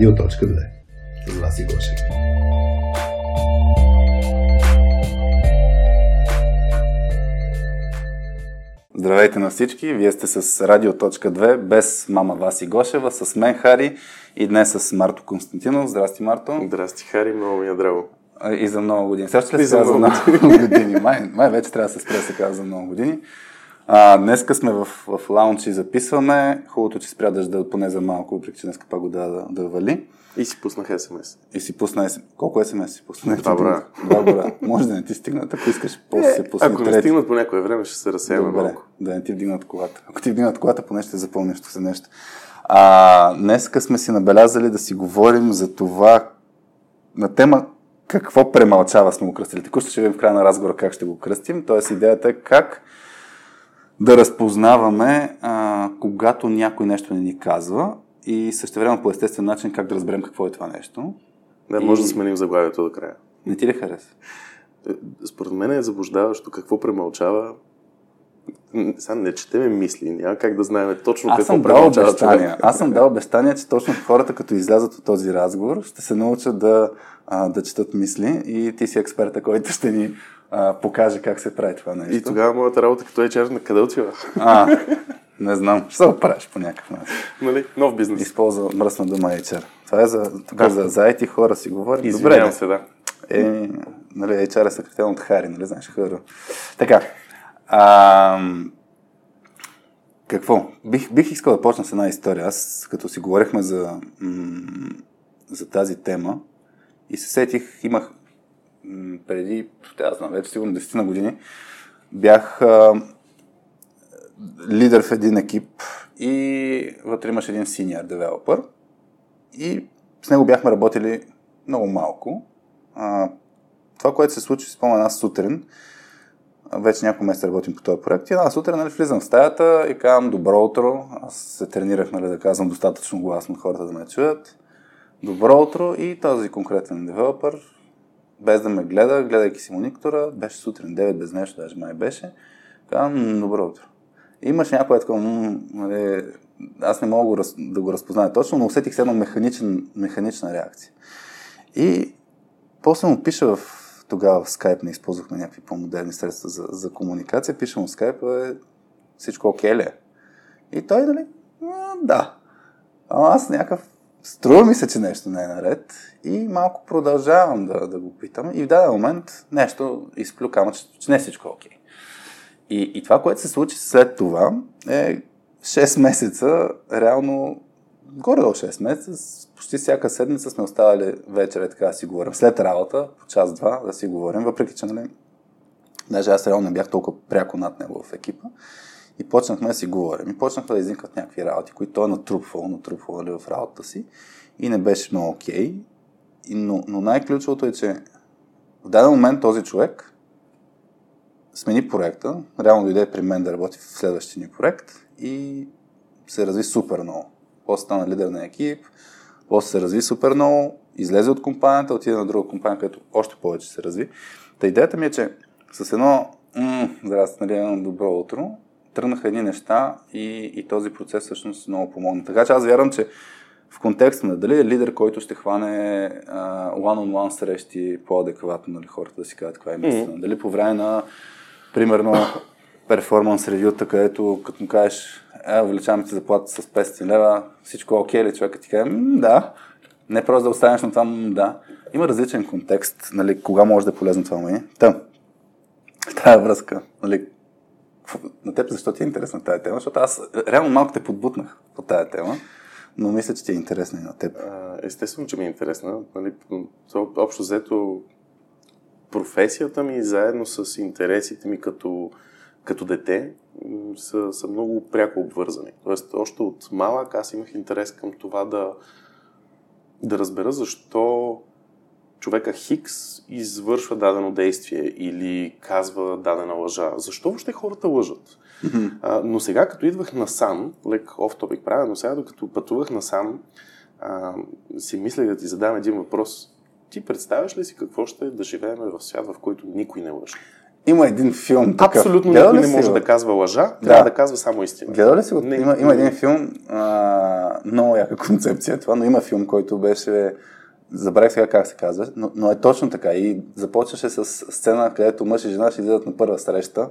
Радио.2 с Васи Гошев. Здравейте на всички! Вие сте с Радио.2 без мама Васи Гошева, с мен Хари и днес с Марто Константинов. Здрасти, Марто! Здрасти, Хари, много ми е драго. И за много години. Също ли се за много години? Май, май вече трябва да се спре да се казва за много години. А, днеска сме в, в лаунч и записваме. Хубавото, че спря дъжда поне за малко, въпреки че днеска пак да, да, да вали. И си пуснах СМС. И си пусна СМС. Колко СМС си пусна? Два бра. Два бра. Може да не ти стигнат, ако искаш, после се пусне Ако не стигнат по някое време, ще се разсеяме малко. Да не ти вдигнат колата. Ако ти вдигнат колата, поне ще запомниш се нещо. А, днеска сме си набелязали да си говорим за това на тема какво премълчава сме го кръстили. Току ще видим в края на разговора как ще го кръстим. Тоест идеята е как да разпознаваме, а, когато някой нещо не ни казва и също време по естествен начин как да разберем какво е това нещо. Да, може и... да сменим заглавието до края. Не ти ли хареса? Е, според мен е заблуждаващо какво премълчава. Сега не четеме мисли, няма как да знаем точно Аз какво дал обещания. Аз съм дал обещания, че точно хората, като излязат от този разговор, ще се научат да, а, да четат мисли и ти си експерта, който ще ни а, покаже как се прави това нещо. И тогава моята работа като HR на къде отива? А, не знам. Ще го правиш по някакъв начин. Нали? Нов бизнес. Използва мръсна дума HR. Това е за, тук да. за, за IT хора си говорим. Извинявам Добре, се, да. Е, нали, HR е съкратен от Хари, нали знаеш, хора. Така. А, какво? Бих, бих искал да почна с една история. Аз, като си говорихме за, м- за тази тема и се сетих, имах преди, аз знам, вече сигурно 10 на години, бях а, лидер в един екип и вътре имаше един senior девелопър и с него бяхме работили много малко. А, това, което се случи, спомня една сутрин, вече няколко месеца работим по този проект и една сутрин нали, влизам в стаята и казвам добро утро. Аз се тренирах нали, да казвам достатъчно гласно хората да ме чуят. Добро утро и този конкретен девелопър, без да ме гледа, гледайки си монитора, беше сутрин 9 без нещо, даже май беше. Казвам добро утро. Имаш някой такова, нали, аз не мога да го разпозная точно, но усетих се едно механичен, механична реакция. И после му пиша в тогава в Skype не използвахме някакви по-модерни средства за, за комуникация. Пишем в Skype, е, всичко окей ли е? И той, нали, да. А аз някакъв, струва ми се, че нещо не е наред и малко продължавам да, да го питам и в даден момент нещо изплюкам, че, че не е всичко окей. И, и това, което се случи след това е 6 месеца, реално горе до 6 месеца, почти всяка седмица сме оставали вечер така да си говорим. След работа, по час-два да си говорим, въпреки че, нали, даже аз реално не бях толкова пряко над него в екипа. И почнахме да си говорим. И почнахме да изникват някакви работи, които той е натрупвал, натрупвал нали, в работата си. И не беше много окей. Okay. Но, но най-ключовото е, че в даден момент този човек смени проекта, реално дойде при мен да работи в следващия ни проект и се разви супер много после стана лидер на екип, после се разви супер много, излезе от компанията, отиде на друга компания, която още повече се разви. Та идеята ми е, че с едно м- здрасти, нали, едно добро утро, тръгнаха едни неща и, и този процес всъщност много помогна. Така че аз вярвам, че в контекста на дали е лидер, който ще хване а, one-on-one срещи по-адекватно, нали, хората да си кажат каква е мисля. Mm-hmm. Дали по време на, примерно, перформанс ревюта, където като му кажеш е, увеличаваме ти заплата с 500 лева, всичко е окей ли, човека ти каже, да, не просто да останеш на това, да. Има различен контекст, нали, кога може да е полезно това умение. Та, тая връзка, нали, на теб защо ти е интересна тази тема, защото аз реално малко те подбутнах по тази тема, но мисля, че ти е интересна и на теб. Естествено, че ми е интересна. Нали, общо взето професията ми заедно с интересите ми като, като дете са, са много пряко обвързани. Тоест, още от малък аз имах интерес към това да, да разбера защо човека Хикс извършва дадено действие или казва дадена лъжа. Защо въобще хората лъжат? Mm-hmm. А, но сега, като идвах насам, лек оф топик правя, но сега, докато пътувах насам, а, си мислех да ти задам един въпрос. Ти представяш ли си какво ще е да живеем в свят, в който никой не лъже? има един филм. Такъв. Абсолютно Гледал никой не може го? да казва лъжа, трябва Да. да казва само истина. Гледал ли си го? Не. Има, има един филм, а, много яка концепция това, но има филм, който беше, забравих сега как се казва, но, но е точно така и започваше с сцена, където мъж и жена ще излизат на първа среща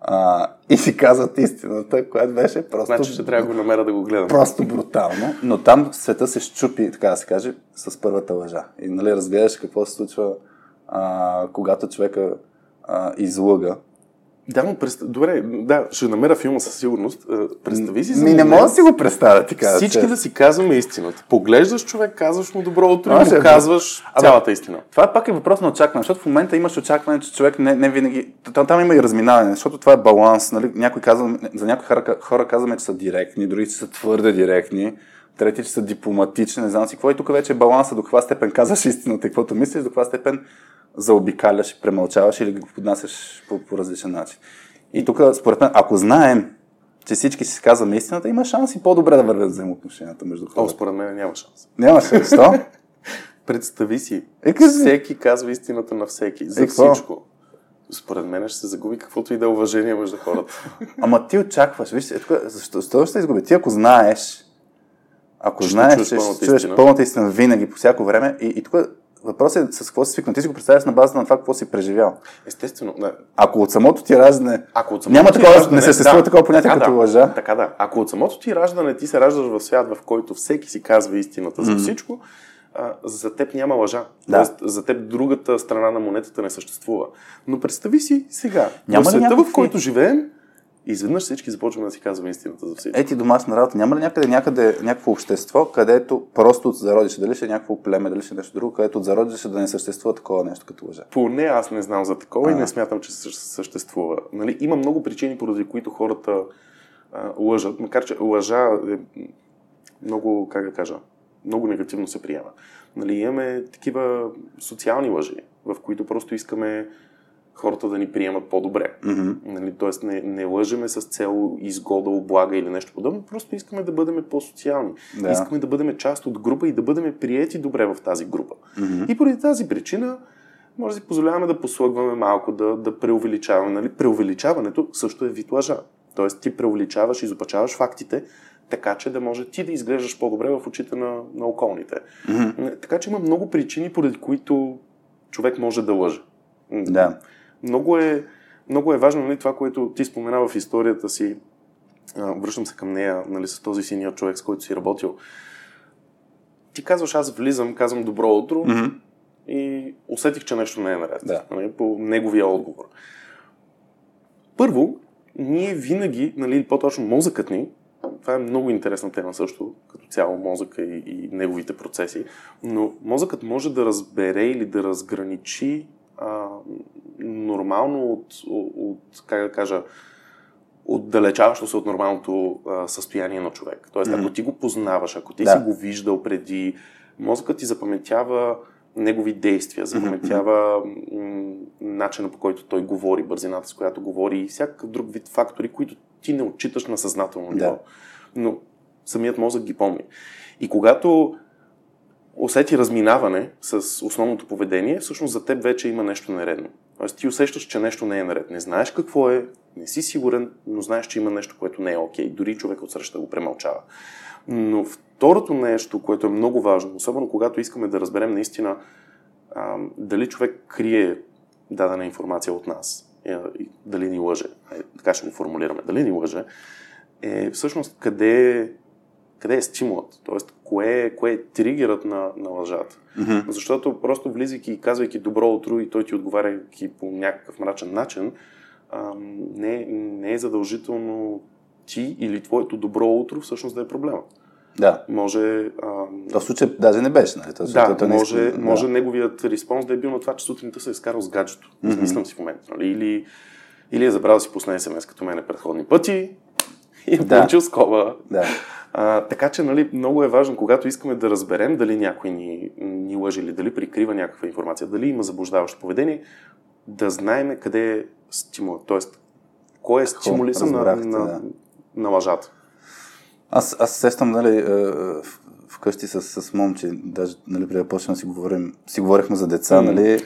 а, и си казват истината, която беше просто, Значи ще трябва да го намеря да го гледам. просто брутално, но там света се щупи, така да се каже, с първата лъжа. И нали, разгледаш какво се случва, а, когато човека а, излъга. Да, но прест... Добре, да, ще намеря филма със сигурност. Е, Представи си за Ми не мога да си го представя така. Всички че- да си казваме истината. Поглеждаш човек, казваш му добро утро и му да. казваш цялата истина. Това пак е въпрос на очакване, защото в момента имаш очакване, че човек не, не винаги... Там, там има и разминаване, защото това е баланс. Нали? Някой казва, за някои хора, хора казваме, че са директни, други, че са твърде директни, трети, че са дипломатични, не знам си какво. И тук вече е баланса до каква степен казваш истината и каквото мислиш, до каква степен заобикаляш и премълчаваш или го поднасяш по, по различен начин. И тук, според мен, ако знаем, че всички си казваме истината, има шанс и по-добре да вървят взаимоотношенията между О, хората. според мен няма шанс. Няма се, защо? Представи си, Е, кажи. всеки казва истината на всеки, за Е, всичко. Според мен ще се загуби каквото и да е уважение между хората. Ама ти очакваш, виж, е, тук, защо, защо ще се изгуби? Ти ако знаеш, ако Ще знаеш, чуеш че пълната ще чуеш истина. пълната истина винаги, по всяко време, и, и тук въпросът е с какво си свикнал. Ти си го представяш на базата на това, какво си преживял. Естествено, да. Ако от самото ти раждане Ако от самото няма ти такова, раждане- не съществува да, такова понятие така като да, лъжа, Така да. Ако от самото ти раждане ти се раждаш в свят, в който всеки си казва истината за всичко, а, за теб няма лъжа. Да. Тоест, за теб другата страна на монетата не съществува. Но представи си сега, Няма в света, някакви- в който живеем, изведнъж всички започваме да си казваме истината за всичко. е ти домашна работа, няма ли някъде, някъде някакво общество, където просто от зародише, дали ще е някакво племе, дали ще е нещо друго, където от зародише да не съществува такова нещо като лъжа. Поне аз не знам за такова и А. не смятам, че съ- съществува. Нали, има много причини, поради които хората а, лъжат, макар че лъжа е много, как да кажа, много негативно се приема. Нали, имаме такива социални лъжи, в които просто искаме хората да ни приемат по-добре. Мгм. Нали, тоест не, не лъжеме с цел изгода, облага или нещо подобно, просто искаме да бъдем по-социални. Да. Искаме да бъдем част от група и да бъдем приети добре в тази група. Мгм. И поради тази причина може да си позволяваме да послъгваме малко, да, да преувеличаваме. Нали? Преувеличаването също е вид лъжа. Тоест ти преувеличаваш, изопачаваш фактите, така че да може ти да изглеждаш по-добре в очите на, на околните. Не, Така че има много причини, поради които човек може да лъже. Да. Много е, много е важно нали, това, което ти спомена в историята си. А, връщам се към нея нали, с този синия човек, с който си работил. Ти казваш, аз влизам, казвам добро утро Мгм. и усетих, че нещо не е наред. Да. Нали, по неговия отговор. Първо, ние винаги, нали, по-точно мозъкът ни, това е много интересна тема също, като цяло мозъка и, и неговите процеси, но мозъкът може да разбере или да разграничи а, нормално от, от, как да кажа, отдалечаващо се от нормалното а, състояние на човек. Тоест, ако ти го познаваш, ако ти Да. си го виждал преди, мозъкът ти запаметява негови действия, запаметява м- начина по който той говори, бързината с която говори и всякакъв друг вид фактори, които ти не отчиташ на съзнателно Да. ниво. Но самият мозък ги помни. И когато усети разминаване с основното поведение, всъщност за теб вече има нещо нередно. Тоест ти усещаш, че нещо не е наред. Не знаеш какво е, не си сигурен, но знаеш, че има нещо, което не е окей. Дори човек от среща го премълчава. Но второто нещо, което е много важно, особено когато искаме да разберем наистина а, дали човек крие дадена информация от нас, е, дали ни лъже, е, така ще го формулираме, дали ни лъже, е всъщност къде е, къде е стимулът, т.е. кое е, кое е тригерът на, на лъжата. Мгм. Защото просто влизайки и казвайки добро утро и той ти отговаряйки по някакъв мрачен начин, ам, не, не е задължително ти или твоето добро утро всъщност да е проблема. Да. Може, ам, В случай даже не беше, нали? Тоест, да, той- той не може, иска- може неговият респонс да е бил на това, че сутринта се е скарал с гаджето. Мгм. Измислям си в момента. Нали? Или, или е забравил да си пусне смс като мене предходни пъти и е Да. получил скоба. Да. А, така че нали, много е важно, когато искаме да разберем дали някой ни, ни лъжи или дали прикрива някаква информация, дали има заблуждаващо поведение, да знаем къде е стимул. Тоест, кой е стимулиса на, на, да. на лъжата. Аз, аз се сещам, нали, е, вкъщи с, с момче, даже, нали, преди да почнем да си говорим, си говорихме за деца, Мгм. нали, е,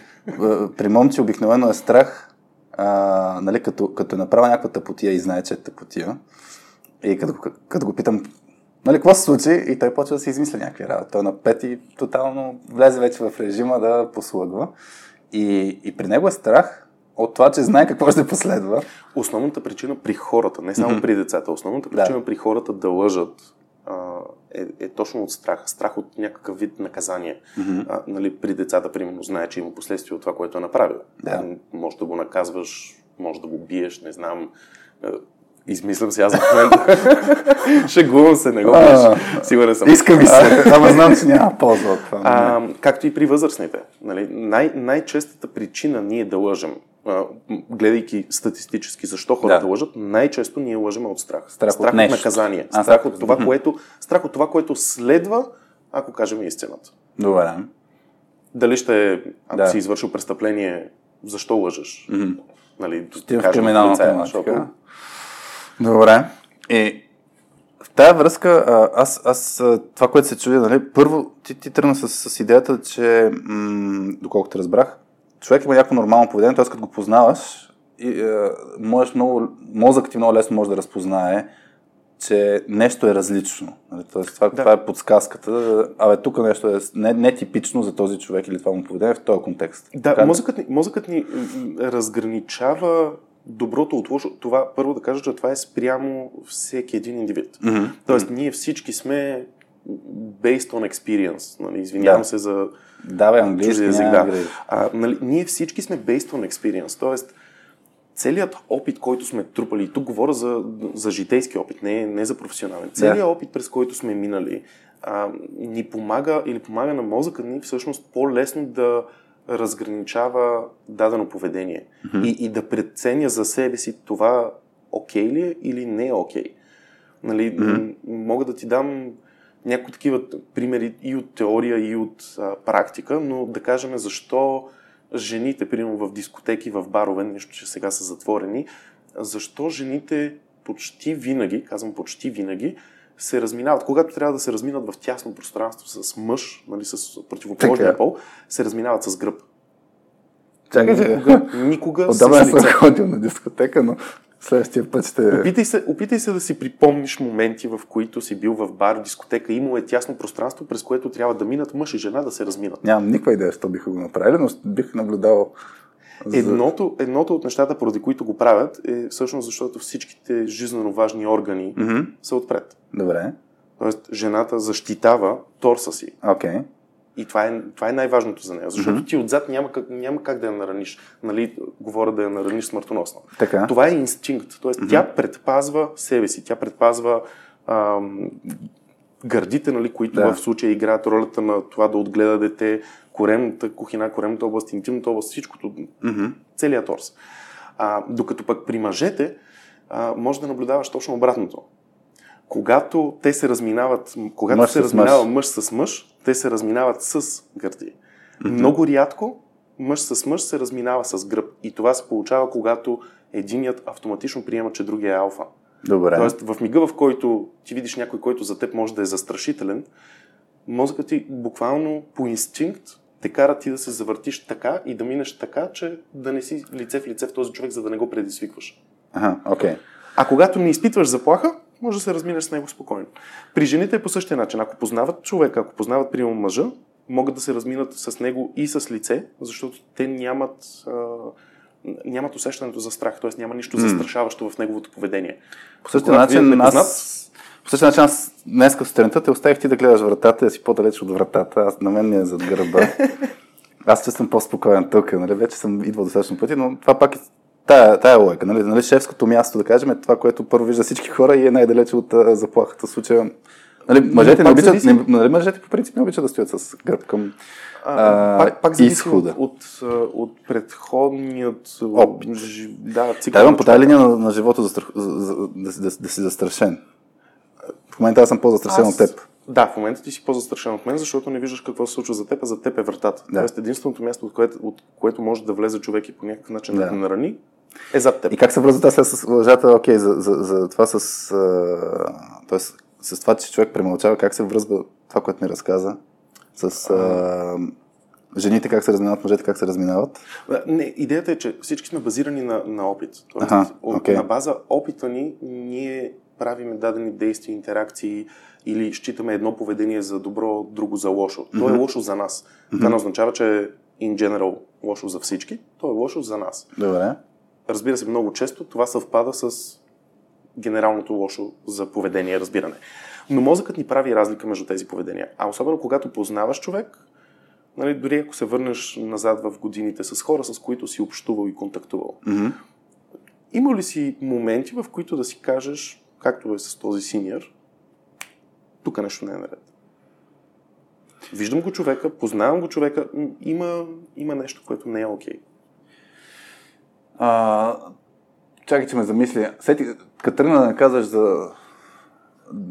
при момче обикновено е страх а, нали, като, като е направя някаква тъпотия и знае, че е тъпотия, и като, като го питам, нали, какво се случи, и той почва да се измисля някакви работи. Той на пет и тотално влезе вече в режима да послъгва. И, и при него е страх от това, че знае какво ще последва. Основната причина при хората, не само mm-hmm. при децата, основната причина да. при хората да лъжат е, е точно от страха. Страх от някакъв вид наказание. Mm-hmm. А, нали, при децата, примерно, знае, че има последствия от това, което е направил. Да. Може да го наказваш, може да го биеш, не знам. Измислям се аз в момента. Шегувам се, не го биш. Сигурен съм. Иска ми се, ама знам, че няма полза от това. А, както и при възрастните. Нали? Най- най-честата причина ние да лъжем, а, гледайки статистически защо хората да. лъжат, най-често ние лъжем от страх. Страх, страх от, от наказание. А, страх, от това, което, страх от това, което следва, ако кажем истината. Добре. Дали ще, ако да. си извършил престъпление, защо лъжеш? Mm-hmm. Нали, Ти в криминалната защото... Добре. И в тази връзка, аз, аз това, което се чуди, нали, първо ти, ти тръгна с, с идеята, че, м- доколкото разбрах, човек има някакво нормално поведение, т.е. като го познаваш, и, е, можеш много, мозъкът ти много лесно може да разпознае, че нещо е различно. Нали? Тоест, това, да. това е подсказката. Абе, тук нещо е не, не типично за този човек или това му поведение в този контекст. Да, така... мозъкът, ни, мозъкът ни разграничава доброто от лошо. Това, първо да кажа, че това е спрямо всеки един индивид. Mm-hmm. Тоест, mm-hmm. ние всички сме based on experience. Нали? Извинявам да. се за Давай английски, език. Да. А, нали, ние всички сме based on experience, т.е. целият опит, който сме трупали, и тук говоря за, за житейски опит, не, не за професионален, целият да. опит, през който сме минали, а, ни помага или помага на мозъка ни всъщност по-лесно да разграничава дадено поведение mm-hmm. и, и да преценя за себе си това окей okay ли е или не е окей. Okay. Нали, mm-hmm. Мога да ти дам някои такива примери и от теория, и от а, практика, но да кажем защо жените, примерно в дискотеки, в барове, нещо, че сега са затворени, защо жените почти винаги, казвам почти винаги, се разминават. Когато трябва да се разминат в тясно пространство с мъж, нали, с противоположния пол, се разминават с гръб. Чакайте. Никога, никога Отдавна съм ходил на дискотека, но Следващия път ще... Опитай се, опитай се да си припомниш моменти, в които си бил в бар, дискотека, имало е тясно пространство, през което трябва да минат мъж и жена да се разминат. Нямам никаква идея, що биха го направили, но бих наблюдавал. Едното, едното от нещата, поради които го правят, е всъщност защото всичките жизненно важни органи mm-hmm. са отпред. Добре. Тоест, жената защитава торса си. Okay. И това е, това е най-важното за нея, защото mm-hmm. ти отзад няма как, няма как да я нараниш. Нали, говоря да я нараниш смъртоносно. Така. Това е инстинкт. Тоест, mm-hmm. тя предпазва себе си, тя предпазва ам, гърдите, нали, които да. в случая играят ролята на това да отгледа дете, коремната кухина, коремната област, интимната област, всичкото, mm-hmm. целият торс. А, докато пък при мъжете а, може да наблюдаваш точно обратното когато те се разминават, когато мъж се разминава мъж. мъж с мъж, те се разминават с гърди. Mm-hmm. Много рядко мъж с мъж се разминава с гръб. И това се получава, когато единият автоматично приема, че другия е алфа. Добре. Тоест, в мига, в който ти видиш някой, който за теб може да е застрашителен, мозъкът ти буквално по инстинкт те кара ти да се завъртиш така и да минеш така, че да не си лице в лице в този човек, за да не го предизвикваш. Ага, окей. Okay. А когато не изпитваш заплаха, може да се разминеш с него спокойно. При жените е по същия начин. Ако познават човека, ако познават приема мъжа, могат да се разминат с него и с лице, защото те нямат, а, нямат усещането за страх, т.е. няма нищо застрашаващо в неговото поведение. По същия начин, аз, познат... по същия начин аз днес сутринта те оставих ти да гледаш вратата да си по-далеч от вратата. Аз на мен ми е зад гърба. Аз че съм по-спокоен тук, нали? вече съм идвал достатъчно пъти, но това пак е тая, тая лойка. Нали? нали? Шефското място, да кажем, е това, което първо вижда всички хора и е най-далече от а, заплахата. В случая, нали, мъжете, не обичат, не, нали, мъжете по принцип не обичат да стоят с гръб към а, пак, пак изхода. От, от, от предходният опит. Да, цикъл. Да, по тази линия на, на живота за, за, да, да, да си застрашен. В момента аз съм по-застрашен аз... от теб. Да, в момента ти си по-застрашен от мен, защото не виждаш какво се случва за теб, а за теб е вратата. Да. Тоест единственото място, от което, от което може да влезе човек и по някакъв начин да, да нарани, е зад теб. И как се връзва това с лъжата? Окей, за, за, за това с... А, тоест, с това, че човек премълчава, как се връзва това, което ми разказа? С... А, Жените как се разминават, мъжете как се разминават? Не, идеята е, че всички сме базирани на, на опит. Тоест, Аха, от, окей. На база опита ни, ние правиме дадени действия, интеракции или считаме едно поведение за добро, друго за лошо. То е лошо за нас. Това не означава, че е in general лошо за всички, то е лошо за нас. Добре. Разбира се, много често това съвпада с генералното лошо за поведение, разбиране. Но мозъкът ни прави разлика между тези поведения. А особено когато познаваш човек, нали, дори ако се върнеш назад в годините с хора, с които си общувал и контактувал, Мгм. има ли си моменти, в които да си кажеш, както е с този синьор, тук нещо не е наред? Виждам го човека, познавам го човека, има, има нещо, което не е окей. А, чакай, че ме замисля. Сети, като тръгна да казваш за...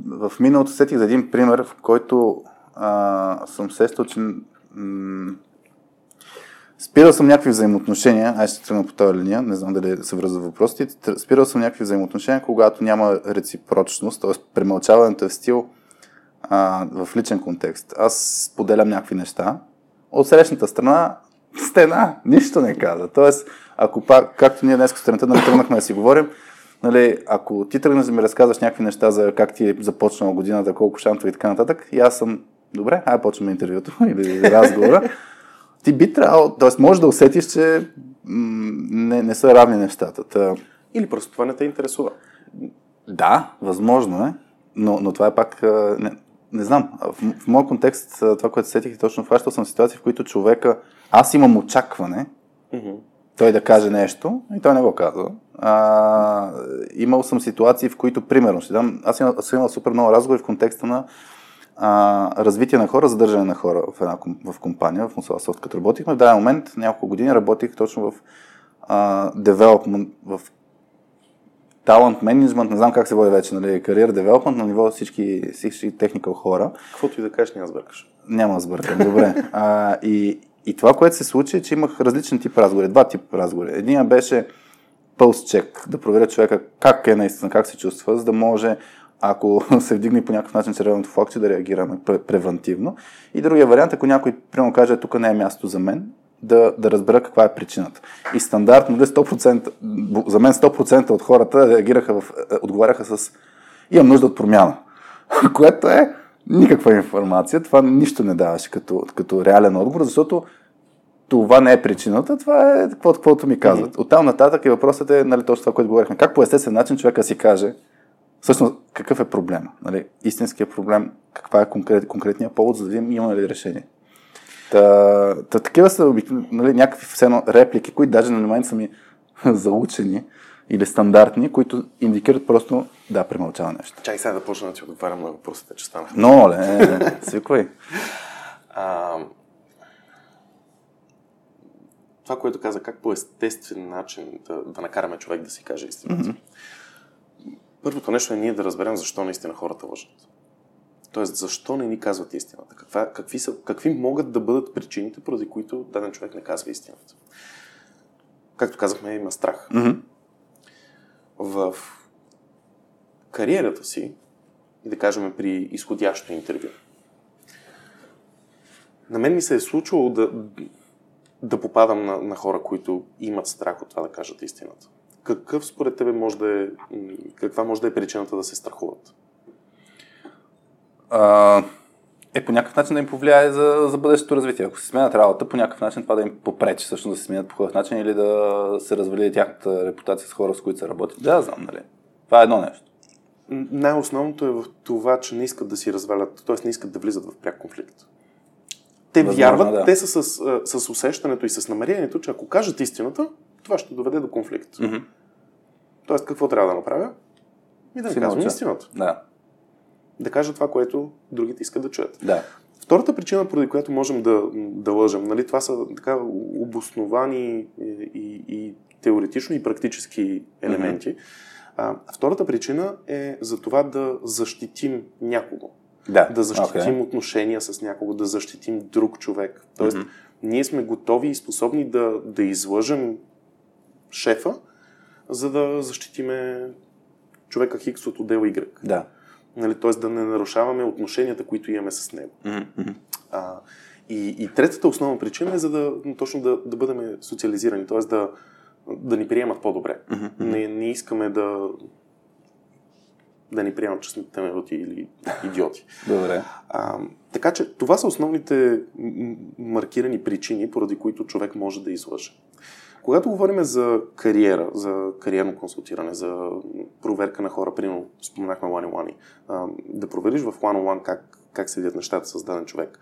В миналото сетих за един пример, в който а, съм сещал, че м- спирал съм някакви взаимоотношения, аз ще тръгна по тази линия, не знам дали се връзва въпросите, спирал съм някакви взаимоотношения, когато няма реципрочност, т.е. премълчаването е в стил а, в личен контекст. Аз споделям някакви неща, от срещната страна стена, нищо не каза. Тоест, ако пак, както ние днес сутринта нали, тръгнахме да си говорим, нали, ако ти тръгнеш да ми разказваш някакви неща за как ти е започнала годината, колко шантове и така нататък, и аз съм, добре, ай почваме интервюто или разговора, ти би трябвало, т.е. може да усетиш, че м- не, не са равни нещата. Та, Или просто това не те интересува. да, възможно е, но, но това е пак, не, не знам, в, в моят контекст това, което сетих, е точно хващал съм ситуации, в които човека, аз имам очакване, Мгм. Той да каже нещо и той не го казва. А, имал съм ситуации, в които, примерно, ще дам, аз съм имал супер много разговори в контекста на а, развитие на хора, задържане на хора в една в компания, в Microsoft, като работихме. В даден момент, няколко години, работих точно в а, development, в талант менеджмент, не знам как се води вече, нали, кариер девелопмент на ниво всички, всички техникал хора. Каквото и да кажеш, няма сбъркаш. Няма да сбъркам, добре. А, и, и това, което се случи, е, че имах различен тип разговори, два типа разговори. Единия беше пълс чек, да проверя човека как е наистина, как се чувства, за да може, ако се вдигне по някакъв начин червеното флокче, да реагираме пре- превентивно. И другия вариант, ако някой, примерно, каже, тук не е място за мен, да, да разбера каква е причината. И стандартно, нали, 100%, бу- за мен 100% от хората реагираха в, е, отговаряха с имам нужда от промяна. Което е никаква информация. Това нищо не даваше като, като реален отговор, защото това не е причината, това е каквото, каквото ми казват. Mm-hmm. Оттам нататък и въпросът е нали, точно това, което говорихме. Как по естествен начин човека си каже всъщност какъв е проблема? Нали, истинският проблем, каква е конкрет, конкретният повод, за да видим има ли решение. Та, та такива са нали, някакви все едно реплики, които даже на момент са ми заучени или стандартни, които индикират просто да, премълчава нещо. Чай сега да почна да ти отговарям на въпросите, че станаха. Но, моля, е, е, свиквай. Това, което каза, как по естествен начин да, да накараме човек да си каже истината. Mm-hmm. Първото нещо е ние да разберем защо наистина хората лъжат. Тоест, защо не ни казват истината? Каква, какви, са, какви могат да бъдат причините, поради които даден човек не казва истината? Както казахме, има страх. Mm-hmm. В кариерата си, и да кажем при изходящо интервю, на мен ми се е случвало да, да попадам на, на хора, които имат страх от това да кажат истината. Какъв според тебе може да е, каква може да е причината да се страхуват? А, е по някакъв начин да им повлияе за, за бъдещето развитие. Ако се сменят работа, по някакъв начин това да им попречи, всъщност да се сменят по хубав начин или да се развали тяхната репутация с хора, с които са работят. Да, знам, нали. Това е едно нещо. Най-основното е в това, че не искат да си развалят, т.е. не искат да влизат в пряк конфликт. Те Възможно, вярват, да. те са с, с усещането и с намерението, че ако кажат истината, това ще доведе до конфликт. Mm-hmm. Тоест, какво трябва да направя? И да не казвам истината. Да, Да кажа това, което другите искат да чуят. да. Втората причина, поради която можем да, да лъжем, нали, това са така обосновани и, и, и теоретично и практически елементи. А, втората причина е за това да защитим някого. Да, Да защитим окей. отношения с някого, да защитим друг човек. Тоест, Мгм. ние сме готови и способни да, да излъжем шефа, за да защитиме човека Хикс от отдел Y. Да. Нали, т.е. да не нарушаваме отношенията, които имаме с него. Мгм. А, И, и третата основна причина е за да точно да, да бъдем социализирани, т.е. Да, да ни приемат по-добре. Мгм. Не, не искаме да да ни приемат, че сме темероти или идиоти. Добре. А, така че това са основните маркирани причини, поради които човек може да излъже. Когато говорим за кариера, за кариерно консултиране, за проверка на хора, примерно споменахме One, а, да провериш в One on One как, как седят нещата с даден човек,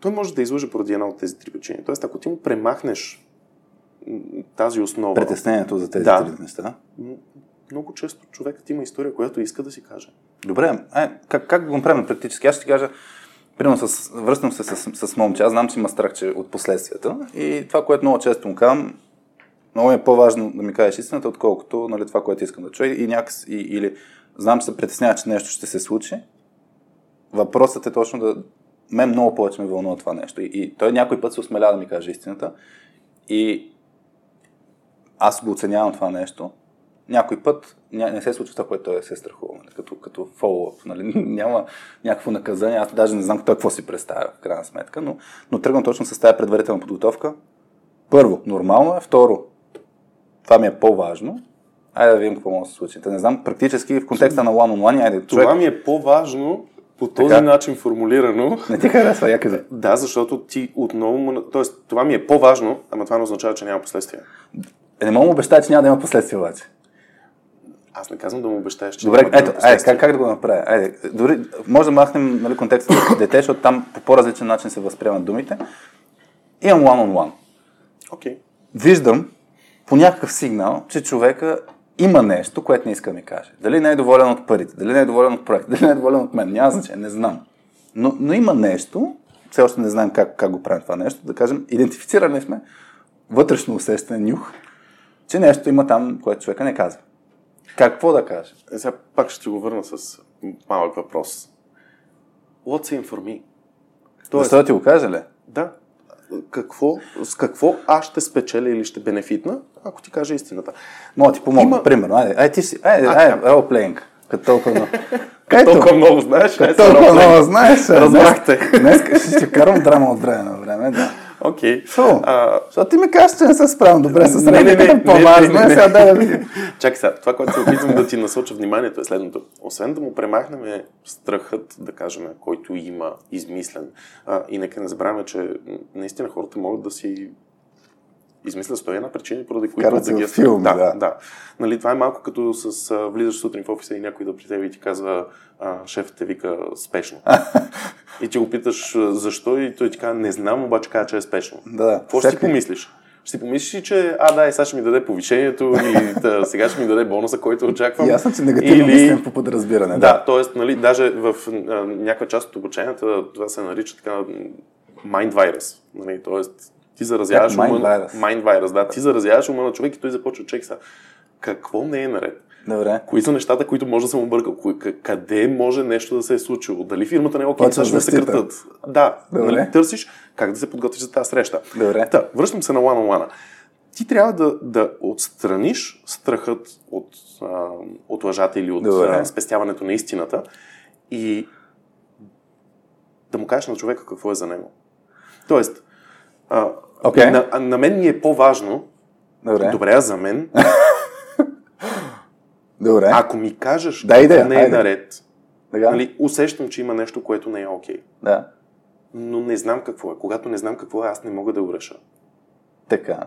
той може да излъже поради една от тези три причини. Тоест, ако ти му премахнеш тази основа, Притеснението за тези Да. три неща. Много често човекът има история, която иска да си каже. Добре, е, как, как го направим практически? Аз ще ти кажа, примерно с, връщам се с, с момче, аз знам, че има страх че от последствията и това, което много често му казвам, много е по-важно да ми кажеш истината, отколкото нали, това, което искам да чуя и някакси, и, или знам, че се притеснява, че нещо ще се случи. Въпросът е точно да... Мен много повече ме вълнува това нещо. И, и той някой път се осмеля да ми каже истината. И аз го оценявам това нещо. Някой път ня, не се случва това, което той се е страхувал. Нали? Като, като follow-up. Нали? Няма някакво наказание. Аз даже не знам той какво си представя в крайна сметка. Но, но тръгвам точно с тази предварителна подготовка. Първо, нормално е. Второ, това ми е по-важно. Айде да видим какво може да се случи. Та не знам, практически в контекста на one-on-one, айде, човек, Това ми е по-важно по този Така. начин формулирано. не ти харесва, я кажи. Да, защото ти отново... Тоест, това ми е по-важно, ама това не означава, че няма последствия. Е, не мога му обещая, че няма да има последствия обаче. Аз не казвам да му обещаеш, че Добре, ето, последствия. как, как да го направя? Айде, дори, може да махнем нали, контекста на дете, защото там по по-различен начин се възприемат думите. Имам one-on-one. Окей. Виждам по някакъв сигнал, че човека има нещо, което не иска да ми каже. Дали не е доволен от парите, дали не е доволен от проекта, дали не е доволен от мен, няма значение, не знам. Но, но има нещо, все още не знаем как, как го правим това нещо, да кажем, идентифицирали сме вътрешно усещане, нюх, че нещо има там, което човека не казва. Какво да каже? Е, сега пак ще го върна с малък въпрос. What's in for me? Тоест, Защо да ти го каже ли? да, какво, с какво аз ще спечеля или ще бенефитна, ако ти кажа истината. Мога ти помогна, Има- примерно. Айде, айде, ти си, айде, А, айде, role-playing. Като толкова много. Като толкова много знаеш, Като толкова много знаеш. Разбрахте. Днес, ще карам драма от време на време, да. Окей. А, защото ти ми кажеш, че не се справям добре с репликата, по-важно е сега да видим. Чакай сега, това, което се опитвам да ти насоча вниманието е следното. Освен да му премахнем страхът, да кажем, който има измислен. А, и нека не забравяме, че наистина хората могат да си измислят сто и една причини, поради които Вкарват се ги в филми, да, да. да. Нали, това е малко като с а, влизаш сутрин в офиса и някой да при теб и ти казва а, шефът те вика спешно. и ти го питаш защо и той ти казва не знам, обаче казва, че е спешно. Да, да. Какво ще си помислиш? Ще си помислиш ли, че а, да, и сега ще ми даде повишението и да, сега ще ми даде бонуса, който очаквам. Ясно, че негативно Или- мислим по подразбиране. Да, т.е. Нали, даже в а, някаква част от обученията това се нарича така mind virus. Нали, т.е. ти заразяваш Как mind ума... virus? Mind virus, да. Ти заразяваш ума на човек и той започва човек сега. Какво не е наред? Добре. Кои са нещата, които може да съм объркал? Къде може нещо да се е случило? Дали фирмата не е окей, ме защита. съкратят? Да, Добре. нали, търсиш как да се подготвиш за тази среща. Добре. Та, връщам се на on one. Ти трябва да, да отстраниш страхът от, а, от лъжата или от Добре. а, спестяването на истината и да му кажеш на човека какво е за него. Тоест, а, Окей. на, на мен ми е по-важно, Добре. добре, а за мен, Добре. ако ми кажеш Да, не е айде. наред, Така? нали, усещам, че има нещо, което не е окей. Да. Но не знам какво е. Когато не знам какво е, аз не мога да го реша. Така.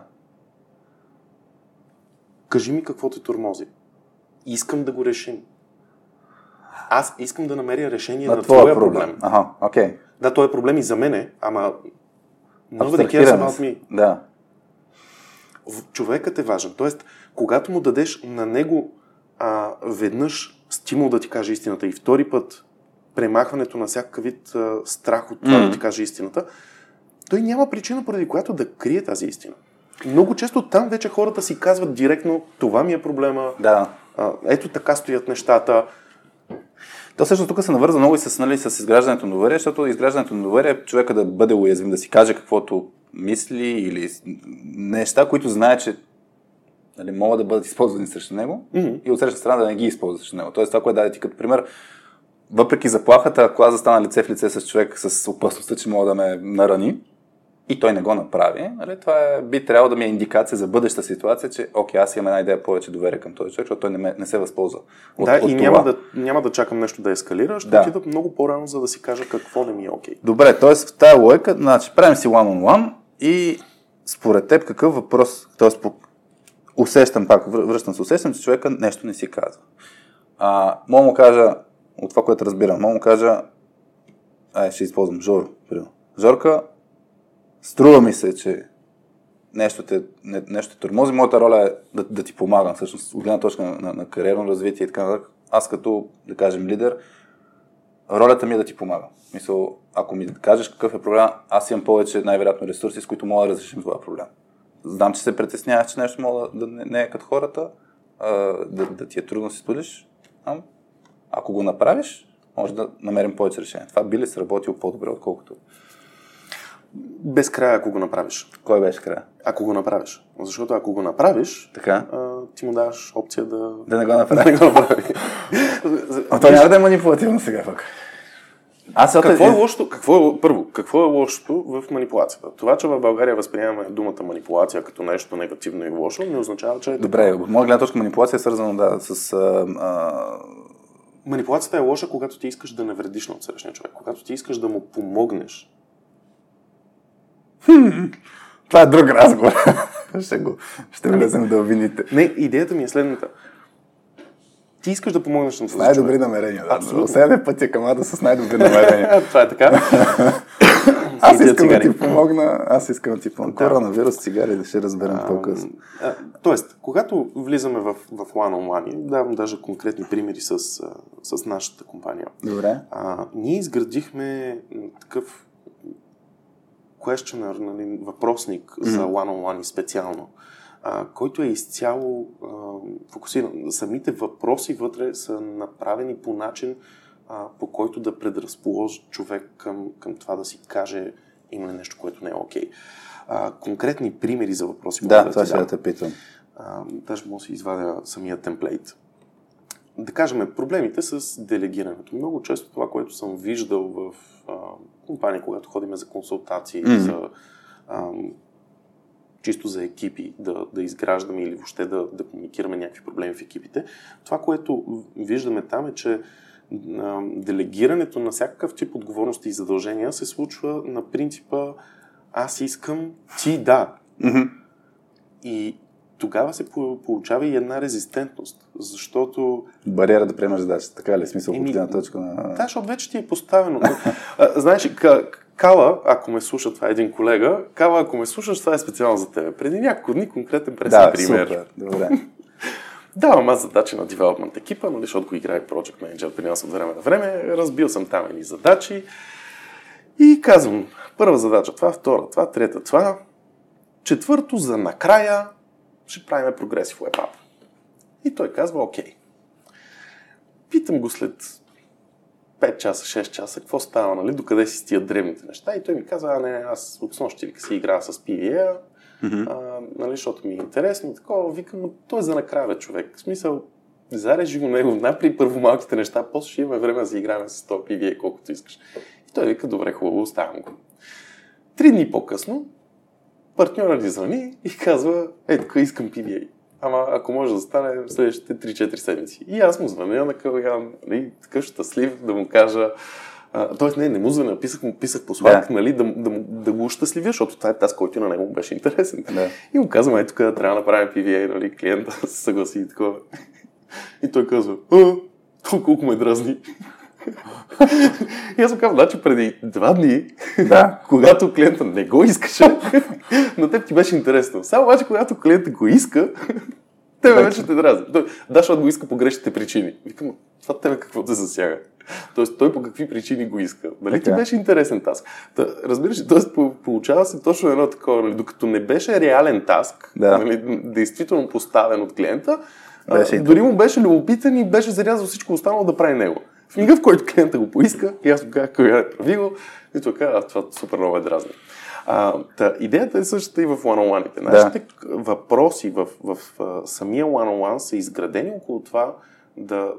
Кажи ми какво те тормози. Искам да го решим. Аз искам да намеря решение на, На твоя твоя проблем. проблем. Ага, окей. Да, той е проблем и за мене, ама nobody cares Абстрахираме about me. Да. Човекът е важен. Тоест, когато му дадеш на него а, веднъж стимул да ти каже истината и втори път премахването на всякакъв вид а, страх от това Мгм. да ти каже истината, той няма причина, поради която да крие тази истина. Много често там вече хората си казват директно, това ми е проблема, Да. а, ето така стоят нещата. То също тук се навърза много и с, нали, с изграждането на доверие, защото изграждането на доверие е човека да бъде уязвим, да си каже каквото мисли или неща, които знае, че нали, могат да бъдат използвани срещу него Мгм. и от среща страна да не ги използва срещу него. Тоест това, което даде ти като пример, въпреки заплахата, ако аз застана лице в лице с човек с опасността, че мога да ме нарани, и той не го направи, нали, това е, би трябвало да ми е индикация за бъдеща ситуация, че окей, аз имам една идея повече доверие към този човек, защото той не, ме, не се възползва. От, да, от и това. Няма, да, няма да чакам нещо да ескалира, ще да. отида много по-рано, за да си кажа какво не ми е окей. Добре, т.е. в тази лойка, значи, правим си one-on-one и според теб какъв въпрос, т.е. усещам пак, връщам се, усещам, че човека нещо не си казва. А, мога му кажа, от това, което разбирам, мога му кажа, ай, ще използвам Жоро. Жорка, струва ми се, че нещо те, не, нещо тормози. Моята роля е да, да ти помагам, всъщност, от гледна точка на, на, на кариерно развитие и така нататък. Аз като, да кажем, лидер, ролята ми е да ти помагам. Мисъл, ако ми кажеш какъв е проблем, аз имам повече най-вероятно ресурси, с които мога да разрешим това проблем. Знам, че се притесняваш, че нещо мога да не, не е като хората, а, да, да ти е трудно да си студиш. А, ако го направиш, може да намерим повече решения. Това би ли сработило по-добре, отколкото без края, ако го направиш. Кой беше края? Ако го направиш. Защото ако го направиш, така? А, ти му даваш опция да... Да не го направи. да не го направи. а то няма да е манипулативно сега пък. Аз какво е лошото? Какво е, първо, какво е лошото в манипулацията? Това, че в България възприемаме думата манипулация като нещо негативно и лошо, не означава, че е Добре, от моя гледна точка манипулация е свързана да, с а, а... Манипулацията е лоша, когато ти искаш да не вредиш на отсрещния човек, когато ти искаш да му помогнеш Хм, това е друг разговор. ще го, ще влезем да обвините. Не, идеята ми е следната. Ти искаш да помогнеш на С най-добри намерения, да. Абсолютно. Сега пътя към Ада с най-добри намерения. това е така. аз искам да ти помогна, аз искам да ти помогна. Да. Коронавирус, цигари, да ще разберем по-късно. тоест, когато влизаме в, в one-on-one, давам даже конкретни примери с, с нашата компания. Добре. А, ние изградихме такъв questioner, нали, въпросник mm-hmm. за one-on-one специално, а, който е изцяло а, фокусиран. Самите въпроси вътре са направени по начин, а, по който да предразположи човек към, към това да си каже има ли нещо, което не е окей. Okay. конкретни примери за въпроси. Да, това ще да те питам. А, даже мога да си извадя самия темплейт. Да кажем, проблемите с делегирането. Много често това, което съм виждал в а, компания, когато ходим за консултации, mm-hmm. за чисто за екипи, да, да изграждаме или въобще да, да комуникираме някакви проблеми в екипите. Това, което виждаме там е, че делегирането на всякакъв тип отговорности и задължения се случва на принципа аз искам, ти да. Mm-hmm. И тогава се получава и една резистентност, защото... Бариера да приемаш задача, така ли е смисъл Еми, от точка на... Да, защото вече ти е поставено. знаеш, Кала, ако ме слуша, това е един колега, Кала, ако ме слушаш, това е специално за теб. Преди няколко дни конкретен пресен да, пример. Супер, добре. Давам аз задачи на девелопмент екипа, нали, защото го играе Project Manager при нас от време на време. Разбил съм там едни задачи и казвам, първа задача, това, втора, това, трета, това. Четвърто за накрая ще правим прогреси в WebApp. И той казва, окей. Питам го след 5 часа, 6 часа, какво става, нали, докъде си стият древните неща. И той ми казва, а не, аз от снощи си играя с PVA, mm-hmm. а, нали, защото ми е интересно. Такова, викам, той е за накрая, човек. В смисъл, зарежи го него, напри първо малките неща, после ще имаме време да си играем с това PVA, колкото искаш. И той вика, добре, хубаво, оставям го. Три дни по-късно, партньора ни звъни и казва, ей, тук искам PVA. Ама ако може да стане в следващите 3-4 седмици. И аз му звъня на Калаган, нали, такъв щастлив да му кажа, тоест не, не му звъня, писах му, писах послак, да. нали, да, да, да, го щастливя, защото това е тази, който на него беше интересен. Да. И му казвам, ей, тук трябва да направим PVA, нали, клиента се съгласи и такова. И той казва, а, колко ме дразни и аз му казвам, значи преди два дни, да. когато клиента не го искаше, на теб ти беше интересно. Само обаче, когато клиента го иска, тебе вече те дразни. Да, защото го иска по грешните причини. Викам, това тебе какво те засяга? Тоест, той по какви причини го иска. Нали ти беше интересен таск? Та, разбираш, т.е. получава се точно едно такова, нали, докато не беше реален таск, да. нали, действително поставен от клиента, беше а, дори му беше любопитен и беше зарязал всичко останало да прави него. В мига, в който клиента го поиска, и аз му казах, кой е прави го, и той каза, това супер много е дразни. А, та, идеята е същата и в one-on-one-ите. Нашите да. въпроси в, в, в самия one-on-one са изградени около това да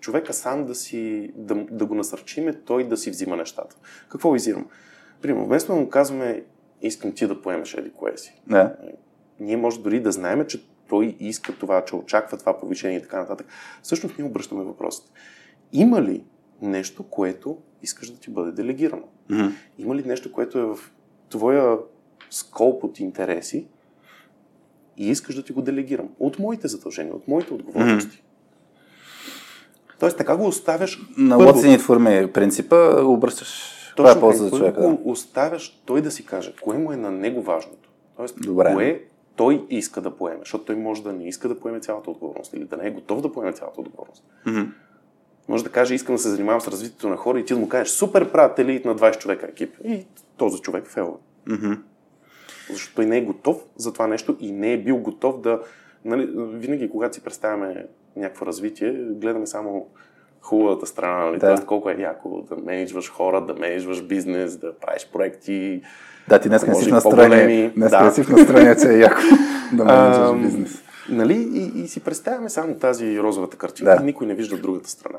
човека сам да, си, да, да го насърчиме, той да си взима нещата. Какво визирам? Примерно, вместо да му казваме, искам ти да поемеш еди кое си. Да. Ние може дори да знаем, че той иска това, че очаква това повишение и така нататък. Всъщност ние обръщаме въпросите. Има ли нещо, което искаш да ти бъде делегирано? Мгм. Има ли нещо, което е в твоя скоп от интереси и искаш да ти го делегирам? От моите задължения, от моите отговорности. Тоест, така го оставяш На първо. What's in it for me принципа обръщаш това е полза за човека. Да. оставяш той да си каже, кое му е на него важното. Тоест, Добре. кое той иска да поеме, защото той може да не иска да поеме цялата отговорност или да не е готов да поеме цялата отговорност. Мгм. Може да каже, искам да се занимавам с развитието на хора и ти да му кажеш, супер правят елит на 20 човека екип. И този човек фелва. Мгм. Защото той не е готов за това нещо и не е бил готов да... Нали, винаги, когато си представяме някакво развитие, гледаме само хубавата страна, нали? Да. Тоест, колко е яко да менеджваш хора, да менеджваш бизнес, да правиш проекти. Да, ти днес не си и в настроение. по-големи. Днес Да. не си в настроение, че е яко да менеджаш Ам, бизнес. Нали? И, и си представяме само тази розовата картина Да. и никой не вижда другата страна.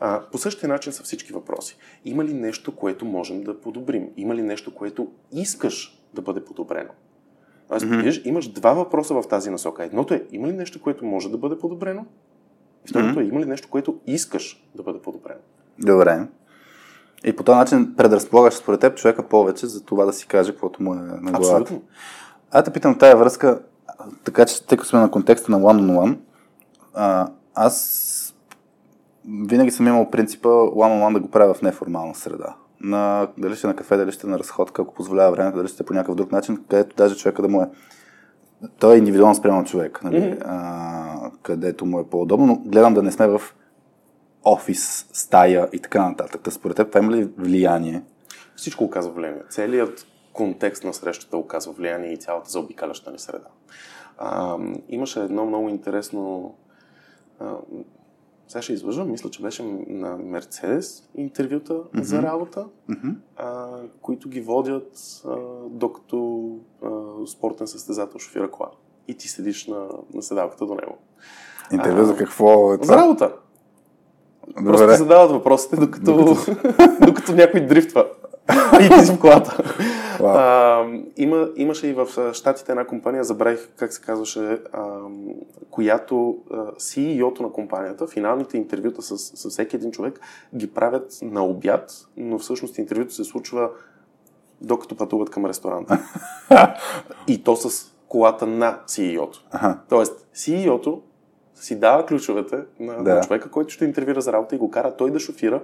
А, по същия начин са всички въпроси. Има ли нещо, което можем да подобрим? Има ли нещо, което искаш да бъде подобрено? Тоест, Мгм. виж, имаш два въпроса в тази насока. Едното е, има ли нещо, което може да бъде подобрено? И второто е, има ли нещо, което искаш да бъде подобрено? Добре. И по този начин предразполагаш според теб човека повече за това да си каже каквото му е на главата. Абсолютно. А те питам тая връзка, така че тъй като сме на контекста на one-on-one, а, аз винаги съм имал принципа one-on-one да го правя в неформална среда. На, дали ще е на кафе, дали ще е на разходка, ако позволява времето, дали ще е по някакъв друг начин, където даже човека да му е той е индивидуално спрямо човек, нали? Мгм. а, където му е по-удобно, но гледам да не сме в офис, стая и така нататък. Та според теб това има ли влияние? Всичко оказва влияние. Целият контекст на срещата оказва влияние и цялата заобикаляща ни среда. А, имаше едно много интересно. А, сега ще излъжа, мисля, че беше на Мерцедес интервюта mm-hmm. за работа, Мгм. а, които ги водят а, докато а, спортен състезател шофира кола. И ти седиш на, на седалката до него. Интервю А, за какво е За това? работа. Просто Добре. ти задават въпросите, докато, докато някой дрифтва. И ти си в колата. Вау. А, има, имаше и в Штатите една компания, забравих как се казваше, а, която а, CEO-то на компанията, финалните интервюта с, с всеки един човек ги правят на обяд, но всъщност интервюто се случва докато пътуват към ресторанта. и то с колата на CEO-то. Аха. Тоест, CEO-то си дава ключовете на, Да. на човека, който ще интервюира за работа и го кара той да шофира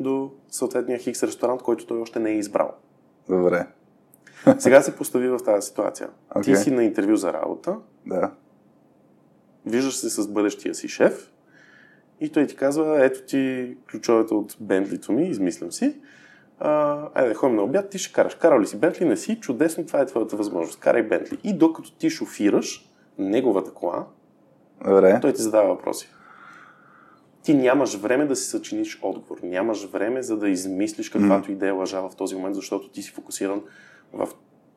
до съответния хикс ресторант, който той още не е избрал. Добре. Сега се постави в тази ситуация. Окей. Ти си на интервю за работа, Да. виждаш се с бъдещия си шеф и той ти казва, ето ти ключовете от Бентлито ми, измислям си. А, айде, ходим на обяд, ти ще караш. Карал ли си Бентли? Не си. Чудесно, това е твоята възможност. Карай Бентли. И докато ти шофираш неговата кола, Добре. той ти задава въпроси. Ти нямаш време да си съчиниш отговор. Нямаш време за да измислиш каквато идея лъжа в този момент, защото ти си фокусиран в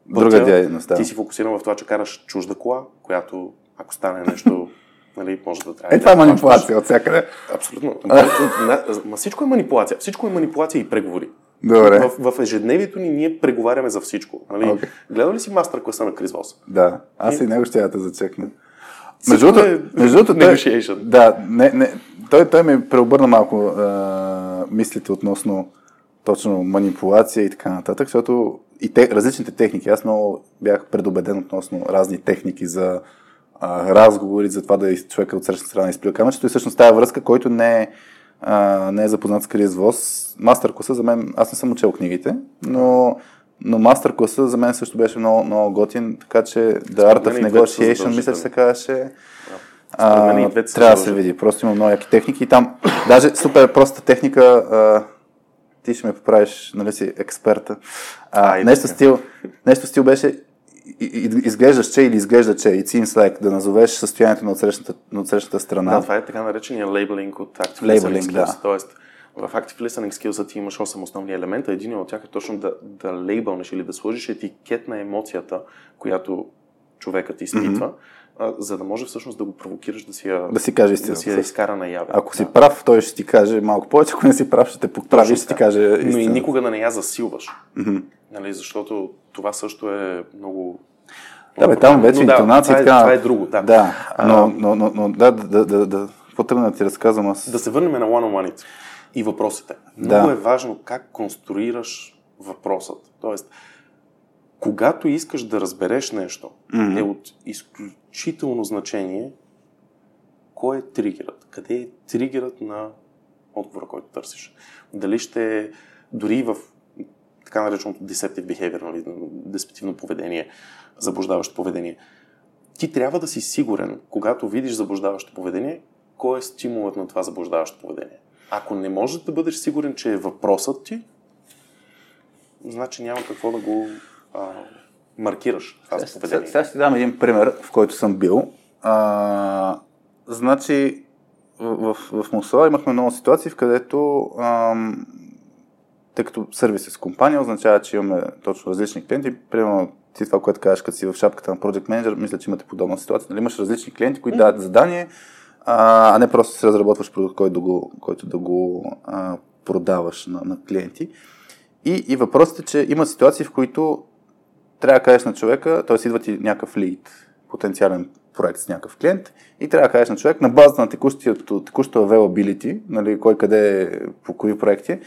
Друга дейност, да. Ти си фокусиран в това, че караш чужда кола, която ако стане нещо, нали, може да трябва. Е, това е манипулация от всякъде. Абсолютно. Ма всичко е манипулация. Всичко е манипулация и преговори. Добре. В, в ежедневието ни ние преговаряме за всичко. Нали? Окей. Гледал ли си мастер класа на Крис Вос? Да. Аз и него ще я да зачекна. Между другото, е между другото той, да, не, не, той, той ми преобърна малко а, мислите относно точно манипулация и така нататък, защото и те, различните техники, аз много бях предубеден относно разни техники за а, разговори, за това да човека от срещна страна изплюва камъчето. И всъщност тази връзка, който не е, а, не е запознат с Крис Вос, мастер класа за мен, аз не съм учел книгите, но, но мастер класа за мен също беше много, много готин, така че The Art of и Negotiation, мисля, че се казваше. И А, трябва да се види. Просто има много яки техники и там, даже супер проста техника, а, ти ще ме поправиш, нали си експерта. А, нещо, стил, нещо стил беше и- и- изглеждаш че или изглежда че, it seems like, да назовеш състоянието на отсрещната, на отсрещната страна. Да, това е така наречения лейбелинг от Active Labeling, да. Тоест, в Active Listening Skills ти имаш 8 основни елемента. Един от тях е точно да, да лейбълнеш или да сложиш етикет на емоцията, която човекът изпитва. а, за да може всъщност да го провокираш да си я, Да си каже да истината. си я изкара наяве. Ако си прав, той ще ти каже малко повече, ако не си прав, ще те поправи и ще ти каже Но и истината. никога да не я засилваш. Нали, защото това също е много... Да, бе, там вече Но да, интонация това е, това е друго, да. Да, но, но, но, но да, да, да, да, да. Какво тръгна да ти разказвам аз? Да се върнем на one-on-one и въпросите. Да. Много е важно как конструираш въпросът. Тоест, когато искаш да разбереш нещо, Мгм. е от изключително значение кой е тригерът, къде е тригерът на отговора, който търсиш. Дали ще дори в така нареченото deceptive behavior, нали, деспективно поведение, заблуждаващо поведение. Ти трябва да си сигурен, когато видиш заблуждаващо поведение, кой е стимулът на това заблуждаващо поведение. Ако не можеш да бъдеш сигурен, че е въпросът ти, значи няма какво да го а, маркираш това за Сега, сега ще дам един пример, в който съм бил. А, значи, в, в, в Мусала имахме много ситуации, в където, ам, тъй като сервис е с компания, означава, че имаме точно различни клиенти. Примерно, ти това, което кажеш, като си в шапката на Project Manager, мисля, че имате подобна ситуация. Нали? Имаш различни клиенти, които дават задание, а, не просто си разработваш продукт, който да го, който да го а, продаваш на, на клиенти. И, и въпросът е, че има ситуации, в които трябва да кажеш на човека, т.е. идва ти някакъв лид, потенциален проект с някакъв клиент и трябва да кажеш на човек на базата на текущото, текущото availability, нали, кой къде е, по кои проекти,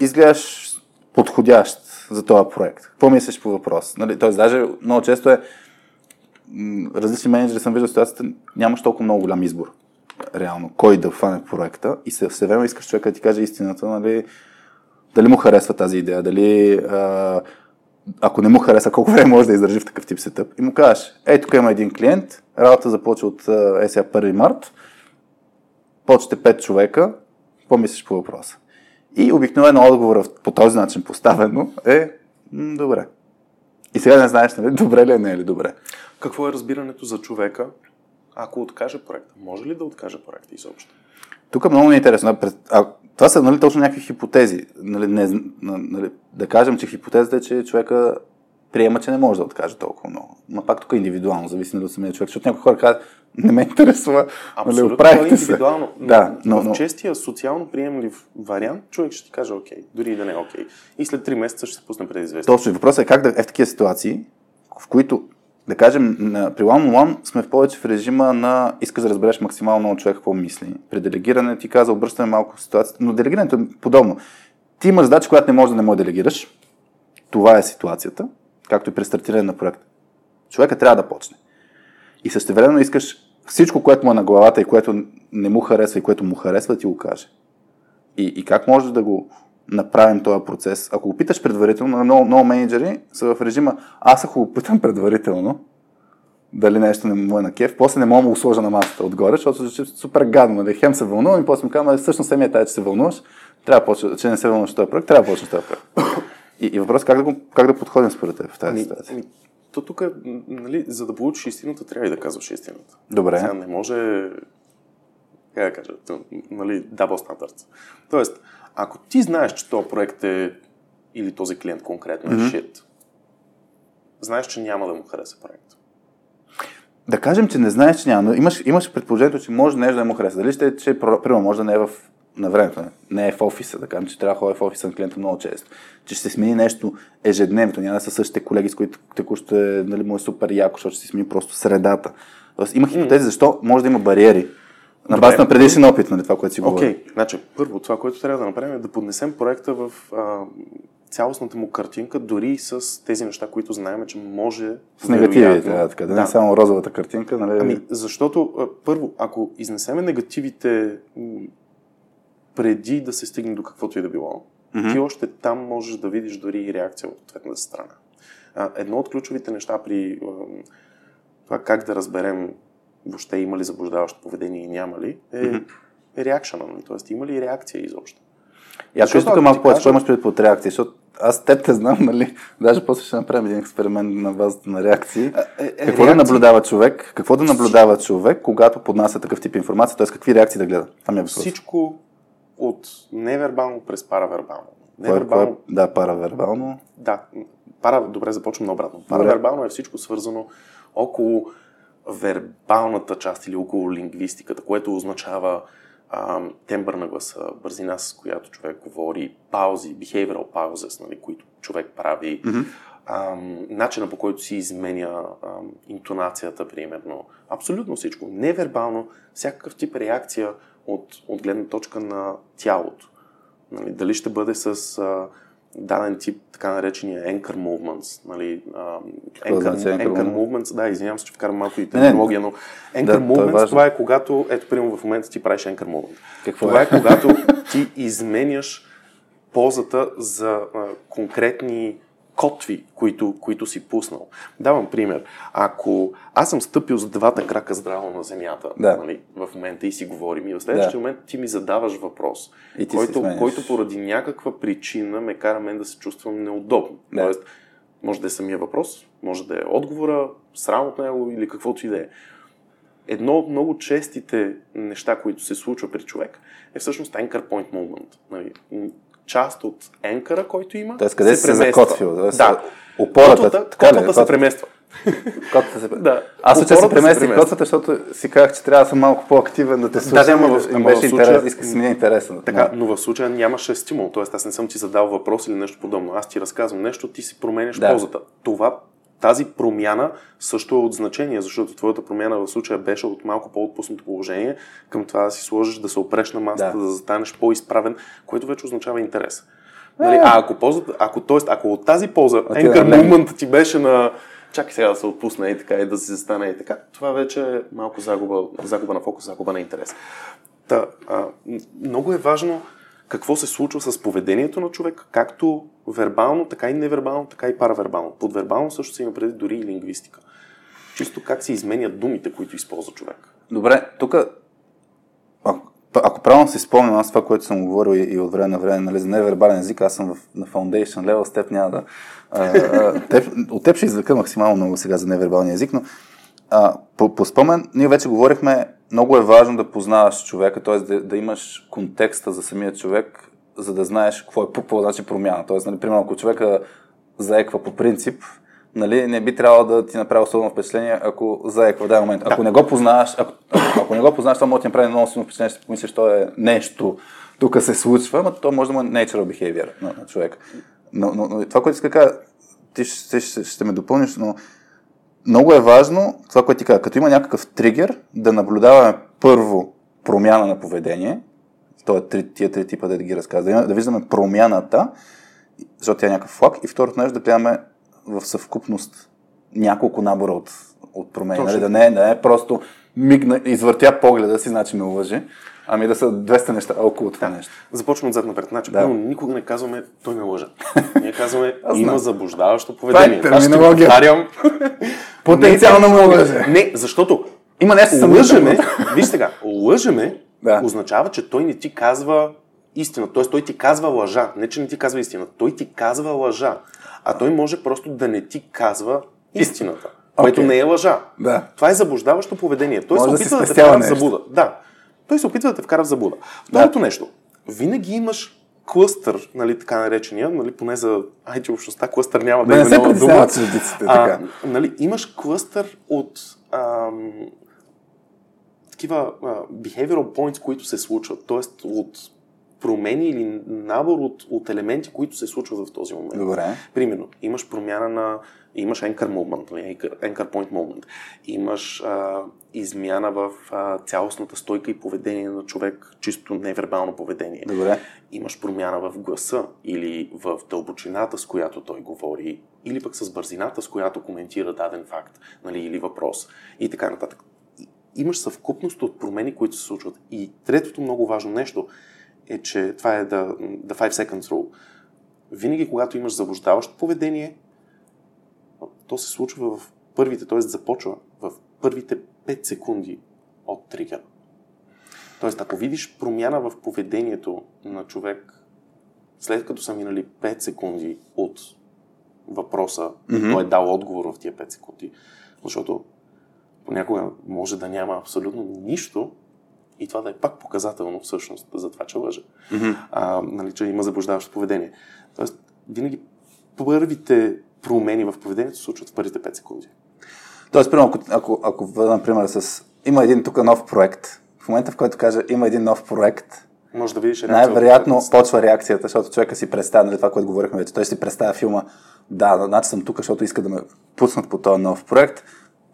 изглеждаш подходящ за този проект. Какво по въпрос? Нали, Тоест, даже много често е различни менеджери съм виждал ситуацията, нямаш толкова много голям избор. Реално, кой да фане проекта и се, се време искаш човека да ти каже истината, нали, дали му харесва тази идея, дали а, ако не му хареса, колко време може да издържи в такъв тип сетъп. И му кажеш, ей, тук има един клиент, работа започва от е, сега 1 март, почте 5 човека, какво мислиш по въпроса? И обикновено отговора по този начин поставено е добре. И сега не знаеш, нали, добре ли е, не е ли добре. Какво е разбирането за човека, ако откаже проекта? Може ли да откаже проекта изобщо? Тук много ми е интересно. А, това са нали, точно някакви хипотези. Нали, не, нали, да кажем, че хипотезата е, че човека приема, че не може да откаже толкова много. Но пак тук е индивидуално, зависи нали, от самия човек. Защото някои хора казват, не ме интересува, нали, Абсолютно това е се. индивидуално. Да, но, в но, честия социално приемлив вариант, човек ще ти каже окей, дори и да не е окей. И след 3 месеца ще се пусне предизвестие. точно. Въпросът е как да е в такива ситуации, в които, да кажем, при One on One сме в повече в режима на искаш да разбереш максимално много човек какво мисли. При делегиране ти каза, обръщаме малко ситуацията, но делегирането е подобно. Ти имаш задача, която не можеш да не можеш да делегираш. Това е ситуацията, както и при стартиране на проекта. Човека трябва да почне. И същевременно искаш всичко, което му е на главата и което не му харесва и което му харесва, да ти го каже. И, и как може да го направим този процес? Ако го питаш предварително, много, много менеджери са в режима, аз ако го питам предварително, дали нещо не му е на кеф, после не мога да го сложа на масата отгоре, защото звучи супер гадно, нали? Хем се вълнувам и после му казвам, всъщност самия тази, че се вълнуваш, трябва да че не се вълнуваш този проект, трябва да почнеш този проект. И, и въпрос как да, го, как да подходим според теб в тази Ами, ситуация? ами, то тук, е, нали, за да получиш истината, трябва и да казваш истината. Добре. Сега не може, как да кажа, нали, double standards. Тоест, ако ти знаеш, че този проект е, или този клиент конкретно е shit, знаеш, че няма да му хареса проект. Да кажем, че не знаеш, че няма, но имаш, имаш предположението, че може нещо да му хареса. Дали ще че, примерно, може да не е в, на времето, не, не е в офиса, да кажем, че трябва да ходя в офиса на клиента много често, че ще се смени нещо ежедневно, няма да са същите колеги, с които текущо е, нали, му е супер яко, защото ще се смени просто средата. Тоест, има хипотези, защо може да има бариери. На база на предишен опит, нали, това, което си говорим. Окей, значи, първо, това, което трябва да направим е да поднесем проекта в а, цялостната му картинка, дори и с тези неща, които знаем, че може. С негативите, да, така, да, не само розовата картинка, нали? Ами, защото, а, първо, ако изнесеме негативите преди да се стигне до каквото и да било, Мгм. ти още там можеш да видиш дори и реакция от ответната страна. А, едно от ключовите неща при а, това как да разберем въобще има ли заблуждаващо поведение и няма ли, е Мгм. реакшена, нали? т.е. има ли реакция изобщо. И кажа тук ако малко повече, какво имаш пред под реакции, защото аз теб те знам, нали? Даже после ще направим един експеримент на базата на реакции. е, Какво да реакции- наблюдава човек? Какво да наблюдава човек, когато поднася такъв тип информация? Т.е. какви реакции да гледа? Това ми е въпрос. Всичко от невербално през паравербално. Кое, Невербално, да, паравербално. да, пара, добре, започвам наобратно. Паравербално е всичко свързано около вербалната част или около лингвистиката, което означава а, тембър на гласа, бързина с която човек говори, паузи, behavioral pauses, нали, които човек прави, mm-hmm. а, начина по който си изменя а, интонацията, примерно. Абсолютно всичко. Невербално, всякакъв тип реакция от, от гледна точка на тялото. Нали, дали ще бъде с а, даден тип, така наречения anchor movements. Нали, а, anchor, значи anchor, anchor movements, да, извинявам се, че вкарам малко и терминология, но anchor да, movements, е това е когато, ето, примерно в момента ти правиш anchor movement. Какво това е? е когато ти изменяш позата за а, конкретни котви, които, които си пуснал. Давам пример. Ако аз съм стъпил с двата крака здраво на земята да. нали, в момента и си говорим, и в следващия да. момент ти ми задаваш въпрос, и който, който поради някаква причина ме кара мен да се чувствам неудобно. Да. Тоест, може да е самия въпрос, може да е отговора, срам от него или каквото и да е. Едно от много честите неща, които се случва при човек, е всъщност anchor point moment. Нали? Част от енкъра, който има, Тоест, къде се, се закотвил? Да, да. Опората, котвата, така котвата ли, се премества. Котвата се... да. Аз случай се преместих котвата, защото си казах, че трябва да съм малко по-активен да те слушам. Да, да, в, и, беше случая, интерес, иска си ми интересно. Така, но в случая нямаше стимул, т.е. аз не съм ти задал въпрос или нещо подобно. Аз ти разказвам нещо, ти си променяш да. ползата. Това тази промяна също е от значение, защото твоята промяна в случая беше от малко по-отпуснато положение към това да си сложиш, да се опреш на масата, да, да застанеш по-изправен, което вече означава интерес. Нали? А ако, ползата, ако, тоест, ако от тази полза anchor moment ти беше на чакай сега да се отпусне и така и да се застане и така, това вече е малко загуба, загуба на фокус, загуба на интерес. Та, а, много е важно какво се случва с поведението на човек, както вербално, така и невербално, така и паравербално. Под вербално също се има преди дори и лингвистика. Чисто как се изменят думите, които използва човек. Добре, тук ако, ако правилно си спомням, аз това, което съм говорил и, и от време на време нали, за невербален език, аз съм в, на Foundation Level, с теб няма да... А, а, теб, от теб ще извлека максимално много сега за невербалния език, но а, по, по спомен, ние вече говорихме, много е важно да познаваш човека, т.е. Да, да имаш контекста за самия човек, за да знаеш какво е какво значи промяна. Тоест, нали, примерно, ако човека заеква по принцип, нали, не би трябвало да ти направи особено впечатление, ако заеква в даден момент. Ако не го познаваш, ако, ако не го познаваш, това може да ти направи много силно впечатление, ще помислиш, що е нещо, тук се случва, но то може да му е natural behavior на, на човек. Но, но, но, това, което иска ти ще, ще, ще ме допълниш, но много е важно това, което ти каза, като има някакъв тригер, да наблюдаваме първо промяна на поведение, е три, тия три типа да ги разказва, да, да виждаме промяната, защото тя е някакъв флаг, и второто нещо да гледаме в съвкупност няколко набора от, от промени. Нали? Да, не, да не е просто мигна, извъртя погледа си, значи ме лъжи, ами да са 200 неща около това да. нещо. Започвам отзад напред. Значи, да. първо, никога не казваме той ме лъжа. Ние казваме има заблуждаващо поведение. Това е терминология. Потенциално ме лъжа. Не, защото има нещо лъжеме, виж сега, лъжеме да. означава, че той не ти казва истина. Тоест той ти казва лъжа. Не, че не ти казва истина. Той ти казва лъжа. А той може просто да не ти казва истината. Okay. Което не е лъжа. Да. Това е заблуждаващо поведение. Той може се опитва да, да те вкара в заблуда. Да. Той се опитва да те вкара в заблуда. Второто да. нещо. Винаги имаш клъстър, нали, така наречения, нали, поне за IT общността, клъстър няма да, да има нова дума. А, нали, имаш клъстър от ам, такива а, behavioral points, които се случват, т.е. от промени или набор от, от елементи, които се случват в този момент. Добре. Примерно, имаш промяна на имаш anchor moment, нали, anchor point moment, имаш а, измяна в а, цялостната стойка и поведение на човек, чисто невербално поведение. Добре. Имаш промяна в гласа или в дълбочината, с която той говори, или пък с бързината, с която коментира даден факт нали, или въпрос и така нататък имаш съвкупност от промени, които се случват. И третото много важно нещо е, че това е the, the 5 seconds rule. Винаги, когато имаш заблуждаващо поведение, то се случва в първите, т.е. започва в първите 5 секунди от тригър. Тоест, ако видиш промяна в поведението на човек, след като са минали 5 секунди от въпроса, mm-hmm. той е дал отговор в тия 5 секунди, защото понякога може да няма абсолютно нищо и това да е пак показателно всъщност за това, че лъже. Mm-hmm. А, нали, че има заблуждаващо поведение. Тоест, винаги първите промени в поведението се случват в първите 5 секунди. Тоест, примерно, ако, ако, ако например, с... Има един тук нов проект. В момента, в който кажа, има един нов проект, може да видиш реакция. Най-вероятно почва реакцията, защото човека си представя, нали, това, което говорихме вече. Той си представя филма, да, значи съм тук, защото иска да ме пуснат по този нов проект.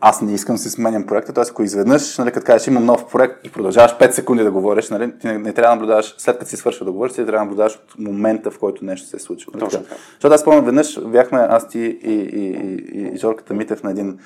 Аз не искам да си сменям проекта, т.е. ако изведнъж, нали, като кажеш, имам нов проект и продължаваш 5 секунди да говориш, нали, ти не, не трябва да наблюдаваш, след като си свършил да говориш, ти трябва да наблюдаваш от момента, в който нещо се е случило. Нали, Точно. Защото аз спомням, веднъж бяхме аз ти и, и, и, и Жорката Митев на един,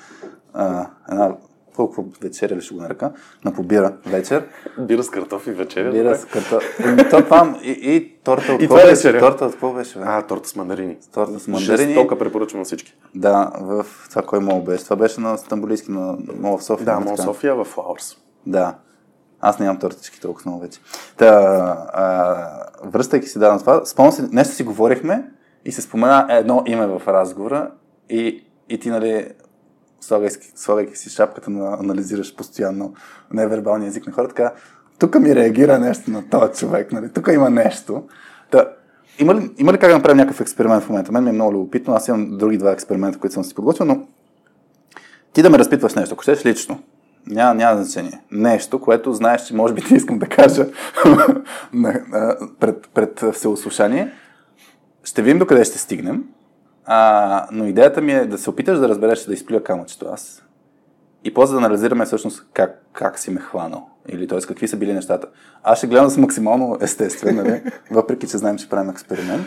а, една колко вечеря ли ще го нарека, на побира вечер. Бира с картофи вечеря? Бира с картофи. То това и, и торта от и какво беше? Торта от какво беше? Бе? А, торта с мандарини. Торта с мандарини. Жестока препоръчвам на всички. Да, в това кой мол беше? Това беше на Стамбулийски, на Мол в София. Да, Мол София в Флауърс. Да. Аз нямам тортички толкова много вече. Та, а, връщайки си да на това, спомням си, нещо си говорихме и се спомена едно име в разговора и, и ти, нали, слагайки, слагайки си шапката, на, анализираш постоянно невербалния език на хората, така, тук ми реагира нещо на този човек, нали? тук има нещо. Та, има, ли, има ли как да направим някакъв експеримент в момента? Мен ми е много любопитно, аз имам други два експеримента, които съм си подготвил, но ти да ме разпитваш нещо, ако щеш лично, няма, няма значение. Нещо, което знаеш, че може би ти искам да кажа пред, пред всеослушание. Ще видим докъде ще стигнем. А, но идеята ми е да се опиташ да разбереш, да изплюя камъчето аз. И после да анализираме всъщност как, как си ме хванал. Или т.е. какви са били нещата. Аз ще гледам с максимално естествен, нали? въпреки че знаем, че правим експеримент.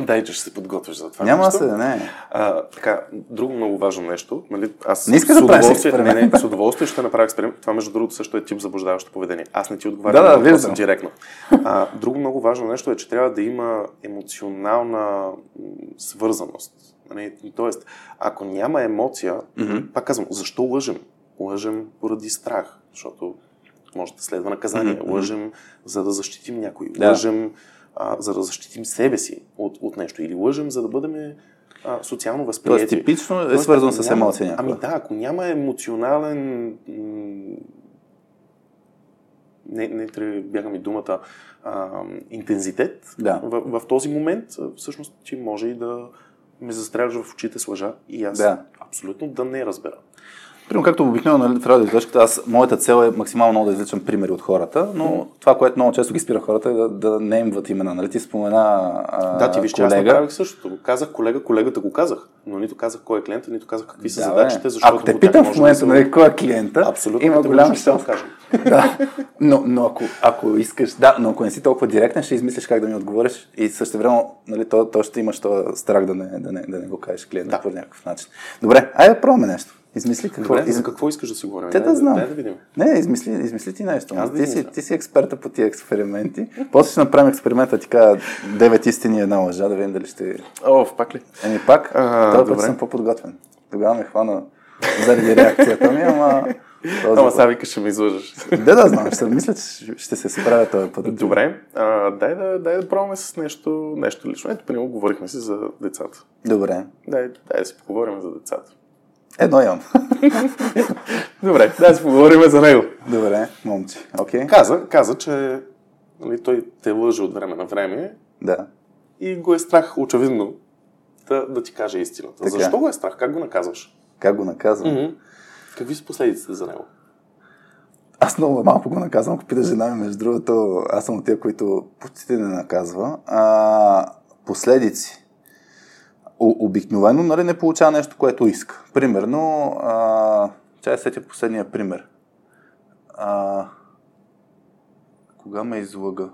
Дай, че ще се подготвиш за това. Няма нещо. се, не. А, така, друго много важно нещо. Нали, аз не искаш да правиш експеримент. Не, не, с удоволствие ще направя експеримент. Това, между другото, също е тип заблуждаващо поведение. Аз не ти отговарям да, да, на въпроса директно. А, друго много важно нещо е, че трябва да има емоционална свързаност. Нали, тоест, ако няма емоция, mm-hmm. пак казвам, защо лъжем? Лъжем поради страх, защото може да следва наказание. Mm-hmm. Лъжем, за да защитим някой. Да. Лъжем, а, за да защитим себе си от, от нещо. Или лъжем, за да бъдем а, социално възприяти. Тоест, типично е свързано с емоция Ами да, ако няма емоционален м- не, не бяга ми думата, а, интензитет да. в, в този момент, всъщност ти може и да ме застреляш в очите с лъжа и аз да. абсолютно да не разбера. Примерно, както обикновено нали, в радиоизлъчката, аз моята цел е максимално много да извличам примери от хората, но mm. това, което много често ги спира хората е да, да не имват имена. Нали? Ти спомена а, Да, ти виж, колега. аз направих същото. Казах колега, колегата го казах, но нито казах кой е клиента, нито казах какви са да, задачите, защото Ако те питам в момента, да нали, кой е клиента, Абсолютно, има голям шанс. Да да, но, но ако, ако искаш, да, но ако не си толкова директен, ще измислиш как да ми отговориш и също време, нали, то, то ще имаш този страх да не, да не, да не го кажеш клиента Да. по някакъв начин. Добре, айде да пробваме нещо. Измисли какво. Добре, из... за какво искаш да си говорим? Те да знам. Дай да видим. Не, измисли, измисли ти нещо. Аз да ти, си, ти си експерта по тия експерименти. После ще направим експеримента, ти кажа 9 истини и една лъжа, да видим дали ще... О, пак ли? Еми пак, А, този път добре. съм по-подготвен. Тогава ме хвана заради реакцията ми, ама... този Ама сега викаш, ще ме излъжеш. Да, да знам, ще мисля, че ще се справя този път. Добре, а, дай, да, дай да пробваме с нещо, нещо лично. Ето, примерно, говорихме си за децата. Добре. Дай, дай да си поговорим за децата. Едно имам. Добре, да си поговорим за него. Добре, момче. Окей? Каза, каза че нали, той те лъже от време на време Да. и го е страх, очевидно, да, да ти каже истината. Така. Защо го е страх? Как го наказваш? Как го наказвам? Mm-hmm. Какви са последиците за него? Аз много малко го наказвам, ако пита жена ми, между другото, аз съм от тия, които почти не наказва. А, последици. Обикновено нали, не получава нещо, което иска. Примерно, а, чай сетя последния пример. А, кога ме излъга?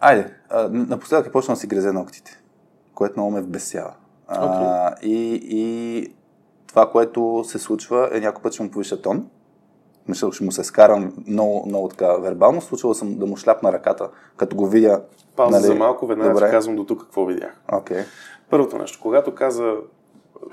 Айде, а, напоследък е почнал да си грезе ногтите, което много ме вбесява. А, и, и това, което се случва е някой път ще му повиша тон, мисля, ще му се скарам много, много така вербално, случвало съм да му шляпна ръката, като го видя. Пауза нали, за малко, веднага Добре. ти казвам до тук какво видях. Окей. Първото нещо, когато каза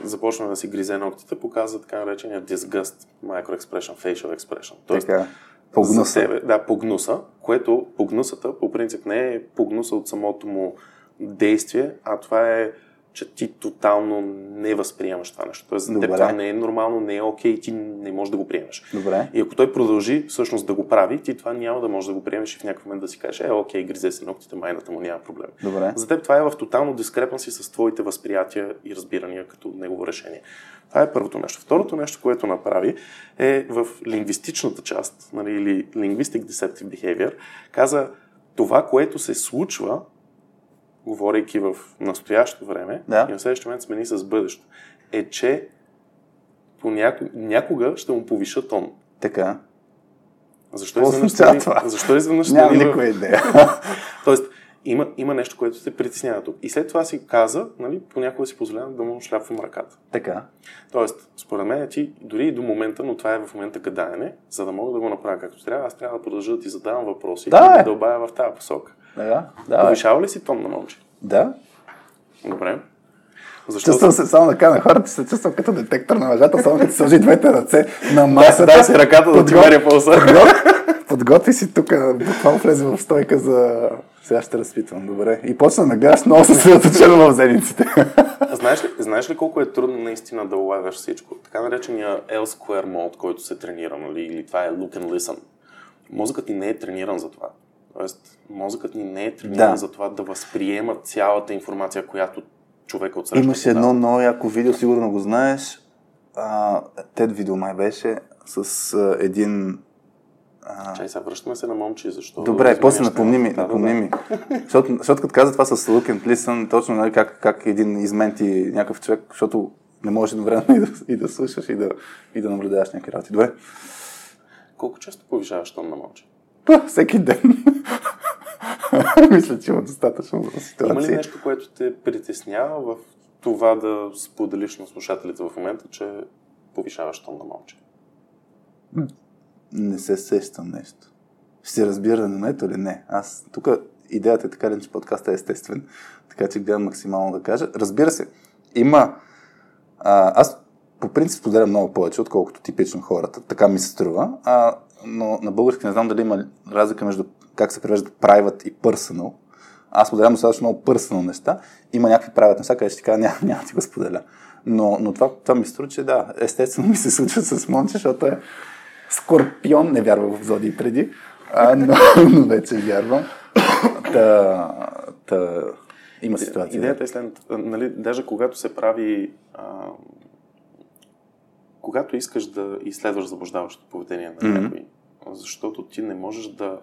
започна да си гризе ногтите, показа така наречения disgust microexpression, facial expression. Тоест, Така. Погнуса. За себе, да, погнуса, което погнусата по принцип не е погнуса от самото му действие, а това е че ти тотално не възприемаш това нещо. Тоест, за теб това не е нормално, не е окей, ти не можеш да го приемеш. Добре. И ако той продължи всъщност да го прави, ти това няма да можеш да го приемеш и в някакъв момент да си кажеш, е, окей, гризе се ногтите, майната му няма проблем. Добре. За теб това е в тотално дискрепанси с твоите възприятия и разбирания като негово решение. Това е първото нещо. Второто нещо, което направи е в лингвистичната част, нали, или Linguistic Deceptive Behavior, каза това, което се случва, говорейки в настоящото време, Да. и на следващия момент смени с бъдеще, е, че понякога, някога ще му повиша тон. Така. Защо изведнъж, смени- това? защо изведнъж Нямам смени в- никаква идея. Тоест, има, има нещо, което се притеснява тук. И след това си каза, нали, понякога си позволявам да му шляпвам ръката. така. Тоест, според мен ти дори и до момента, но това е в момента гадаене, за да мога да го направя както трябва, аз трябва да продължа да ти задавам въпроси Да, и да дълбая в тази посока. Да, да. Повишава ли си тон на момче? Да. Добре. Защо? Чувствам се само така на хората, се чувствам като детектор на лъжата, само като сложи двете ръце на масата. дай си ръката да ти меря пулса. Подго- Подготви си тук, буквално влезе в стойка за... Сега ще разпитвам, добре. И почна да гледаш много съсредоточено в зениците. знаеш, ли, знаеш ли колко е трудно наистина да улавяш всичко? Така наречения L-square mode, който се тренира, нали? или това е look and listen. Мозъкът ни не е трениран за това. Тоест, мозъкът ни не е трениран Да. за това да възприема цялата информация, която човека отсреща. Имаше едно много яко видео, сигурно го знаеш. Тед видео май беше с а, един... А, Чай, сега връщаме се на момче, защо? Добре, после напомни ми, напомни ми. Защото, защото като каза това с Look and Listen, точно нали, как, как един изменти някакъв човек, защото не можеш едновременно и да, и да слушаш и да, и да наблюдаваш някакви работи. Добре. Колко често повишаваш тон на момче? Па, всеки ден. Мисля, че има достатъчно ситуации. Има ли нещо, което те притеснява в това да споделиш на слушателите в момента, че повишаваш тон на момче? Не се сещам нещо. Ще се разбира на нето или не. Аз тук идеята е така, че подкастът е естествен, така че гледам максимално да кажа. Разбира се, има... А, аз по принцип споделям много повече, отколкото типично хората. Така ми се струва. А, но на български не знам дали има разлика между как се превежда private и personal. Аз споделям достатъчно много personal неща. Има някакви private неща, където ще кажа, няма, няма ти го споделя. Но, но това, това ми струва, че да, естествено ми се случва с Монче, защото е Скорпион, не вярвах в Зодии преди, а, но, но вече вярвам. Та, та, има ситуация. Идеята е следната. Нали, даже когато се прави... А, когато искаш да изследваш заблуждаващото поведение на Мгм. някой, защото ти не можеш да,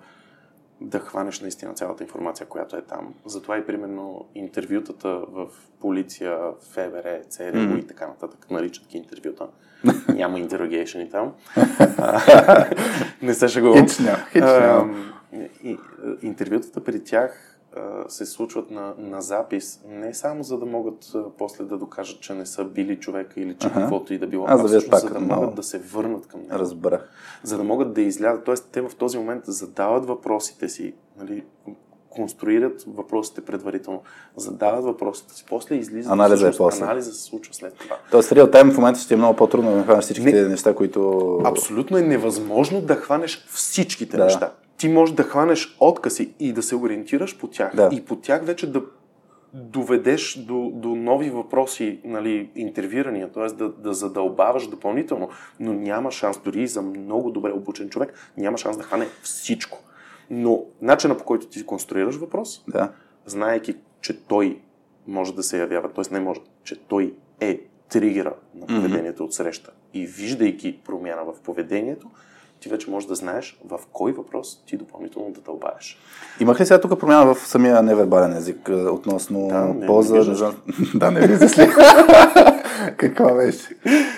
да хванеш наистина цялата информация, която е там. Затова и примерно интервютата в полиция, ФБР, ЦРУ Мгм. и така нататък наричат ги интервюта. Няма интерогейшени там. не се шегувам. Хич няма, интервютата при тях се случват на, на запис, не само за да могат а, после да докажат, че не са били човека или че Аха. каквото и да било, А, видят всъщност пак за да могат много. да се върнат към него. Разбрах. За да могат да излязат. Тоест, те в този момент задават въпросите си, нали, конструират въпросите предварително, задават въпросите си, после излизат. Анализа е после. Анализа се случва след това. Тоест, реал тайм в момента ще е много по-трудно да нахванеш всички Не. неща, които... Абсолютно е невъзможно да хванеш всичките Да. неща. Ти можеш да хванеш откази и да се ориентираш по тях. Да. И по тях вече да доведеш до, до нови въпроси, нали, интервюрания, т.е. Да, да задълбаваш допълнително, но няма шанс, дори и за много добре обучен човек, няма шанс да хване всичко. Но начина по който ти конструираш въпрос, Да. знаеки, че той може да се явява, т.е. не може, че той е тригера на поведението от среща и виждайки промяна в поведението, ти вече можеш да знаеш в кой въпрос ти допълнително да дълбаеш. Имах ли сега тук промяна в самия невербален език а, относно Да, не виждаш. Не да, не виждаш ли? Каква беше?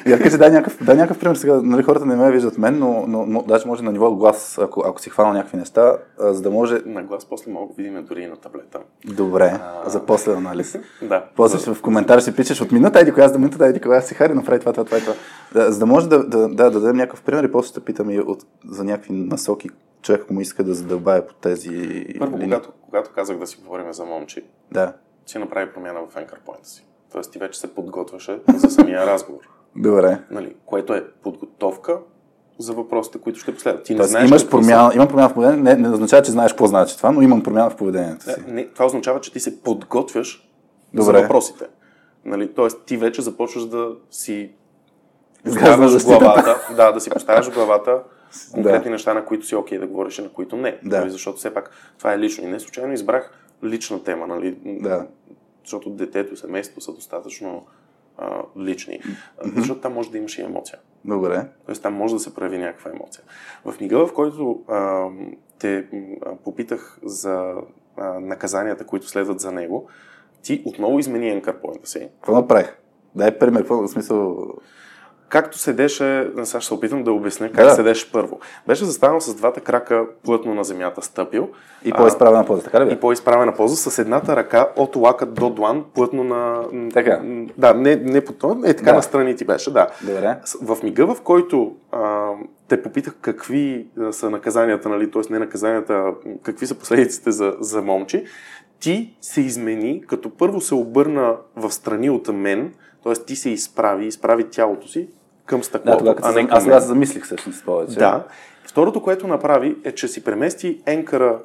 Я кажи, дай някакъв, дай някакъв пример сега. Нали, хората не ме виждат мен, но, но, но даже може на ниво глас, ако, ако си хванал някакви неща, а, за да може... На глас после мога да видим дори и на таблета. Добре, А. за после анализ. Да. После ще в коментар ще пишеш от минута, еди коя до минута, еди коя си хари, направи това, това, това, това. Да, за да може да, да, да, да дадем някакъв пример и после ще питам и от, за някакви насоки, човек, ако му иска да задълбае по тези Първо, линии. когато, когато казах да си говорим за момче, Да. си направи промяна в anchor point си. Тоест ти вече се подготвяше за самия разговор. Добре. Нали, което е подготовка за въпросите, които ще последват. Ти не Тоест, знаеш имаш са. промяна, имам промяна в поведението, не, не означава, че знаеш какво значи това, но имам промяна в поведението си. Да, не, това означава, че ти се подготвяш за Добре. въпросите. Нали, тоест, ти вече започваш да си поставяш главата, да, да си поставяш главата конкретни Да. неща, на които си окей да говориш и на които не. Да. Нали, защото все пак това е лично. И не случайно избрах лична тема, нали? Да. Защото детето, семейството са достатъчно а, лични. Mm-hmm. Защото там може да имаш и емоция. Добре. Тоест там може да се прояви някаква емоция. В мига, в който а, те а, попитах за а, наказанията, които следват за него, ти отново измени енкърпоинта си. Какво направих? Дай пример, какво в смисъл... Както седеше, сега ще се опитам да обясня как Да. седеше първо. Беше застанал с двата крака плътно на земята, стъпил. И по-изправена поза, така ли бе? И по-изправена поза с едната ръка от лакът до длан, плътно на... Така. Да, не, не по това, е така Да. на страни ти беше, да. Добре. В мига, в който а, те попитах какви са наказанията, нали, т.е. не наказанията, какви са последиците за, за момче, ти се измени, като първо се обърна в страни от мен, т.е. ти се изправи, изправи тялото си към Да, стъклото, като а не към Аз се замислих всъщност повече. Да. Второто, което направи, е, че си премести енкъра,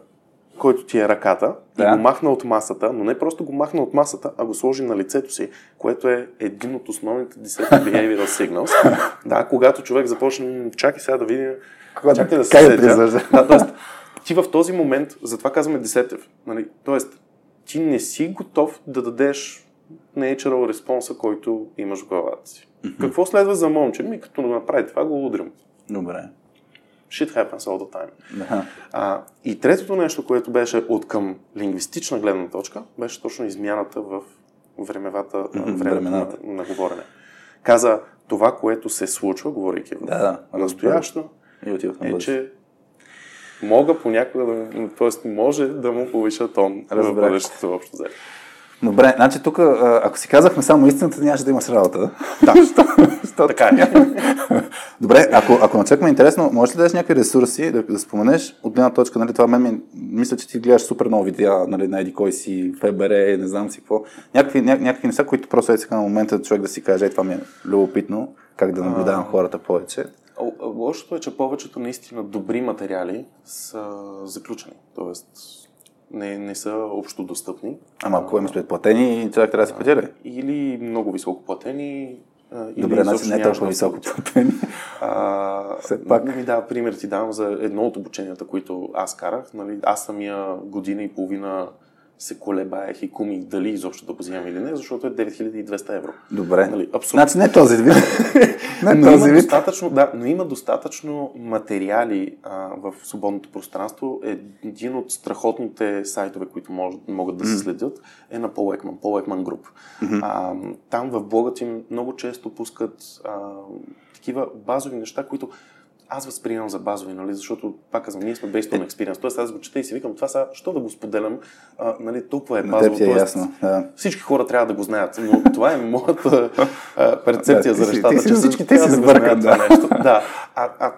който ти е ръката, Да. и го махна от масата, но не просто го махна от масата, а го сложи на лицето си, което е един от основните 10 behavioral signals. да, когато човек започне, «М, чакай сега да Когато- чакай да се как да? Да, тоест, ти в този момент, затова казваме десетев, нали? тоест, ти не си готов да дадеш natural респонса, който имаш в главата си. Какво следва за момче? Ми като направи това, го удрям. Добре. Shit happens all the time. Да. А, и третото нещо, което беше от към лингвистична гледна точка, беше точно измяната в времевата, времето времената. на, на говорене. Каза, това, което се случва, говорейки в Да, да. настоящо, И отивах на е, че мога понякога да, т.е. може да му повиша тон в Разбрах. бъдещето общо взето. Добре, значи тук, ако си казахме само истината, нямаше да имаш работа. Да, Що така е. Добре, ако, ако начекаме интересно, можеш ли да дадеш някакви ресурси, да, да споменеш от една точка, нали, това мен ми, мисля, че ти гледаш супер много видеа, нали, на еди кой си, ФБР, не знам си какво. Някакви, ня, някакви неща, които просто е сега на момента човек да си каже, е, това ми е любопитно, как да наблюдавам хората повече. Лошото е, че повечето наистина добри материали са заключени. Тоест, не, не са общо достъпни. Ама ако имаш предплатени, човек трябва да си печели. Или много високо платени. или Добре, значи не е толкова високо платени. А, Все пак. Ми да, пример ти давам за едно от обученията, които аз карах. Нали, аз самия година и половина се колебаех и кумих дали изобщо да го взимам или не, защото е 9200 евро. Добре. Нали, абсолютно. Значи не този вид. не Но този има, вид. достатъчно, да, но има достатъчно материали а, в свободното пространство. Един от страхотните сайтове, които мож, могат да се следят, е на Paul Ekman, Paul Ekman Group. А, там в блогът им много често пускат а, такива базови неща, които аз възприемам за базови, нали, защото, пак казвам, ние сме based on experience. Тоест аз го чета и си викам, това сега, що да го споделям, а, нали, толкова е базово. е Тоест, ясно. Да. всички хора трябва да го знаят, но това е моята а, перцепция Да, за нещата, ти си- всички трябва си знаят да. това нещо. Да, а, а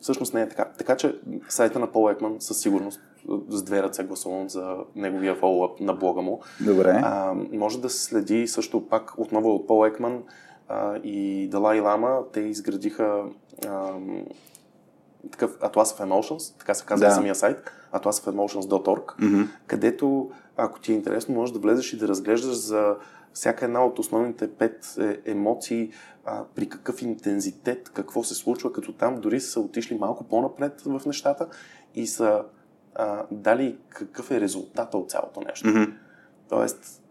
всъщност не е така. Така че сайта на Пол Екман със сигурност с две ръце гласувам за неговия фоллоуап на блога му. Добре. А, може да се следи също пак отново от Пол Екман а, и Далай Лама. Те изградиха такъв Atlas of Emotions, така се казва Да. самия сайт, atlasofemotions.org, Мгм. където, ако ти е интересно, можеш да влезеш и да разглеждаш за всяка една от основните пет е, емоции, а, при какъв интензитет, какво се случва, като там дори са отишли малко по-напред в нещата и са а, дали какъв е резултата от цялото нещо. Мгм. Тоест,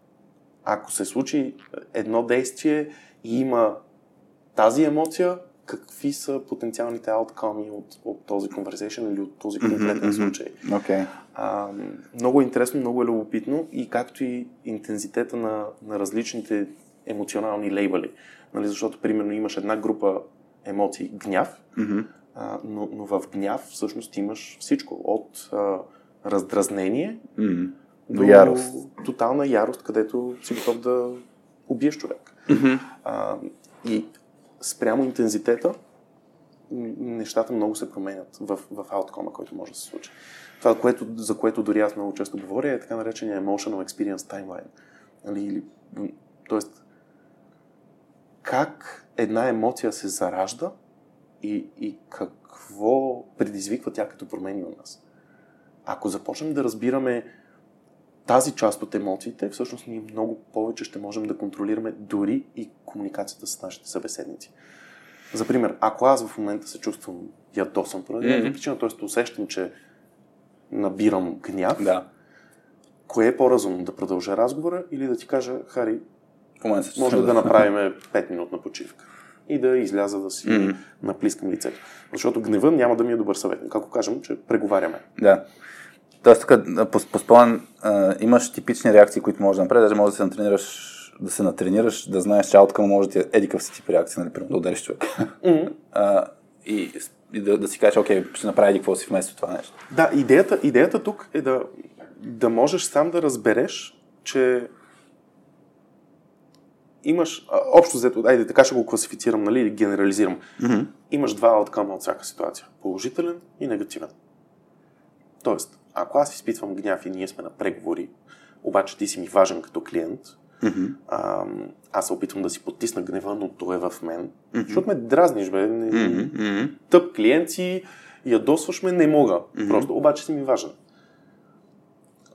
ако се случи едно действие и има тази емоция, какви са потенциалните ауткоми от, от този conversation или от този конкретен мгм. случай. Окей. А, много е интересно, много е любопитно и както и интензитета на, на различните емоционални лейбъли. Нали, защото, примерно, имаш една група емоции, гняв, Мгм. а, но, но в гняв всъщност имаш всичко. От а, раздразнение Мгм. до До ярост. тотална ярост, където си готов да убиеш човек. Мгм. А, и спрямо интензитета, нещата много се променят в, в ауткома, който може да се случи. Това, което, за което дори аз много често говоря, е така наречения Emotional Experience Timeline. Нали, или, тоест, как една емоция се заражда и, и какво предизвиква тя като промени у нас. Ако започнем да разбираме тази част от емоциите, всъщност ние много повече ще можем да контролираме дори и комуникацията с нашите събеседници. За пример, ако аз в момента се чувствам ядосан поради mm-hmm. причина, т.е. усещам, че набирам гняв, Да. кое е по-разумно? Да продължа разговора или да ти кажа, Хари, може да направим 5 минутна почивка и да изляза да си Мгм. наплискам лицето. Защото гнева няма да ми е добър съветник. Ако кажем, че преговаряме. Да. Тоест, тук по, по спомен а, имаш типични реакции, които можеш да направиш. Даже можеш да се натренираш, да се натренираш, да знаеш, че ауткъм може да ти е еди какъв си тип реакция, нали, примерно да удариш човек. а, и и да, да си кажеш, окей, ще направя какво си вместо това нещо. Да, идеята, идеята тук е да, да можеш сам да разбереш, че имаш, а, общо взето, айде така ще го класифицирам, нали, или генерализирам. Mm-hmm. Имаш два ауткъма от всяка ситуация. Положителен и негативен. Тоест, ако аз изпитвам гняв и ние сме на преговори, обаче ти си ми важен като клиент, Mm-hmm. а, аз се опитвам да си потисна гнева, но той е в мен. Mm-hmm. Защото ме дразниш, бе. Mm-hmm. тъп клиент си, ядосваш ме, не мога. Mm-hmm. Просто, обаче си ми важен.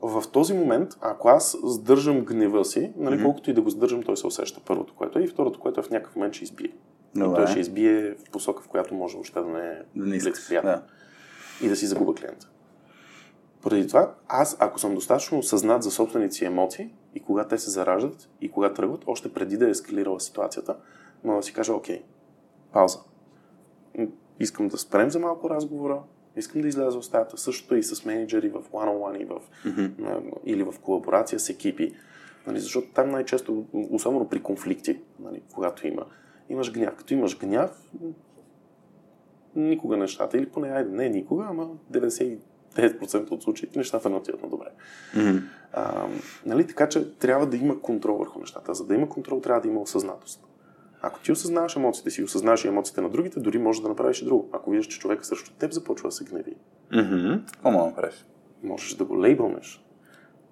В този момент, ако аз сдържам гнева си, нали, mm-hmm. колкото и да го сдържам, той се усеща първото, което е, и второто, което е в някакъв момент ще избие. Добре. И той ще избие в посока, в която може въобще да не е Да не искаш. Да. И да си загуба клиента. Поради това, аз, ако съм достатъчно осъзнат за собствените си емоции и кога те се зараждат и кога тръгват, още преди да е ескалирала ситуацията, мога да си кажа, окей, пауза. Искам да спрем за малко разговора, искам да изляза от стаята. Същото е и с менеджери в one-on-one и в, mm-hmm. или в колаборация с екипи. Нали, защото там най-често, особено при конфликти, нали, когато има, имаш гняв. Като имаш гняв, никога нещата, или поне, айде, не никога, ама 99% от случаите нещата не отиват на добре. Mm-hmm. А, нали, така че трябва да има контрол върху нещата. За да има контрол, трябва да има осъзнатост. Ако ти осъзнаваш емоциите си осъзнаваш и емоциите на другите, дори можеш да направиш и друго. Ако виждаш, че човека срещу теб започва да се гневи, Mm-hmm. Какво мога да направиш? можеш да го лейбълнеш.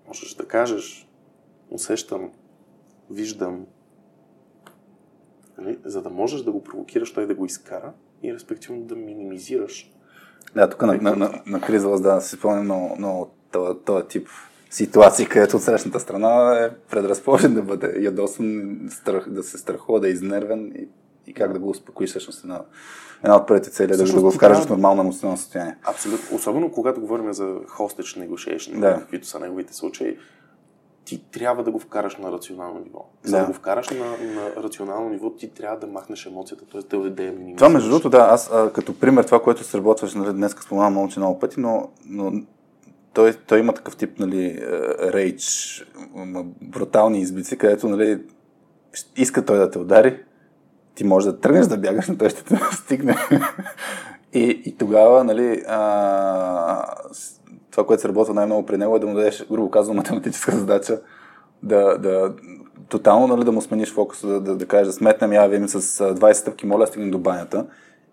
Можеш да кажеш, усещам, виждам. Нали? За да можеш да го провокираш, той да го изкара и респективно да минимизираш. Да, тук на, на, на, на криза да си спомням много, много този, тип ситуации, където от срещната страна е предразположен да бъде ядосан, страх, да се страхува, да е изнервен и, и как да го успокоиш всъщност една, една от първите цели да, Всъщност да го вкараш в нормално емоционално състояние. Абсолютно. Особено когато говорим за hostage negotiation, Да. каквито са неговите случаи, ти трябва да го вкараш на рационално ниво. За Да. да, го вкараш на, на рационално ниво, ти трябва да махнеш емоцията, т.е. да, да я минимизираш. Това, между другото, да, аз а, като пример, това, което сработваш, нали, днес споменавам много, че много пъти, но, но той, той има такъв тип, нали, рейдж, брутални избици, където, нали, иска той да те удари, ти можеш да тръгнеш да бягаш, но той ще те настигне. и, и тогава, нали, а, това, което се работва най-много при него е да му дадеш, грубо казвам, математическа задача, да, да тотално нали, да му смениш фокуса, да, да, да кажеш да сметнем, я вим с а, 20 стъпки, моля, стигнем до банята.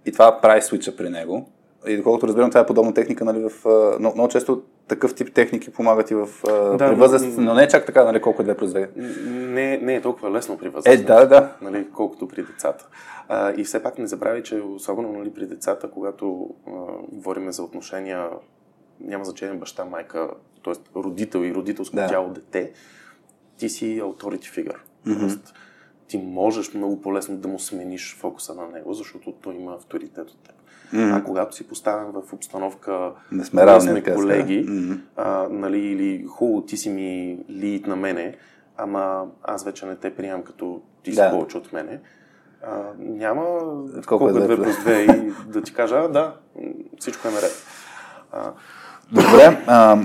И това прави свича при него. И доколкото разбирам, това е подобна техника, нали, в, а, много, често такъв тип техники помагат и в Да, при но- възраст, но не е чак така, нали, колко е 2 плюс 2. Не, не е толкова лесно при Е, възрастните. да, да. нали, колкото при децата. А, и все пак не забрави, че особено нали, при децата, когато а, говорим за отношения, няма значение баща, майка, т.е. родител и родителско Да. тяло дете, ти си authority figure. Mm-hmm. Тоест, ти можеш много по-лесно да му смениш фокуса на него, защото той има авторитет от теб. Mm-hmm. А когато си поставен в обстановка, Не сме равни, сме колеги. Мгм. а, нали, или хубаво, ти си ми лид на мене, ама аз вече не те приемам като ти си Да. повече от мене. А, няма Колко колко, е е 2 две плюс 2 и да ти кажа, а, да, всичко е наред. А, Добре, а,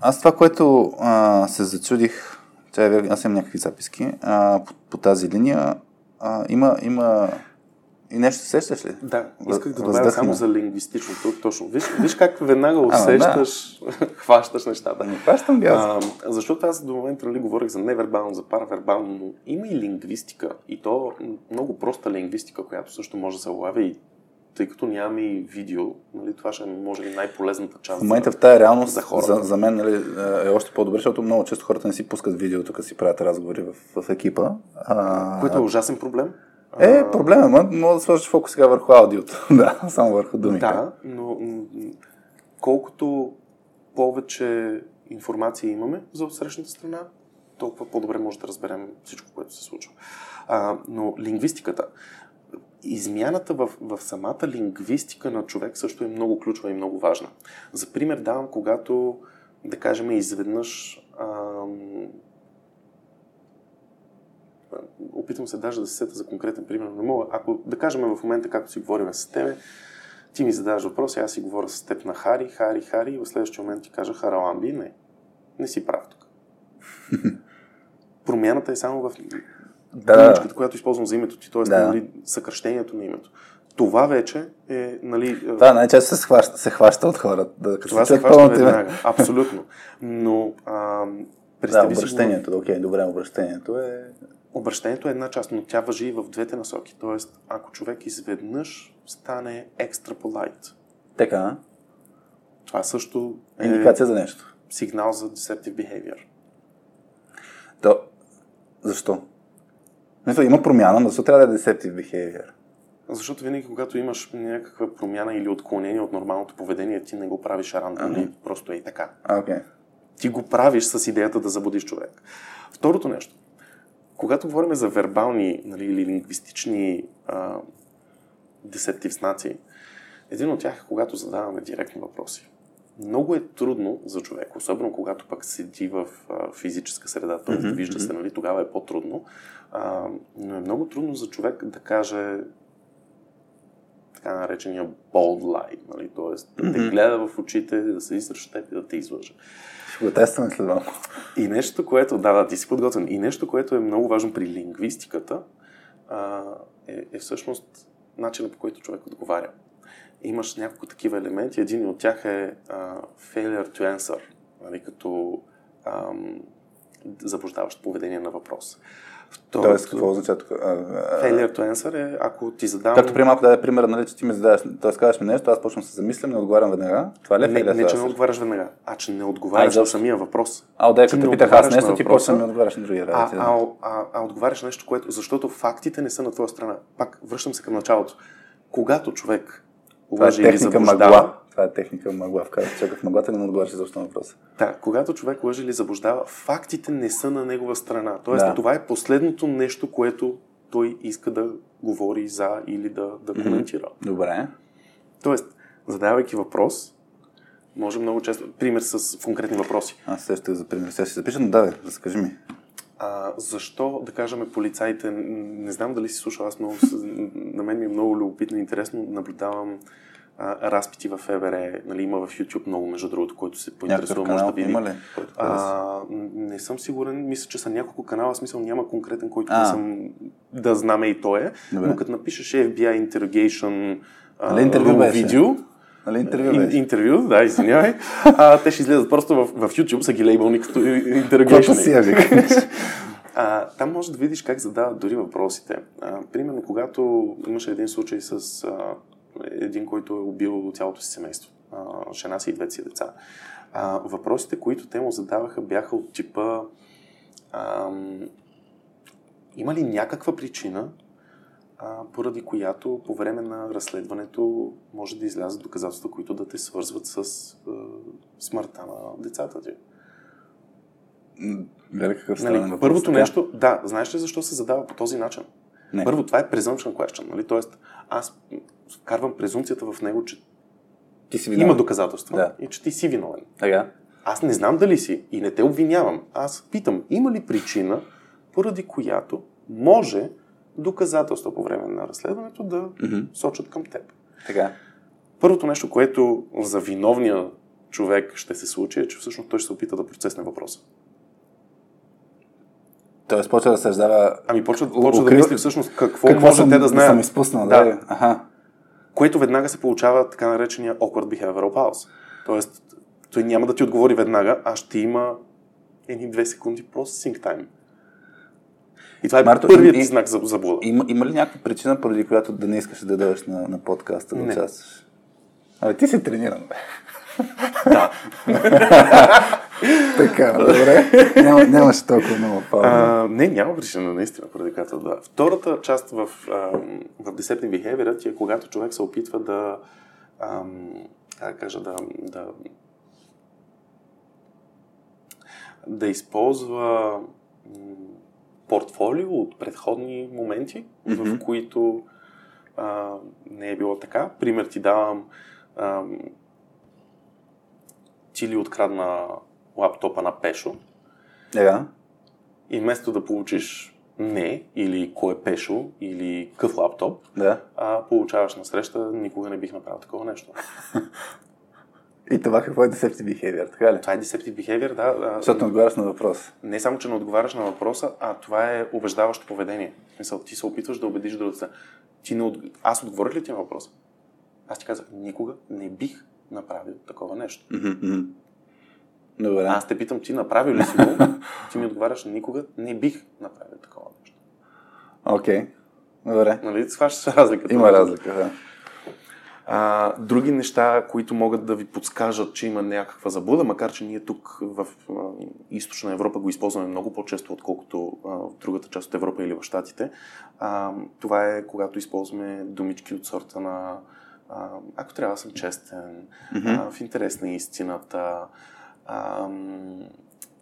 аз това, което а, се зачудих, чай, аз имам някакви записки а, по, по тази линия, а, има, има и нещо сещаш ли? да, исках да добавя само за лингвистичното. Точно. Виж, виж как веднага да. усещаш, хващаш нещата. Не хващам ги аз. А, защото аз до момента нали, говорих за невербално, за паравербално, но има и лингвистика. И то много проста лингвистика, която също може да се улавя и тъй като нямаме и видео, нали, това ще е, може би, най-полезната част. В момента в тази реалност за хората. за, за мен нали, е още по-добре, защото много често хората не си пускат видео, тук си правят разговори в, в екипа. А, Което е ужасен проблем. е, проблема, ма, мога да сложиш фокус сега върху аудиото. да, само върху думите. Да, но колкото повече информация имаме за отсрещната страна, толкова по-добре може да разберем всичко, което се случва. А, но лингвистиката, измяната в, в самата лингвистика на човек също е много ключова и много важна. За пример давам, когато, да кажем, изведнъж ам, опитвам се даже да се сета за конкретен пример, не мога. Ако, да кажем в момента, както си говорим с тебе, ти ми задаваш въпроси, аз си говоря с теб на Хари, Хари, Хари, и в следващия момент ти кажа Хараламби, не. Не си прав тук. Промяната е само в Да. думичката, която използвам за името ти, т.е. Да. нали, съкръщението на името. Това вече е, нали, Това най-често се хваща, се хваща от хората. Да, като това се хваща веднага. Абсолютно. Но а, Да, обращението. Окей, добре, обращението е... Обращението е една част, но тя въжи и в двете насоки. Тоест, ако човек изведнъж стане екстра полайт, Така, това също е индикация за нещо. сигнал за deceptive behavior. То, защо? Мисля, има промяна, но защо трябва да е deceptive behavior? Защото винаги, когато имаш някаква промяна или отклонение от нормалното поведение, ти не го правиш рандом, Ага. просто е и така. Окей. Ти го правиш с идеята да забудиш човек. Второто нещо. Когато говорим за вербални нали, или лингвистични а, десептив знаци, един от тях е когато задаваме директни въпроси. Много е трудно за човек, особено когато пък седи в а, физическа среда, т.е. Мгм, вижда се, нали, тогава е по-трудно. А, но е много трудно за човек да каже така наречения bold lie, нали? т.е. да те гледа в очите, да се теб и да те излъже. Ще го тестваме след малко. И нещо, което, да, да, ти си подготвен. И нещо, което е много важно при лингвистиката, а, е, е всъщност начинът по който човек отговаря. Имаш няколко такива елементи. Един от тях е а, failure to answer, нали, като ам, заблуждаващо поведение на въпрос. Второто, Тоест, какво означава тук? А, а, failure to answer е, ако ти задавам... Както при малко даде пример, нали, че ти ми задаваш, т.е. казваш ми нещо, аз почвам да се замислям, не отговарям веднага. Това ли е не, не, че не отговаряш веднага, а че не отговаряш А, на самия въпрос. А, Ти като питах аз нещо, ти почвам да ми отговаряш на други А, работи. да. а, а, а отговаряш нещо, което... Защото фактите не са на твоя страна. Пак, връщам се към началото. Когато човек Това е техника мъгла. Това е техника мъгла. Вкарах човека в мъглата, не му отговаряш защо на въпроса. Да, когато човек лъже или заблуждава, фактите не са на негова страна. Тоест, Да. това е последното нещо, което той иска да говори за или да, да коментира. Добре. Тоест, задавайки въпрос, може много често... Пример с конкретни въпроси. Аз сещах за пример. Сега ще запиша, но да, разкажи ми. А, защо, да кажем, полицаите, не знам дали си слушал, аз много, на мен ми е много любопитно и интересно, наблюдавам а, разпити в ФБР, нали, има в YouTube много, между другото, който се поинтересува, може да види. има ли? А, не съм сигурен, мисля, че са няколко канала, в смисъл няма конкретен, който А. не съм да знаме и той е, Добре. но като напишеш FBI Interrogation а, Нали интервю беше? видео, Нали интервю Ин, интервю, да, извинявай. А, те ще излезат просто в, в YouTube, са ги лейбълни като викаш. А, там може да видиш как задават дори въпросите. А, примерно, когато имаше един случай с а, един, който е убил цялото си семейство, а, жена си и двете си деца. А, въпросите, които те му задаваха, бяха от типа ам, има ли някаква причина, а, поради която по време на разследването може да излязат доказателства, които да те свързват с а, смъртта на децата ти? Гледай какъв Нали, въпрос. първото Така? нещо, да, знаеш ли защо се задава по този начин? Не. Първо, това е presumption question, нали? Тоест, аз вкарвам презумцията в него, че Ти си има виновен. доказателства Да. и че ти си виновен. Така. Аз не знам дали си и не те обвинявам. Аз питам, има ли причина, поради която може доказателства по време на разследването да Мгм. сочат към теб. Така. Първото нещо, което за виновния човек ще се случи, е, че всъщност той ще се опита да процесне въпроса. Тоест почва да съждава Ами почва, почва да мисли всъщност какво, какво може съм, те да знаят. съм изпуснал. Да. Да. Аха. Което веднага се получава така наречения awkward behavioral pause. Тоест, той няма да ти отговори веднага, а ще има едни две секунди processing time. И това е Марто, първият и- знак за заблуда. Има, има ли някаква причина, поради която да не искаш да дойдеш на, на подкаста, да участваш? Абе, ти си трениран, бе. Да. Така, добре. Няма, нямаше толкова много пауза. А, не, няма причина, наистина, поради която да. Втората част в, ам, в Deceptive Behavior е когато човек се опитва да, ам, как да кажа, да, да да използва м, портфолио от предходни моменти, mm-hmm. в които а, не е било така. Пример ти давам, а, ти ли открадна лаптопа на Пешо Да. и вместо да получиш не или кой е Пешо или къв лаптоп, Да. а, получаваш на среща, никога не бих направил такова нещо. И това какво е deceptive behavior, така ли? Това е deceptive behavior, да. Защото не отговаряш на въпрос. не само, че не отговаряш на въпроса, а това е убеждаващо поведение. В смисъл, ти се опитваш да убедиш другата. Ти не от... Аз отговорих ли ти на въпроса? Аз ти казах, никога не бих направил такова нещо. Мгм. Добре. Аз те питам, ти направил ли си го? ти ми отговаряш, никога не бих направил такова нещо. Окей. Добре. Нали, схващаш разликата. Има разлика, да. А, други неща, които могат да ви подскажат, че има някаква заблуда, макар че ние тук в а, източна Европа го използваме много по-често, отколкото а, в другата част от Европа или в Штатите. А, това е когато използваме думички от сорта на а, ако трябва да съм честен, Мгм. а, в интерес на истината. А,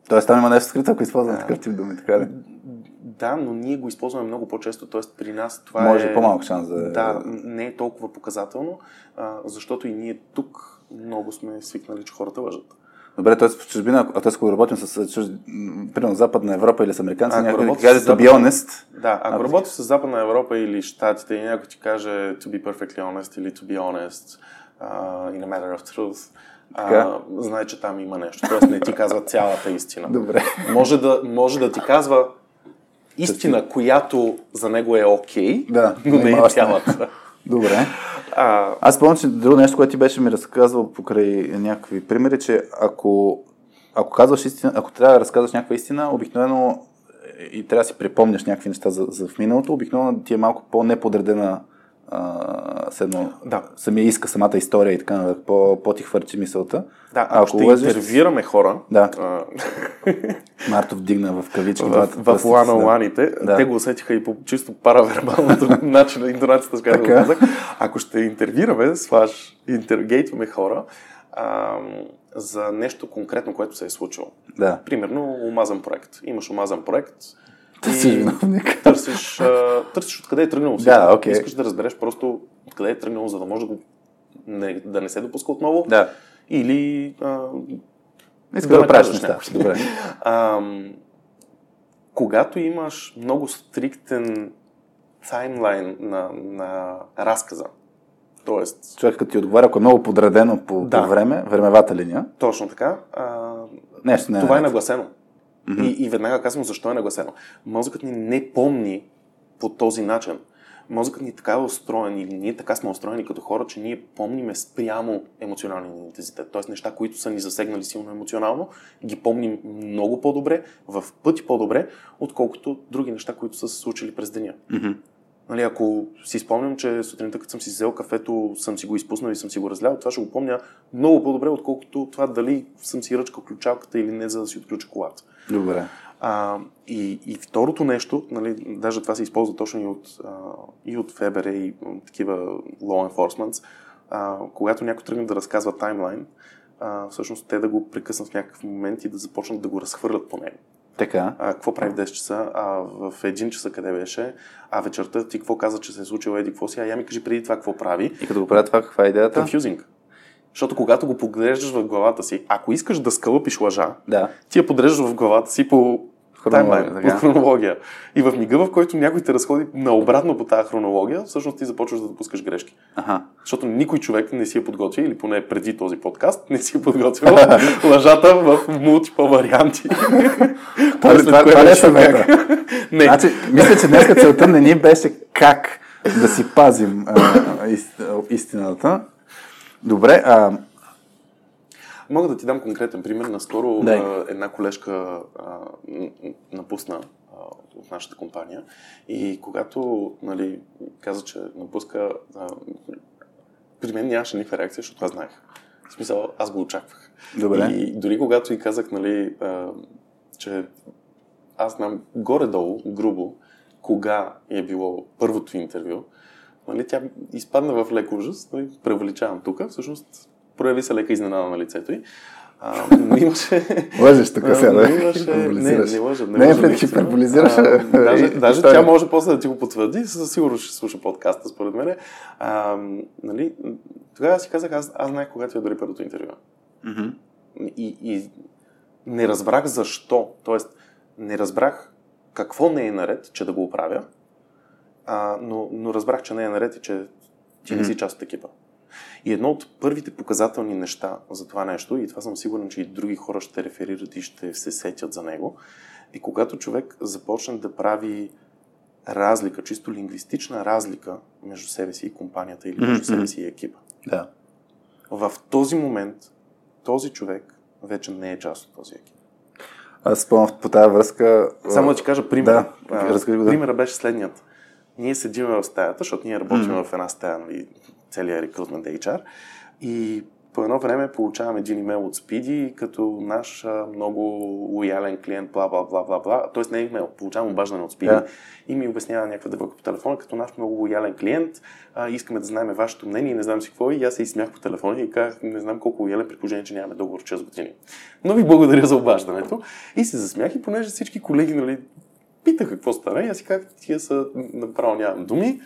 Тоест там има нещо скрито, ако използвам Да. такъв тип думи, така ли? да, но ние го използваме много по-често, т.е. при нас това Може е... по-малък шанс да... Да, не е толкова показателно, а, защото и ние тук много сме свикнали, че хората лъжат. Добре, т.е. в чужбина, ако т.е. ако работим с чуж... примерно Западна Европа или с американци, някой ти каже to be honest, Да, ако А, работиш с Западна Европа или Штатите и някой ти каже to be perfectly honest или to be honest uh, in a matter of truth, Така. а, знае, че там има нещо. Тоест не ти казва цялата истина. добре. Може да, може да ти казва истина, която за него е окей, Да, но не е цялата. Добре. А, Аз помня, че друго нещо, което ти беше ми разказвал покрай някакви примери, че ако, ако казваш истина, ако трябва да разказваш някаква истина, обикновено и трябва да си припомняш някакви неща за, за в миналото, обикновено ти е малко по-неподредена седно, Да. самия иска, самата история и така нататък, по, по ти хвърчи мисълта. да, ако, ще лъжеш- интервюираме хора, Да. а, Марто вдигна в кавички. в, в си, лана ланите, Да. те го усетиха и по чисто паравербалното начин на интонацията, с която го казах. Ако ще интервюраме, слаш, интергейтваме хора а, за нещо конкретно, което се е случило. Да. Примерно, омазан проект. Имаш омазан проект. Търсиш виновник. Търсиш, а, търсиш откъде е тръгнало. Да, окей. Искаш да разбереш просто откъде е тръгнало, за да може да, го, не, да не се допуска отново. Да. Или а, Иска Да да, правиш неща. Добре. Ам, когато имаш много стриктен таймлайн на, на разказа, т.е. Човек като ти отговаря, ако е много подредено по, Да. по време, времевата линия, точно така, а, нещо не е. това е наред. Нагласено. И, и веднага казвам защо е нагласено. Мозъкът ни не помни по този начин. Мозъкът ни така е устроен или ние така сме устроени като хора, че ние помниме спрямо емоционалния ни интензитет. Тоест неща, които са ни засегнали силно емоционално, ги помним много по-добре, в пъти по-добре, отколкото други неща, които са се случили през деня. Мгм. Нали, ако си спомням, че сутринта, като съм си взел кафето, съм си го изпуснал и съм си го разлял, това ще го помня много по-добре, отколкото това дали съм си ръчкал ключалката или не, за да си отключа колата. Добре. А, и, и второто нещо, нали, даже това се използва точно и от, а, и от ФБР и такива law enforcement, а, когато някой тръгне да разказва таймлайн, а, всъщност те да го прекъснат в някакъв момент и да започнат да го разхвърлят по него. Така. А, какво прави в 10 часа, а в 1 часа къде беше, а вечерта ти какво каза, че се е случило еди какво си, а я ми кажи преди това какво прави. И като го правя това, каква е идеята? Confusing. Защото когато го поглеждаш в главата си, ако искаш да скълъпиш лъжа, Да. ти я подреждаш в главата си по Хронология, таймлайн, по хронология. И в мига, в който някой те разходи наобратно по тази хронология, всъщност ти започваш да допускаш грешки. Аха. Защото никой човек не си е подготвил, или поне преди този подкаст, не си е подготвил лъжата в мултипъл варианти. Това, След това, това ли е съвета? Не. Значи, мисля, че днес целта не ни беше как да си пазим а, истината. Добре, а, Мога да ти дам конкретен пример. Наскоро Дай. една колежка а, напусна а, от нашата компания и когато нали, каза, че напуска, а, при мен нямаше никаква реакция, защото аз знаех. В смисъл, аз го очаквах. Добре. И дори когато и казах, нали, а, че аз знам горе-долу, грубо, кога е било първото интервю, нали, тя изпадна в лек ужас, нали, превеличавам тук, всъщност прояви се лека изненада на лицето й. А, но имаше... Лъжеш тук сега, но да? имаше... Не, не лъжа. Не, Не, лъжа, хиперболизираш, Даже, и- даже тя може после да ти го потвърди, със сигурност ще слуша подкаста, според мен. А, нали, тогава си казах, аз, аз знаех кога ти е дори първото интервю. И, и не разбрах защо. Тоест, не разбрах какво не е наред, че да го оправя, а, но, но разбрах, че не е наред и че ти не си част от екипа. И едно от първите показателни неща за това нещо, и това съм сигурен, че и други хора ще реферират и ще се сетят за него, е когато човек започне да прави разлика, чисто лингвистична разлика между себе си и компанията или между себе си и екипа. Да. В този момент този човек вече не е част от този екип. Аз спомням по тази връзка... Само да ти кажа пример. Да, А, разкажи да. Примерът беше следният. Ние седим в стаята, защото ние работим Мгм. в една стая, нали, целият рекрутмент HR. И по едно време получавам един имейл от Speedy, като наш а, много лоялен клиент, бла, бла, бла, бла, бла. Тоест не е имейл, получавам обаждане от Speedy Да. и ми обяснява някаква девойка по телефона, като наш много лоялен клиент. А, искаме да знаем вашето мнение и не знам си какво. И аз се изсмях по телефона и казах, не знам колко лоялен при положение, че нямаме договор 6 години. Но ви благодаря за обаждането. И се засмях и понеже всички колеги, нали, питаха какво стана и аз си казах, тия са, направо нямам думи,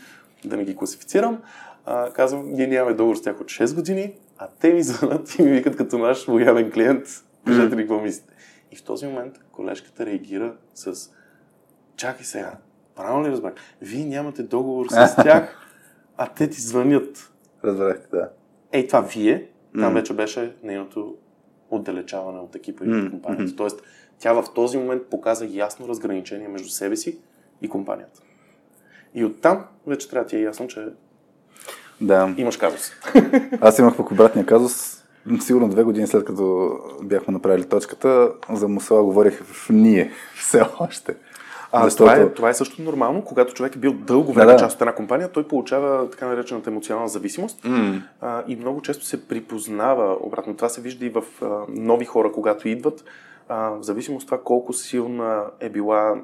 да не ги класифицирам. А, казвам, ние нямаме договор с тях от 6 години, а те ми звънат и ми викат като наш лоялен клиент, кажете ли какво мислите. И в този момент колежката реагира с чакай сега, правилно ли разбрах? Вие нямате договор с тях, а те ти звънят. Разбрах, да. Ей, това вие, там вече беше нейното отдалечаване от екипа и от компанията. Тоест, тя в този момент показа ясно разграничение между себе си и компанията. И оттам вече трябва ти е ясно, че Да. имаш казус. Аз имах пък обратния казус. Сигурно две години след като бяхме направили точката, за Мусала говорих в ние все още. А, Защото- това, е, това е също нормално. Когато човек е бил дълго време Да, да. част от една компания, той получава така наречената емоционална зависимост М. а, и много често се припознава обратно. Това се вижда и в а, нови хора, когато идват. А, в зависимост от това колко силна е била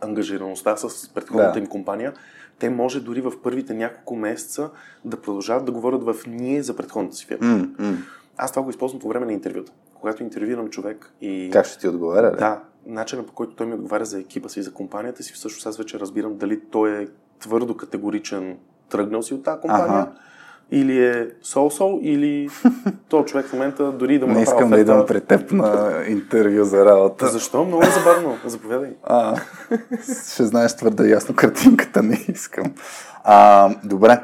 ангажираността с предходната Да. им компания, те може дори в първите няколко месеца да продължават да говорят в ние за предходната си фирма. М, м. Аз това го използвам по време на интервюта. Когато интервюирам човек и... Как ще ти отговаря? ли? Да, начинът по който той ми отговаря за екипа си, за компанията си, всъщност аз вече разбирам дали той е твърдо категоричен, тръгнал си от тази компания, Аха. Или е сол-сол, или този човек в момента дори да му Не искам да идвам при теб на интервю за работа. Защо? Много е забавно. Заповядай. А, ще знаеш твърде ясно картинката, не искам. А, добре.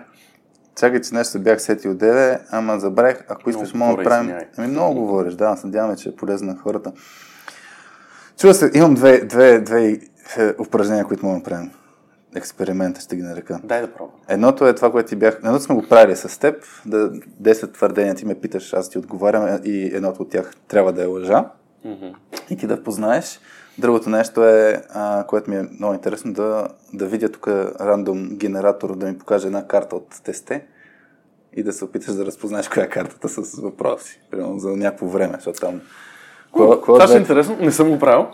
Чакай, че нещо бях сетил деве, ама забравих, ако искаш, мога да правим... Ами много говориш, да, надяваме, че е полезно на хората. Чува се, имам две, две, две е, упражнения, които мога да направим. Експеримента ще ги нарека. Дай да пробвам. Едното е това, което ти бях... Едното сме го правили с теб, да 10 твърдения ти ме питаш, аз ти отговарям и едното от тях трябва да е лъжа Мгм. и ти да познаеш. Другото нещо е, а, което ми е много интересно, да, да видя тук рандом генератор, да ми покаже една карта от тесте и да се опиташ да разпознаеш коя е картата с въпроси. Примерно за някакво време, защото там... Кога, Това ще е интересно. Не съм го правил.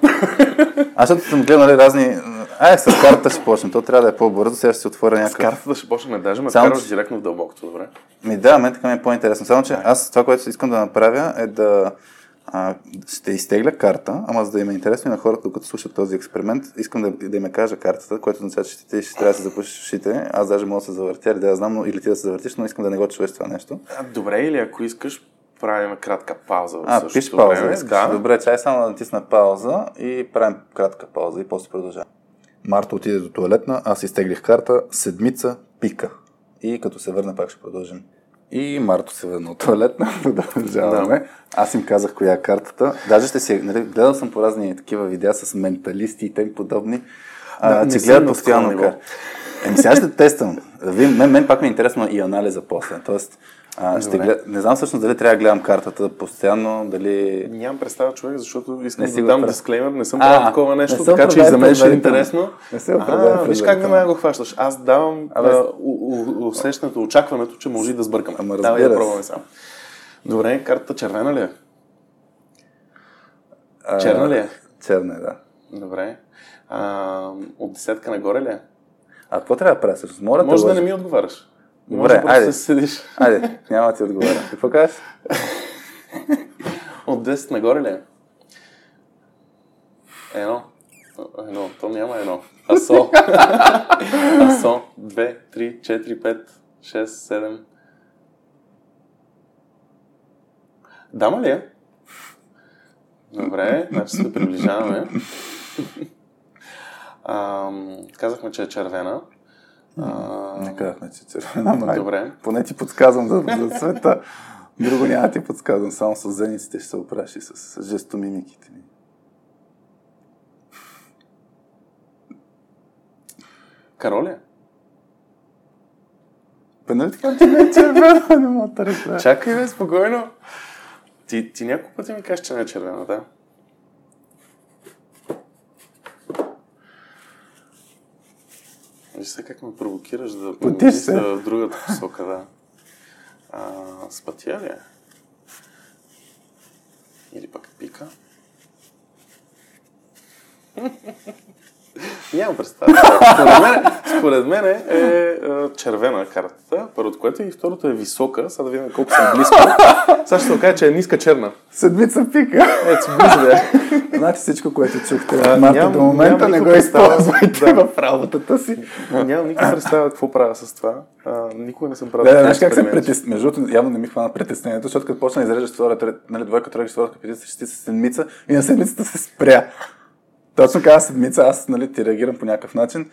Аз защото съм гледал нали, разни... Ай, с картата ще почнем. То трябва да е по-бързо. Сега ще се отворя С някакъв... картата ще почнем. Даже ме Само, вкарваш че- директно в дълбокото. Добре. Ми да, мен така ми е по-интересно. Само, че аз това, което искам да направя е да а, ще изтегля карта, ама за да им е интересно и на хората, докато слушат този експеримент, искам да, да им кажа картата, което означава, че ти ще трябва да се запушиш ушите. Аз даже мога да се завъртя, или да я знам, но, или ти да се завъртиш, но искам да не го чуеш това нещо. А, Добре, или ако искаш, правим кратка пауза А, пиш пауза. време. Да. Добре, чай само да натисна пауза и правим кратка пауза и после продължавам. Марта отиде до туалетна, аз изтеглих карта, седмица, пика. И като се върна, пак ще продължим. И Марто се върна от туалетна, продължаваме. Аз им казах коя е картата. Даже ще си, нали, гледал съм по разни такива видеа с менталисти и тем подобни, а, Да, не че гледат постоянно карта. Еми сега ще тествам. Мен, мен пак ми е интересно и анализа после. Тоест, а, ще глед... не знам всъщност дали трябва да гледам картата постоянно, дали... Нямам представа човек, защото искам Не да дам правил. дисклеймер, не съм правил такова не нещо, съм така че и за мен ще е интересно. Не правил а, виж как мен го хващаш. Аз давам а, усещането, очакването, че може да сбъркаме. Ама Давай разбира да се. пробваме само. Добре, картата червена ли е? А, Черна ли е? Черна е, да. Добре. А, от десетка нагоре ли е? А какво трябва да правя всъщност? Моля Може да не ми отговаряш. Добре, Може да седиш. Айде, няма да ти отговаря. Какво кажеш? От От 10 нагоре ли е? Едно. Едно. То няма едно. Асо. Асо. Две, три, четири, пет, шест, седем. Дама ли е? Добре, значи се приближаваме. А, казахме, че е червена. А... Не казахме, че е. Май. Добре. Поне ти подсказвам за, за света. Друго няма ти подсказвам. Само с зениците ще се опраши, с, с жестомимиките ни. Каролия? Бе, нали така, че не е червена, не мога да. Чакай, бе, спокойно. Ти, ти няколко пъти ми кажеш, че не е червена, да? Виж се как ме провокираш да помисля в другата посока, да. А, спатия ли е? Или пък пика? Нямам представа. Според мен, според мен е, е, червена картата, първото което и второто е висока. Сега да видим колко съм близко. Сега ще се окаже, че е ниска черна. Седмица пика. Ето, близо е. Значи всичко, което чухте от Марта до момента, не го използвайте да. в работата си. Нямам никаква представа какво правя с това. А, никога не съм правил. Да, знаеш как се притесня. Между другото, явно не ми хвана притеснението, защото като почна да изреждаш втора, нали, двойка, тройка, четвърка, петица, шестица, седмица и на седмицата се спря. Точно каза седмица, аз нали, ти реагирам по някакъв начин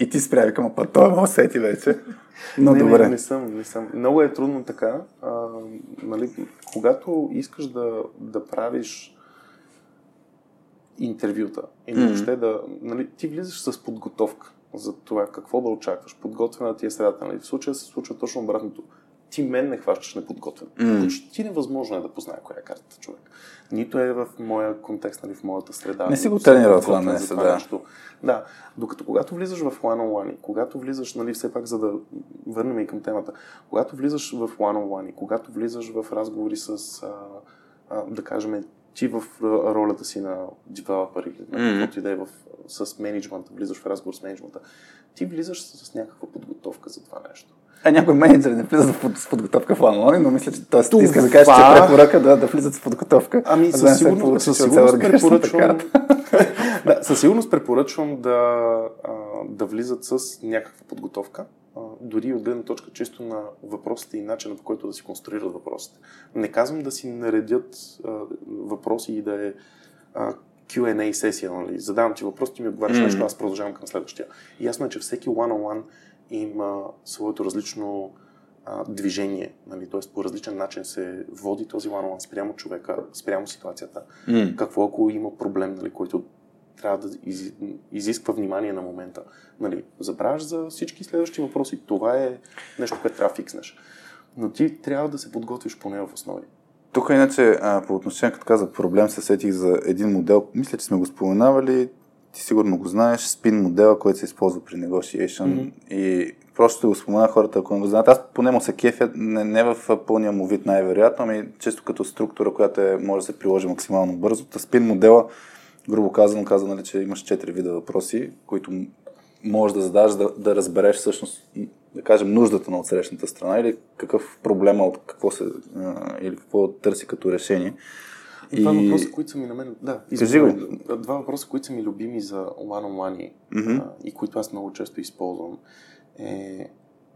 и ти спря, викам, а той ме усети вече. Но не, добре. Не, не съм, не съм. Много е трудно така. А, нали, когато искаш да, да правиш интервюта или mm-hmm. въобще да... Нали, ти влизаш с подготовка за това какво да очакваш. Подготвена ти е средата. Нали? В случая се случва точно обратното ти мен не хващаш неподготвен. Mm. Почти невъзможно е да познае коя е картата човек. Нито е в моя контекст, нали, в моята среда. Не си го тренирал това нещо, да. Нещо. Да, докато когато влизаш в one-on-one, когато влизаш, нали, все пак за да върнем и към темата, когато влизаш в one-on-one, когато влизаш в разговори с, а, а, да кажем, ти в ролята си на девелопър или на mm-hmm. каквото и да е в, с менеджмента, влизаш в разговор с менеджмента, ти влизаш с, с някаква подготовка за това нещо. А някои менеджери не влизат с подготовка в онлайн, но мисля, че т.е. ти иска да кажеш, че препоръка да, да влизат с подготовка. Ами със сигурност, със сигурност препоръчвам, да, със сигурност препоръчвам да, да влизат с някаква подготовка, дори от гледна точка чисто на въпросите и начина по който да си конструират въпросите. Не казвам да си наредят въпроси и да е Q&A сесия, нали? Задавам ти въпрос, ти ми отговаряш mm. нещо, аз продължавам към следващия. И ясно е, че всеки one-on-one има своето различно а, движение, нали? т.е. по различен начин се води този one-on-one спрямо човека, спрямо ситуацията. Mm. Какво ако има проблем, нали, който трябва да из, изисква внимание на момента. Нали, забравяш за всички следващи въпроси. Това е нещо, което трябва да фикснеш. Но ти трябва да се подготвиш поне в основи. Тук иначе, а, по отношение, като каза проблем, се сетих за един модел. Мисля, че сме го споменавали ти сигурно го знаеш, спин модела, който се използва при negotiation mm-hmm. и просто го спомена хората, ако не го знаят. Аз поне му се кефя, не, не в пълния му вид най-вероятно, ами често като структура, която е, може да се приложи максимално бързо. Та спин модела, грубо казано, каза, нали, че имаш четири вида въпроси, които можеш да задаш, да, да разбереш всъщност, да кажем, нуждата на отсрещната страна или какъв проблема от какво се, или какво търси като решение. И... Два въпроса, които са ми на мен. Да, извинявай. Два въпроса, които са ми любими за one-on-one mm-hmm. и които аз много често използвам. Е,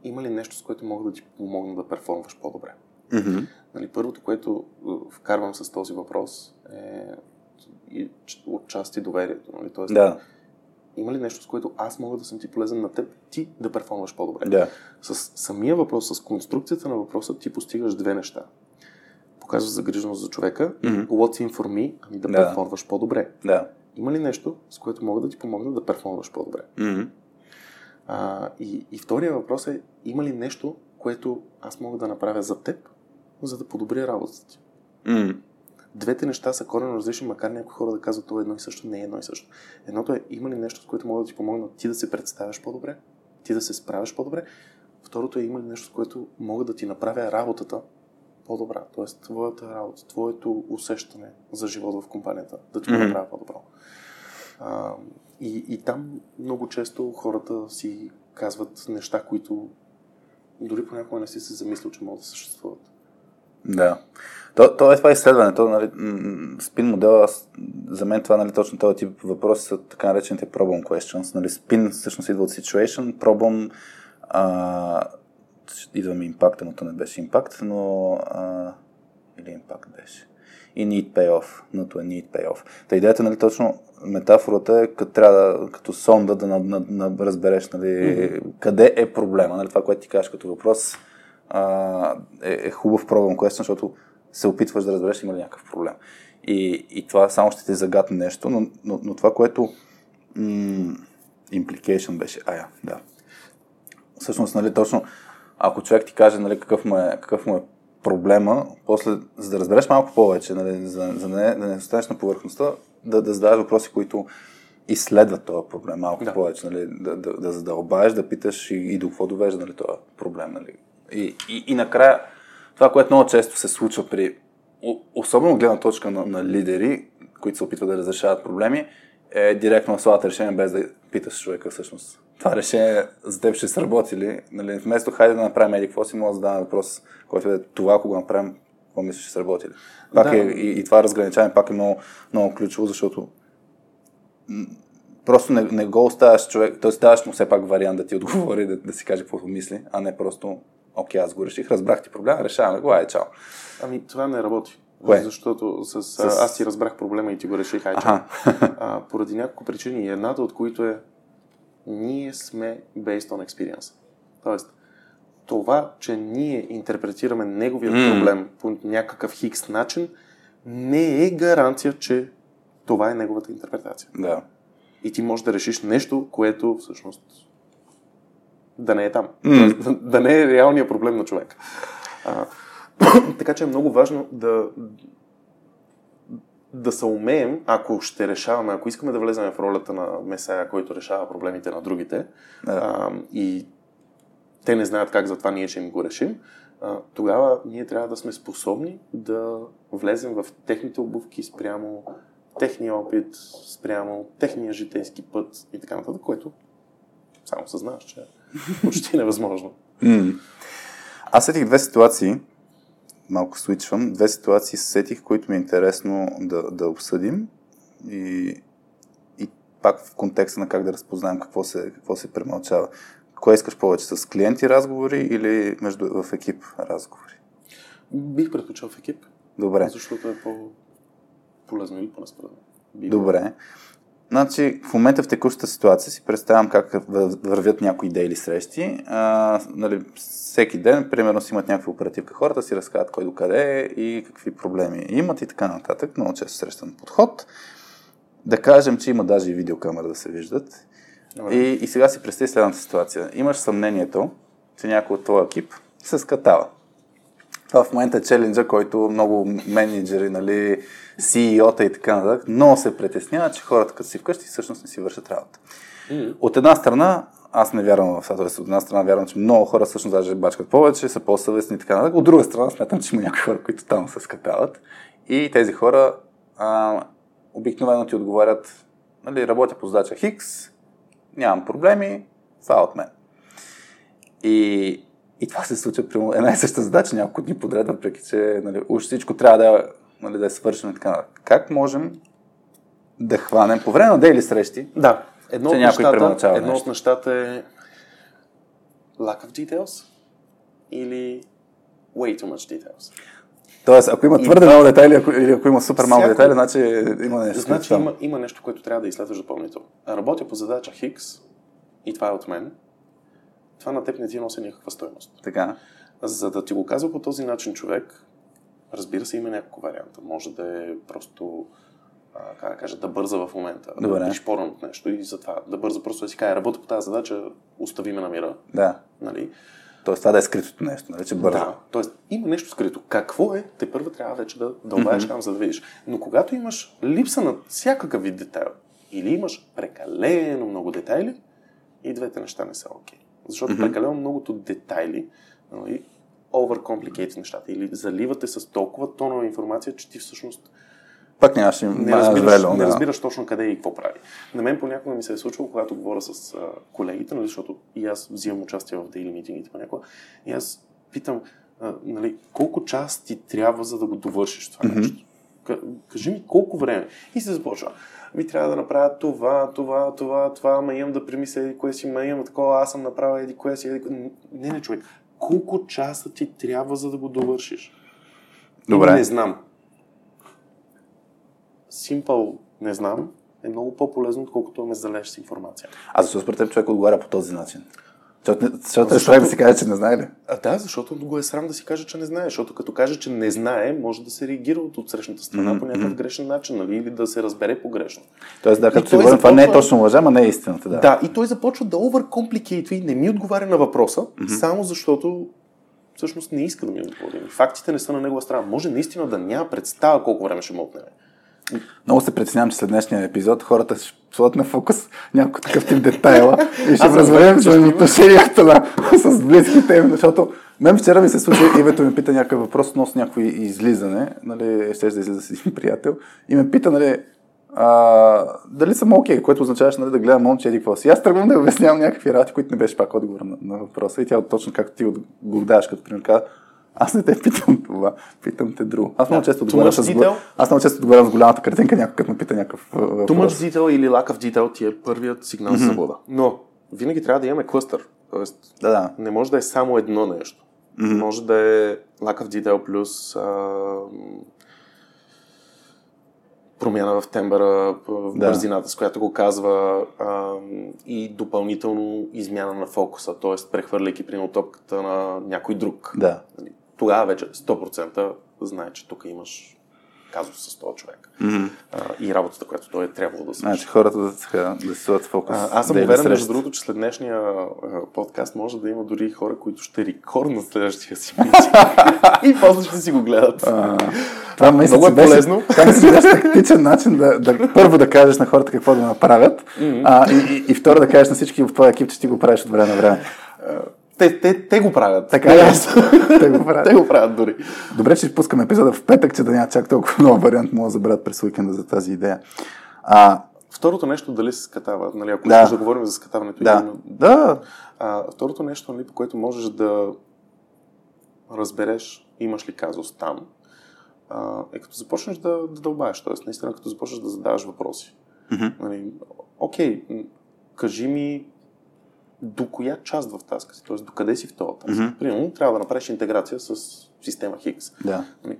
има ли нещо, с което мога да ти помогна да перформваш по-добре? Mm-hmm. Нали, първото, което вкарвам с този въпрос е отчасти доверието. Нали? Тоест, да. Има ли нещо, с което аз мога да съм ти полезен на теб, ти да перформваш по-добре? Да. С самия въпрос, с конструкцията на въпроса, ти постигаш две неща показваш загриженост за човека, mm-hmm. what's in for me, ами да, да. перформваш по-добре. Да. Има ли нещо, с което мога да ти помогна да перформваш по-добре? Mm-hmm. А, и, и втория въпрос е, има ли нещо, което аз мога да направя за теб, за да подобря работата ти? Mm-hmm. Двете неща са коренно различни, макар някои хора да казват това е едно и също, не е едно и също. Едното е, има ли нещо, с което мога да ти помогна ти да се представяш по-добре, ти да се справяш по-добре. Второто е, има ли нещо, с което мога да ти направя работата по-добра. Тоест, твоята работа, твоето усещане за живот в компанията, да ти го направя mm-hmm. по-добро. А, и, и там много често хората си казват неща, които дори понякога не си се замислил, че могат да съществуват. Да. То, то е това изследването. Нали, спин модела, за мен това нали, точно този тип въпроси са така наречените problem questions. Нали, спин всъщност идва от situation, problem а, идва ми импакта, но то не беше импакт, но а, или импакт беше. И need payoff, но то е need payoff. Та идеята, нали, точно метафората е като трябва да, като сонда да на, на, на, разбереш нали, mm-hmm. къде е проблема. Нали, това, което ти кажеш като въпрос а, е, е хубав проблем, question, защото се опитваш да разбереш има ли някакъв проблем. И, и това само ще ти загадне нещо, но, но, но това, което м- implication беше, ая, да. Всъщност, нали, точно, ако човек ти каже нали, какъв, му е, какъв му е проблема, после, за да разбереш малко повече, нали, за, за да, не, да не останеш на повърхността, да, да задаваш въпроси, които изследват този проблем малко да. повече, нали, да, да, да задълбаеш, да питаш и, и до какво довежда нали, този проблем. Нали. И, и, и накрая, това, което много често се случва при, особено гледна точка на, на лидери, които се опитват да разрешават проблеми, е директно на решение, без да питаш човека всъщност. Това решение за теб ще сработи ли? Нали, вместо хайде да направим еди какво си, може да задам въпрос, който е това, ако го направим, какво мислиш, ще сработи ли? Пак да. е, и, и, това разграничаване пак е много, много ключово, защото просто не, не го оставяш човек, т.е. даваш му все пак вариант да ти отговори, да, да си каже каквото мисли, а не просто окей, аз го реших, разбрах ти проблема, решаваме го, ай, чао. Ами това не работи. Кое? Защото с, с... аз ти разбрах проблема и ти го реших, ай, чао. а, поради няколко причини. Едната от които е ние сме based on experience. Тоест, това, че ние интерпретираме неговия mm. проблем по някакъв хикс начин, не е гаранция, че това е неговата интерпретация. Да. И ти можеш да решиш нещо, което всъщност да не е там. Mm. да не е реалният проблем на човек. А, така че е много важно да, да се умеем, ако ще решаваме, ако искаме да влезем в ролята на Месая, който решава проблемите на другите, да. а, и те не знаят как, затова ние ще им го решим, а, тогава ние трябва да сме способни да влезем в техните обувки спрямо техния опит, спрямо техния житейски път и така нататък, което само съзнаваш, че е почти невъзможно. Mm. Аз сетих две ситуации, малко свичвам, две ситуации сетих, които ми е интересно да, да обсъдим и, и пак в контекста на как да разпознаем какво се, какво се премълчава. Кое искаш повече, с клиенти разговори или между, в екип разговори? Бих предпочел в екип. Добре. Защото е по-полезно или по-неспорно. Добре. Значи, в момента в текущата ситуация си представям как вървят някои дейли срещи. А, нали, всеки ден, примерно, си имат някаква оперативка хората, си разказват кой до къде е и какви проблеми имат и така нататък. Много често срещан подход. Да кажем, че има даже и видеокамера да се виждат. И, и сега си представи следната ситуация. Имаш съмнението, че някой от твоя екип се скатава. Това в момента е челенджа, който много менеджери, нали, CEO-та и така нататък, много се притесняват, че хората като си вкъщи всъщност не си вършат работа. Mm. От една страна, аз не вярвам в това, от една страна вярвам, че много хора всъщност даже бачкат повече, са по-съвестни и така нататък. От друга страна смятам, че има някои хора, които там се скатават. И тези хора а, обикновено ти отговарят, нали, работя по задача Хикс, нямам проблеми, това е от мен. И, и това се случва при една и съща задача няколко дни подред, въпреки че нали, уж всичко трябва да, нали, да е свършено и така. Как можем да хванем по време на дейли срещи? Да. Едно, от нещата, едно от нещата е lack of details или way too much details. Тоест, ако има твърде много детайли, ако, или ако има супер малко детайли, значи има нещо. Значи има, има нещо, което трябва да изследваш допълнително. Работя по задача Хикс и това е от мен. Това на теб не ти носи някаква стоеност. Така. За да ти го казва по този начин човек, разбира се, има някаква варианта. Може да е просто как да кажа, да бърза в момента. Добре. Да шпорен от нещо и затова да бърза просто да си кажа, работя по тази задача, остави ме на мира. Да. Нали? Тоест това да е скритото нещо, нали, че бърза. Да, тоест има нещо скрито. Какво е, те първо трябва вече да дълбаеш mm-hmm. там, за да видиш. Но когато имаш липса на всякакъв вид детайл или имаш прекалено много детайли, и двете неща не са окей. Okay. Защото mm-hmm. прекалено многото детайли, нали, overcomplicate нещата или заливате с толкова тонова информация, че ти всъщност пак нямаш не разбираш, да. не разбираш точно къде и какво прави. На мен понякога ми се е случвало, когато говоря с а, колегите, нали, защото и аз взимам участие в дейли митингите понякога, и аз питам, а, нали, колко час ти трябва, за да го довършиш това mm-hmm. нещо? Кажи ми колко време. И се започва. Ми трябва да направя това, това, това, това, ма имам да премисля еди кое си, ма имам такова, аз съм направил еди кое си, еди. Не, не, човек. Колко часа ти трябва, за да го довършиш? Добре. Не знам. Симпъл не знам е много по-полезно, отколкото ме залеж с информация. А защо според теб човек отговаря по този начин? Защото, защото, е страх да си каже, че не знае ли? А, да, защото го е срам да си каже, че не знае. Защото като каже, че не знае, може да се реагира от отсрещната страна mm-hmm. по някакъв грешен начин, нали? или да се разбере погрешно. Тоест, да, като си говорим, това не е точно лъжа, а не е истината. Да. да, и той започва да overcomplicate и не ми отговаря на въпроса, mm-hmm. само защото всъщност не иска да ми отговори. Фактите не са на негова страна. Може наистина да няма представа колко време ще му отнеме. Много се притеснявам, че след днешния епизод хората ще сложат на фокус някой такъв тип детайла и ще развалим взаимоотношенията на, с близките им, защото мен вчера ми се случи, Ивето ми пита някакъв въпрос относно някой излизане, нали, ще да излиза с един приятел и ме пита, нали, а, дали съм окей, okay, което означаваше нали, да гледам момче еди какво си. Аз тръгвам да обяснявам някакви работи, които не беше пак отговор на, на въпроса и тя точно както ти го даваш като пример каза, аз не те питам това, питам те друго. Аз много често отговарям с, аз много често отговарям с голямата картинка, някой като ме пита някакъв въпрос. Тумъч дител или лакъв дител ти е първият сигнал за свобода. Но винаги трябва да имаме клъстър. Тоест, да, да. не може да е само едно нещо. Mm-hmm. Може да е лакъв дител плюс а, промяна в тембъра, в да. бързината, с която го казва а, и допълнително измяна на фокуса, т.е. прехвърляйки при топката на някой друг. Да. Тогава вече 100% знае, че тук имаш казус с този човек. Mm-hmm. А, и работата, която той е трябвало да свърши. Значи хората да, да, да слагат фокус. А, аз съм да уверен, между другото, че след днешния а, подкаст може да има дори хора, които ще рекорднат следващия си и после ще си го гледат. А, това мисля, Много е полезно. Това мисля, беше тактичен начин да, да, първо да кажеш на хората какво да направят mm-hmm. а, и, и, и, второ да кажеш на всички в твоя екип, че ти го правиш от време на време. Те, те, те го правят. Така е. те го правят. те го правят дори. Добре, че пускаме епизода в петък, че да няма чак толкова много вариант, мога да забравят през уикенда за тази идея. А, Второто нещо, дали се скатава, нали, ако да. да говорим за скатаването. Да. Именно, да. А, второто нещо, нали, по което можеш да разбереш имаш ли казус там, а, е като започнеш да, да дълбаеш, т.е. наистина като започнеш да задаваш въпроси. Mm-hmm. Нали, окей, кажи ми до коя част в таска си, т.е. до къде си в този таск. Mm-hmm. Примерно, трябва да направиш интеграция с система Хикс. Да. Нали,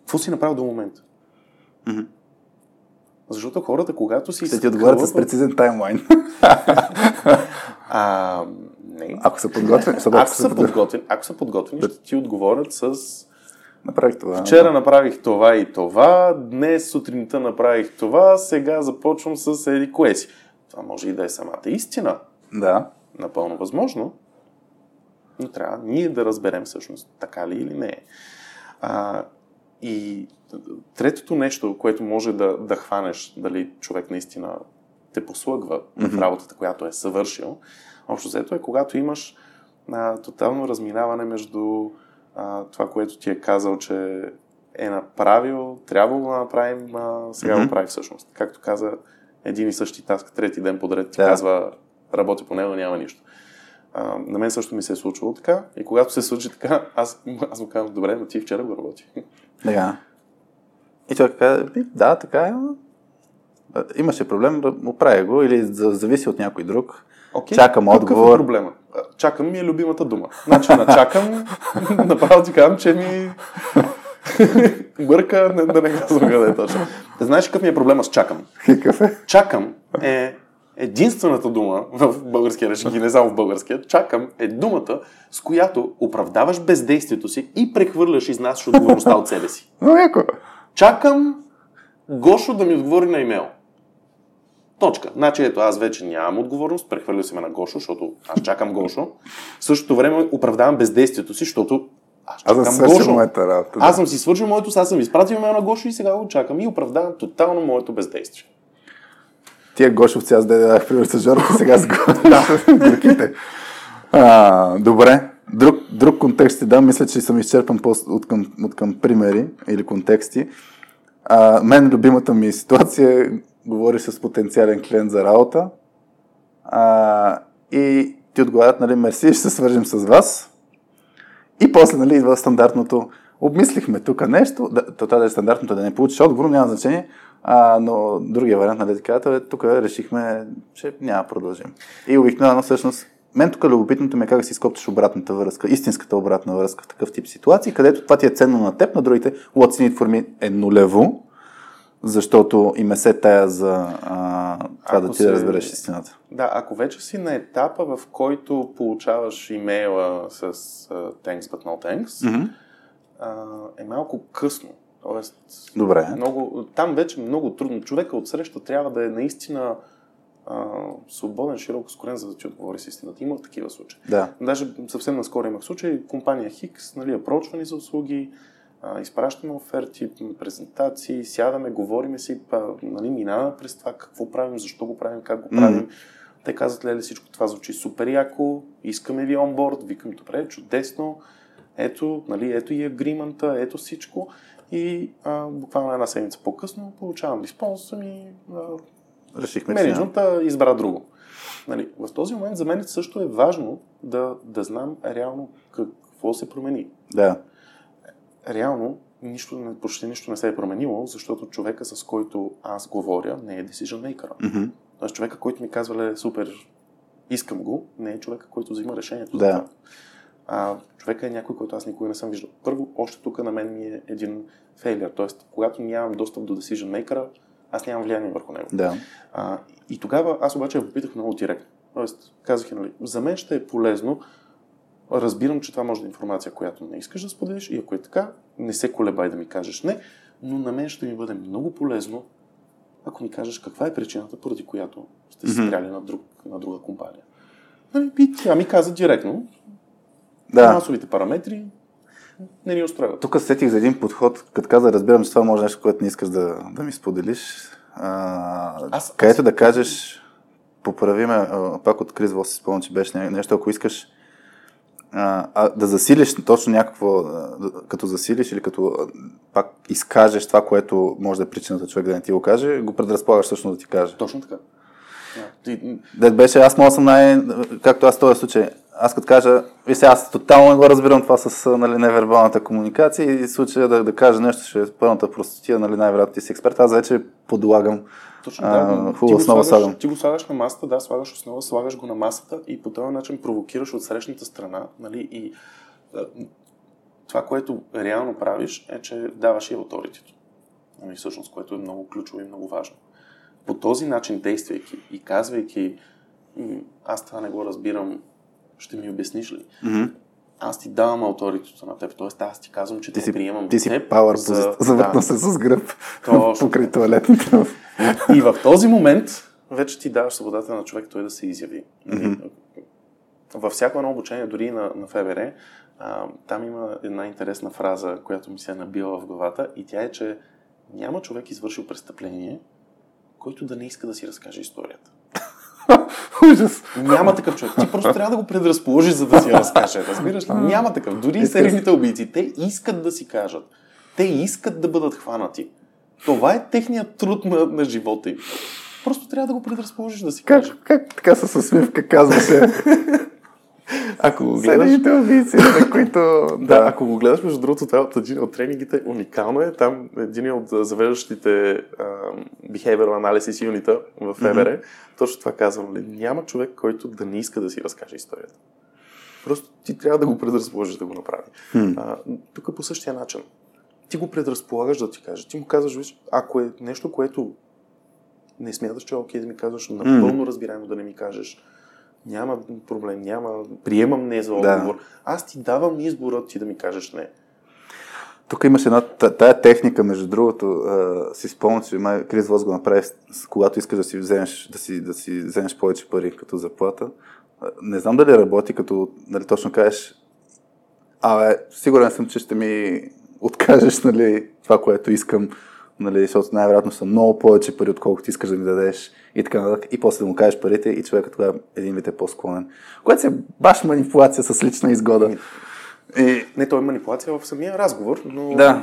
какво си направил до момента? Mm-hmm. Защото хората, когато си... Ще ти отговорят с прецизен таймлайн. а, не. Ако са подготвени, ако, ако, са подготвени, ако са подготвени, ще ти отговорят с... Направих това. Вчера направих това и това, днес сутринта направих това, сега започвам с еди кое си. Това може и да е самата истина. Да напълно възможно, но трябва ние да разберем всъщност така ли или не е. А, и третото нещо, което може да, да хванеш, дали човек наистина те послъгва mm-hmm. в работата, която е съвършил, общо взето е когато имаш а, тотално разминаване между а, това, което ти е казал, че е направил, трябвало да направим, а сега mm-hmm. го прави всъщност. Както каза един и същи таск, трети ден подред ти да. казва работя по него, няма нищо. А, на мен също ми се е случвало така и когато се случи така, аз, аз му казвам, добре, но ти вчера го работи. Да. И той каза, да, така е. Имаше проблем, оправя го или зависи от някой друг. Okay. Чакам отговор. Какъв е проблема? Чакам ми е любимата дума. Значи на чакам, направо ти казвам, че ми бърка, да не, не казвам къде е точно. Знаеш какъв ми е проблема с чакам? Какъв е? Чакам е единствената дума в българския речник и не само в българския, чакам е думата, с която оправдаваш бездействието си и прехвърляш изнасяш отговорността от себе си. Но яко. Чакам Гошо да ми отговори на имейл. Точка. Значи ето аз вече нямам отговорност, прехвърля се ме на Гошо, защото аз чакам Гошо. В същото време оправдавам бездействието си, защото аз чакам аз Гошо. Моята работа, да. Аз съм си свършил моето, аз съм изпратил имейл на Гошо и сега го чакам и оправдавам тотално моето бездействие. Тия гошовци, аз да дадах пример с Жорко, сега с горките. А, добре. Друг, друг контекст ти дам. Мисля, че съм изчерпан по- от, към, от към примери или контексти. А, мен любимата ми ситуация говори с потенциален клиент за работа а, и ти отговарят, нали, мерси, ще се свържим с вас. И после, нали, идва стандартното. Обмислихме тук нещо, да, то това да е стандартното, да не получиш отговор, няма значение, а, но другия вариант, нали, така, тук решихме, че няма да продължим. И обикновено, всъщност, мен тук любопитното ми е как да си изкоптиш обратната връзка, истинската обратна връзка в такъв тип ситуации, където това ти е ценно на теб, на другите what's in it for me е нулево, защото и ме се тая за а, това ако да ти се... да разбереш истината. Да, ако вече си на етапа, в който получаваш имейла с uh, thanks but no thanks, mm-hmm. uh, е малко късно. Тоест, Добре. Много, там вече е много трудно. Човека от среща трябва да е наистина а, свободен, широко скорен, за да ти отговори с истината. Има такива случаи. Да. Даже съвсем наскоро имах случай, компания Хикс, нали, апрочвани за услуги, а, изпращаме оферти, презентации, сядаме, говориме си, па, нали, минаваме през това, какво правим, защо го правим, как го правим. Mm. Те казват, леле, всичко това звучи супер яко, искаме ви онборд, викам, добре, чудесно, ето, нали, ето и агримента, ето всичко. И а, буквално една седмица по-късно получавам респонса ми, а, Решихме, менеджмента избра друго. Нали, в този момент за мен също е важно да, да знам реално какво се промени. Да. Реално нищо, почти нищо не се е променило, защото човека, с който аз говоря, не е decision maker. Mm-hmm. Тоест човека, който ми казва, ле, супер, искам го, не е човека, който взима решението да. за това. А, човека е някой, който аз никога не съм виждал. Първо, още тук на мен ми е един фейлер. Тоест, когато нямам достъп до decision maker, аз нямам влияние върху него. Да. А, и тогава аз обаче го попитах много директно. Тоест, казах, нали, за мен ще е полезно, разбирам, че това може да е информация, която не искаш да споделиш и ако е така, не се колебай да ми кажеш не, но на мен ще ми бъде много полезно, ако ми кажеш каква е причината, поради която сте се mm-hmm. на, друг, на друга компания. Нали, и тя ми каза директно, да. финансовите параметри не ни устроят. Тук сетих за един подход, като каза, разбирам, че това може нещо, което не искаш да, да ми споделиш. А, аз, където аз... да кажеш, поправиме, пак от Крис Вос си спомням, че беше нещо, ако искаш а, а, да засилиш точно някакво, като засилиш или като пак изкажеш това, което може да е причината човек да не ти го каже, го предразполагаш всъщност да ти каже. Точно така. Ти... Дед беше, аз мога съм най... Както аз в този случай, аз като кажа, ви сега аз тотално не го разбирам това с нали, невербалната комуникация и случая да, да кажа нещо, ще е пълната простотия, нали, най-вероятно ти си експерт, аз вече подлагам точно да. Хубаво, основа слагаш, Ти го слагаш на масата, да, слагаш основа, слагаш го на масата и по този начин провокираш от срещната страна. Нали, и това, което реално правиш, е, че даваш и авторитето. Нали, всъщност, което е много ключово и много важно. По този начин, действайки и казвайки, аз това не го разбирам, ще ми обясниш ли? Mm-hmm. Аз ти давам авторитето на теб, т.е. аз ти казвам, че ти те си, приемам Ти си теб, power за... завъртна да. се с гръб Точно. покрай туалетната. И в този момент вече ти даваш свободата на човек той да се изяви. Mm-hmm. Във всяко едно обучение, дори на, на ФБР, а, там има една интересна фраза, която ми се е набила в главата и тя е, че няма човек извършил престъпление, който да не иска да си разкаже историята. Ужас. Няма такъв човек. Ти просто трябва да го предразположиш, за да си я разкаже. Разбираш ли? Няма такъв. Дори и серийните убийци, те искат да си кажат. Те искат да бъдат хванати. Това е техният труд на, на живота им. Просто трябва да го предразположиш да си. Как, как така с усмивка казва се? Ако го гледаш... убийци, на които... да, ако го гледаш, между другото, това от един от тренингите уникално е. Там един от завеждащите uh, behavioral analysis юнита в ФБР, mm-hmm. точно това казвам. Няма човек, който да не иска да си разкаже историята. Просто ти трябва да го предразположиш да го направи. Mm. Uh, тук по същия начин. Ти го предразполагаш да ти каже. Ти му казваш, виж, ако е нещо, което не смяташ, че е окей да ми казваш, напълно mm. разбираемо да не ми кажеш, няма проблем, няма, приемам не за отговор. Да. Аз ти давам избора ти да ми кажеш не. Тук имаше една тая техника, между другото, а, си спомням, че май Крис Вос го направи, когато искаш да си вземеш, да си, да си вземеш повече пари като заплата. Не знам дали работи, като нали, точно кажеш, абе, сигурен съм, че ще ми откажеш нали, това, което искам нали, защото най-вероятно са много повече пари, отколкото искаш да ми дадеш и така нататък. И после да му кажеш парите и човекът тогава един вид е по-склонен. Което е баш манипулация с лична изгода. И... Не, то е манипулация в самия разговор, но да.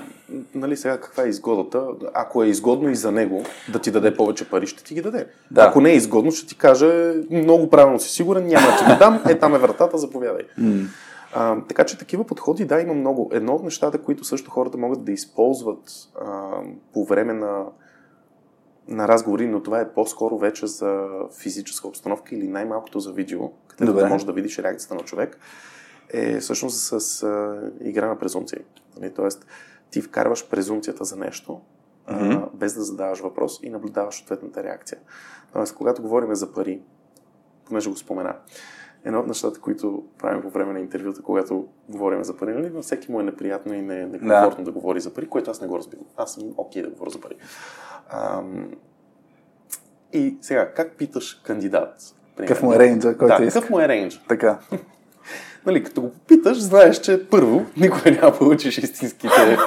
нали сега каква е изгодата? Ако е изгодно и за него да ти даде повече пари, ще ти ги даде. Да. Ако не е изгодно, ще ти каже много правилно си сигурен, няма да ти дам, е там е вратата, заповядай. А, така че такива подходи, да, има много. Едно от нещата, които също хората могат да използват а, по време на, на разговори, но това е по-скоро вече за физическа обстановка или най-малкото за видео, където да можеш да видиш реакцията на човек, е всъщност с а, игра на презумпции. Нали? Тоест, ти вкарваш презумпцията за нещо, mm-hmm. а, без да задаваш въпрос и наблюдаваш ответната реакция. Тоест, когато говорим за пари, понеже го спомена, едно от нещата, които правим по време на интервюта, когато говорим за пари, нали, на всеки му е неприятно и не е некомфортно да. да говори за пари, което аз не го разбирам. Аз съм окей okay да говоря за пари. Ам... И сега, как питаш кандидат? Какъв му е рейнджа, който да, иска? какъв му е рейнджа? Така. нали, като го попиташ, знаеш, че първо никога няма получиш истинските.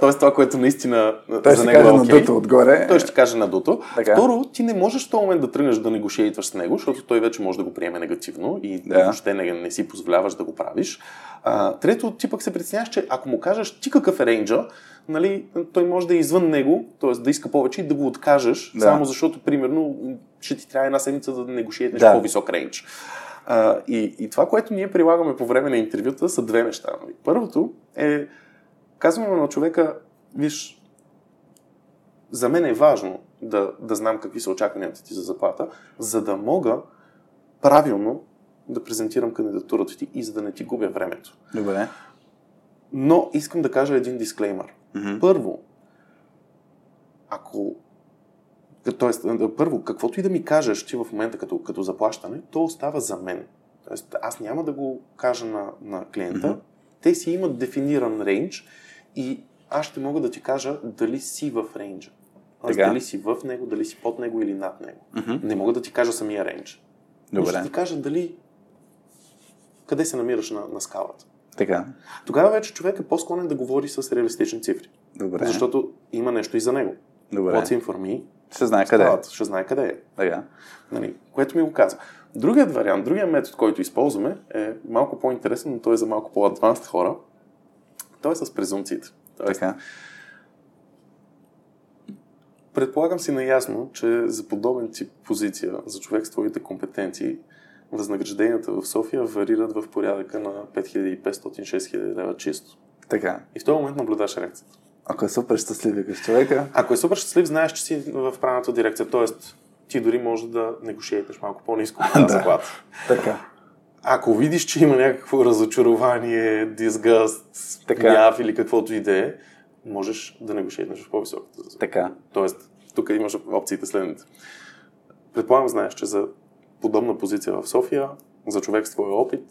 Тоест това, което наистина той за него е окей. На дуто отгоре. Той ще каже на дуто. Така. Второ, ти не можеш в този момент да тръгнеш да негошейтваш с него, защото той вече може да го приеме негативно и да. въобще не, не си позволяваш да го правиш. А, трето, ти пък се притесняваш, че ако му кажеш ти какъв е рейнджа, нали, той може да е извън него, т.е. да иска повече и да го откажеш, да. само защото, примерно, ще ти трябва една седмица да негошиетнеш да. по-висок рейндж. А, и, и това, което ние прилагаме по време на интервюта, са две неща. Първото е, казваме на човека, виж, за мен е важно да, да знам какви са очакванията ти за заплата, за да мога правилно да презентирам кандидатурата ти и за да не ти губя времето. Добре. Но искам да кажа един дисклеймър. Mm-hmm. Първо, ако Тоест, първо, каквото и да ми кажеш ти в момента като, като заплащане, то остава за мен. Тоест, аз няма да го кажа на, на клиента. Mm-hmm. Те си имат дефиниран рейндж и аз ще мога да ти кажа дали си в рейнджа. Аз дали си в него, дали си под него или над него. Mm-hmm. Не мога да ти кажа самия рейндж. Добре. Ще ти кажа дали къде се намираш на, на скалата. Така. Тогава вече човек е по-склонен да говори с реалистични цифри. Добре. Защото има нещо и за него. Добре. What's in for me ще знае къде е. Ще знае къде е. Така. Нали, което ми го каза. Другият вариант, другият метод, който използваме е малко по-интересен, но той е за малко по-адванст хора. Той е с презумциите. Тоест, така. Предполагам си наясно, че за подобен тип позиция, за човек с твоите компетенции, възнагражденията в София варират в порядъка на 5500-6000 лева чисто. Така. И в този момент наблюдаш реакцията. Ако е супер щастлив, викаш човека. Ако е супер щастлив, знаеш, че си в правилната дирекция. Тоест, ти дори може да негошиетеш малко по-низко на заплата. така. Ако видиш, че има някакво разочарование, дисгъст, гняв или каквото и да е, можеш да негошиетнеш в по-високата заплата. Така. Тоест, тук имаш опциите следните. Предполагам, знаеш, че за подобна позиция в София, за човек с твоя опит,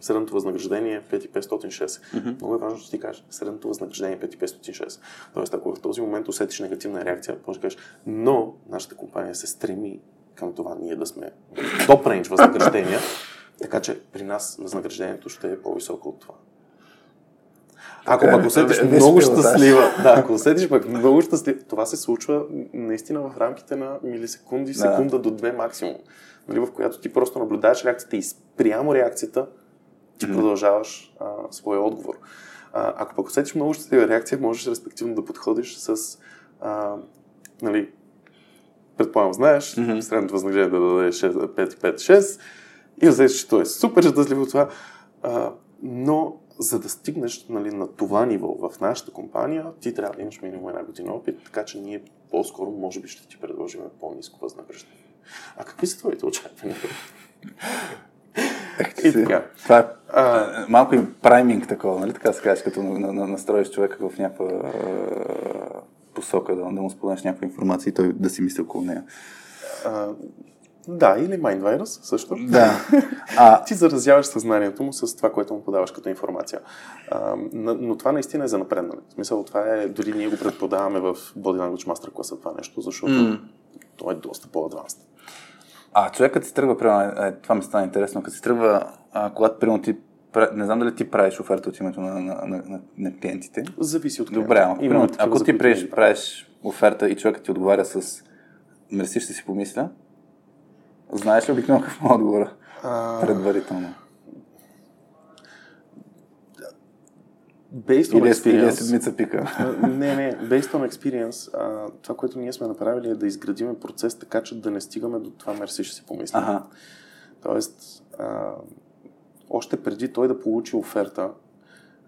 средното възнаграждение е 5506. Mm-hmm. Много е важно да ти кажа, средното възнаграждение е 5506. Тоест, ако в този момент усетиш негативна реакция, може да кажеш, но нашата компания се стреми към това ние да сме топ рейндж възнаграждения, така че при нас възнаграждението ще е по-високо от това. Ако пък усетиш много щастлива, да, ако усетиш пък много щастлива, това се случва наистина в рамките на милисекунди, секунда да. до две максимум, нали, в която ти просто наблюдаваш реакцията и спрямо реакцията ти mm-hmm. продължаваш а, своя отговор. А, ако пък усетиш много щастлива реакция, можеш респективно да подходиш с, а, нали, предполагам, знаеш, mm-hmm. средното възнаграждение да даде 5-5-6 и усетиш, че той е супер щастлив от това, а, но за да стигнеш нали, на това ниво в нашата компания, ти трябва да имаш минимум една година опит, така че ние по-скоро може би ще ти предложим по-низко възнаграждение. А какви са твоите очаквания? И така. Това е а, малко и прайминг такова, нали така се казва, като на, на, настроиш човека в някаква а, посока, да, да му споделиш някаква информация и той да си мисли около нея. А, да, или Mind Virus също. Да. А... Ти заразяваш съзнанието му с това, което му подаваш като информация. А, но това наистина е за напреднане. В смисъл, това е, дори ние го предподаваме в Body Language Master класа това нещо, защото mm. то е доста по-адванст. А човекът си тръгва, примерно, е, това ми стана интересно, като си тръгва, а, когато примерно ти не знам дали ти правиш оферта от името на, на, на, на, на клиентите. Зависи от клиента. Добре, ама, примерно, ако ти правиш, правиш оферта и човекът ти отговаря с мерси, ще си помисля, знаеш ли обикновено какво е отговора? Предварително. Based on experience. седмица пика. не, не, based on experience, а, това, което ние сме направили е да изградиме процес така, че да не стигаме до това мерси ще си помислим. Ага. Тоест, а, още преди той да получи оферта,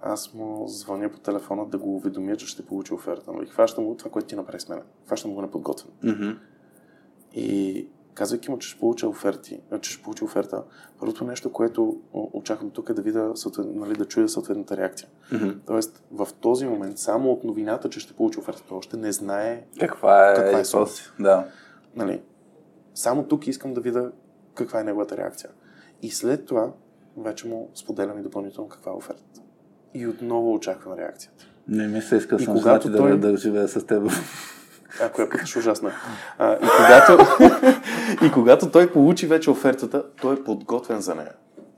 аз му звъня по телефона да го уведомя, че ще получи оферта. Но и хващам го това, което ти направи с мен. Хващам го неподготвен. Mm-hmm. И казвайки му, че ще получа оферти, че ще получи оферта, първото нещо, което очаквам тук е да видя, нали, да чуя съответната реакция. Mm-hmm. Тоест, в този момент, само от новината, че ще получи оферта, той още не знае каква е, каква е, е Да. Нали, само тук искам да видя каква е неговата реакция. И след това вече му споделям и допълнително каква е офертата. И отново очаквам реакцията. Не ми се иска съм значи той... да, да живея с теб. Ако я питаш ужасна. А, и, когато, и когато той получи вече офертата, той е подготвен за нея.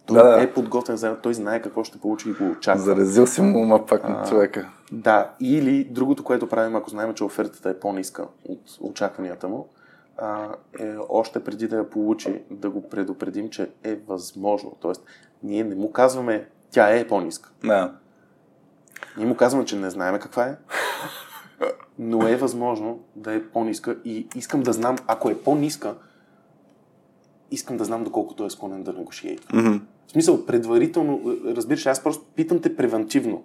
Той да, да. е подготвен за нея, той знае какво ще получи и го очаква. Заразил си му ума пак на човека. Да, или другото, което правим, ако знаем, че офертата е по-ниска от очакванията му, а, е още преди да я получи, да го предупредим, че е възможно. Тоест, ние не му казваме, тя е по-ниска. Да. Ние му казваме, че не знаеме каква е, но е възможно да е по-ниска и искам да знам, ако е по-ниска, искам да знам доколко той е склонен да негошиейт. Mm-hmm. В смисъл, предварително, разбираш, аз просто питам те превентивно.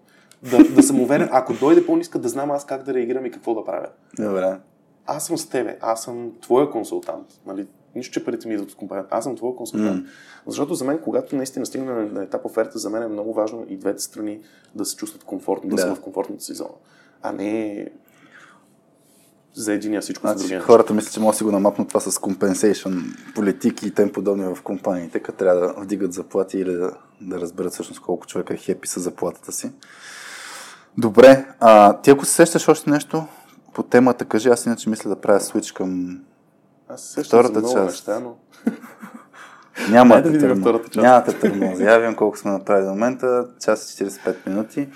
Да, да съм уверен, ако дойде по-ниска, да знам аз как да реагирам и какво да правя. Добре. Аз съм с тебе, аз съм твоя консултант. Нали? Нищо, че парите ми идват от компанията. Аз съм твой консултант. Mm. Защото за мен, когато наистина стигне на, на етап оферта, за мен е много важно и двете страни да се чувстват комфортно, да, да. са в комфортната си зона. А не за единия всичко значи, за другия. Хората мислят, че може да си го намапнат това с compensation политики и тем подобни в компаниите, като трябва да вдигат заплати или да, да разберат всъщност колко човека е хепи с заплатата си. Добре, а, ти ако се сещаш още нещо по темата, кажи, аз иначе мисля да правя свич към аз се втората част. Неща, но... Няма да видим втората част. Няма да търмози. Я колко сме направили до момента. Час и 45 минути.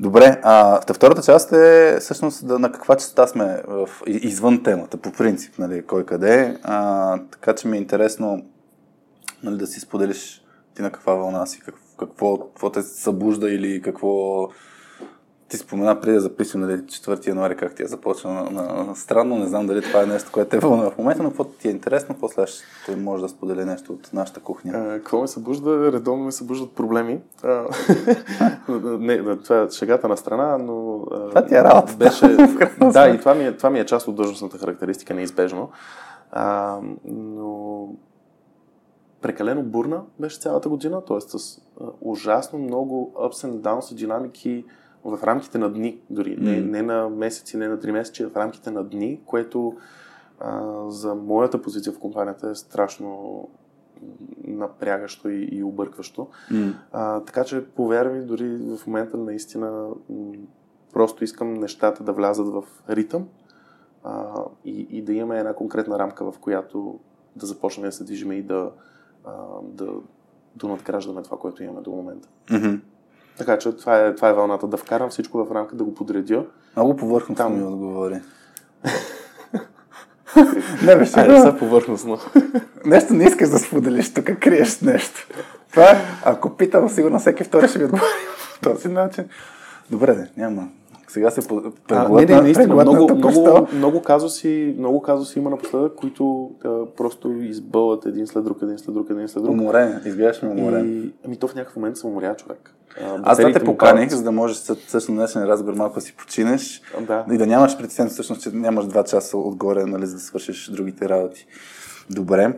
Добре, а втората част е всъщност да, на каква частота сме в, извън темата, по принцип, нали, кой къде. А, така че ми е интересно нали, да си споделиш ти на каква вълна си, какво, какво, какво те събужда или какво ти спомена преди да записвам нали, 4 януари как ти е започна на, на, странно. Не знам дали това е нещо, което е вълна в момента, но какво ти е интересно, после ще може да сподели нещо от нашата кухня. А, какво ме събужда? Редовно ме събуждат проблеми. А, не, това е шегата на страна, но... Това ти е работа. Беше... да, и това ми, е, това ми е част от дължностната характеристика, неизбежно. А, но прекалено бурна беше цялата година, т.е. с а, ужасно много ups and downs и динамики, в рамките на дни, дори mm. не, не на месеци, не на три месеца, в рамките на дни, което а, за моята позиция в компанията е страшно напрягащо и, и объркващо. Mm. А, така че, повярвай, дори в момента наистина м- просто искам нещата да влязат в ритъм а, и, и да имаме една конкретна рамка, в която да започнем да се движим и да, а, да, да надграждаме това, което имаме до момента. Mm-hmm. Така че това е, това е вълната. Да вкарам всичко в рамка, да го подредя. Много повърхностно Там... ми отговори. не, бе, ще са повърхностно. нещо не искаш да споделиш, тук криеш нещо. Това, ако питам, сигурно всеки втори ще ми отговори по този начин. Добре, няма. Сега се преглътна, не, не, наистина, много, много, много, казуси, много казуси има напоследък, които а, просто избълват един след друг, един след друг, един след друг. Уморен, изглеждаш ми уморен. И, ами то в някакъв момент се уморя човек. А, Аз да те поканих, за да можеш също днешния разговор малко да си починеш да. и да нямаш притеснение всъщност, че нямаш два часа отгоре, нали, за да свършиш другите работи. Добре.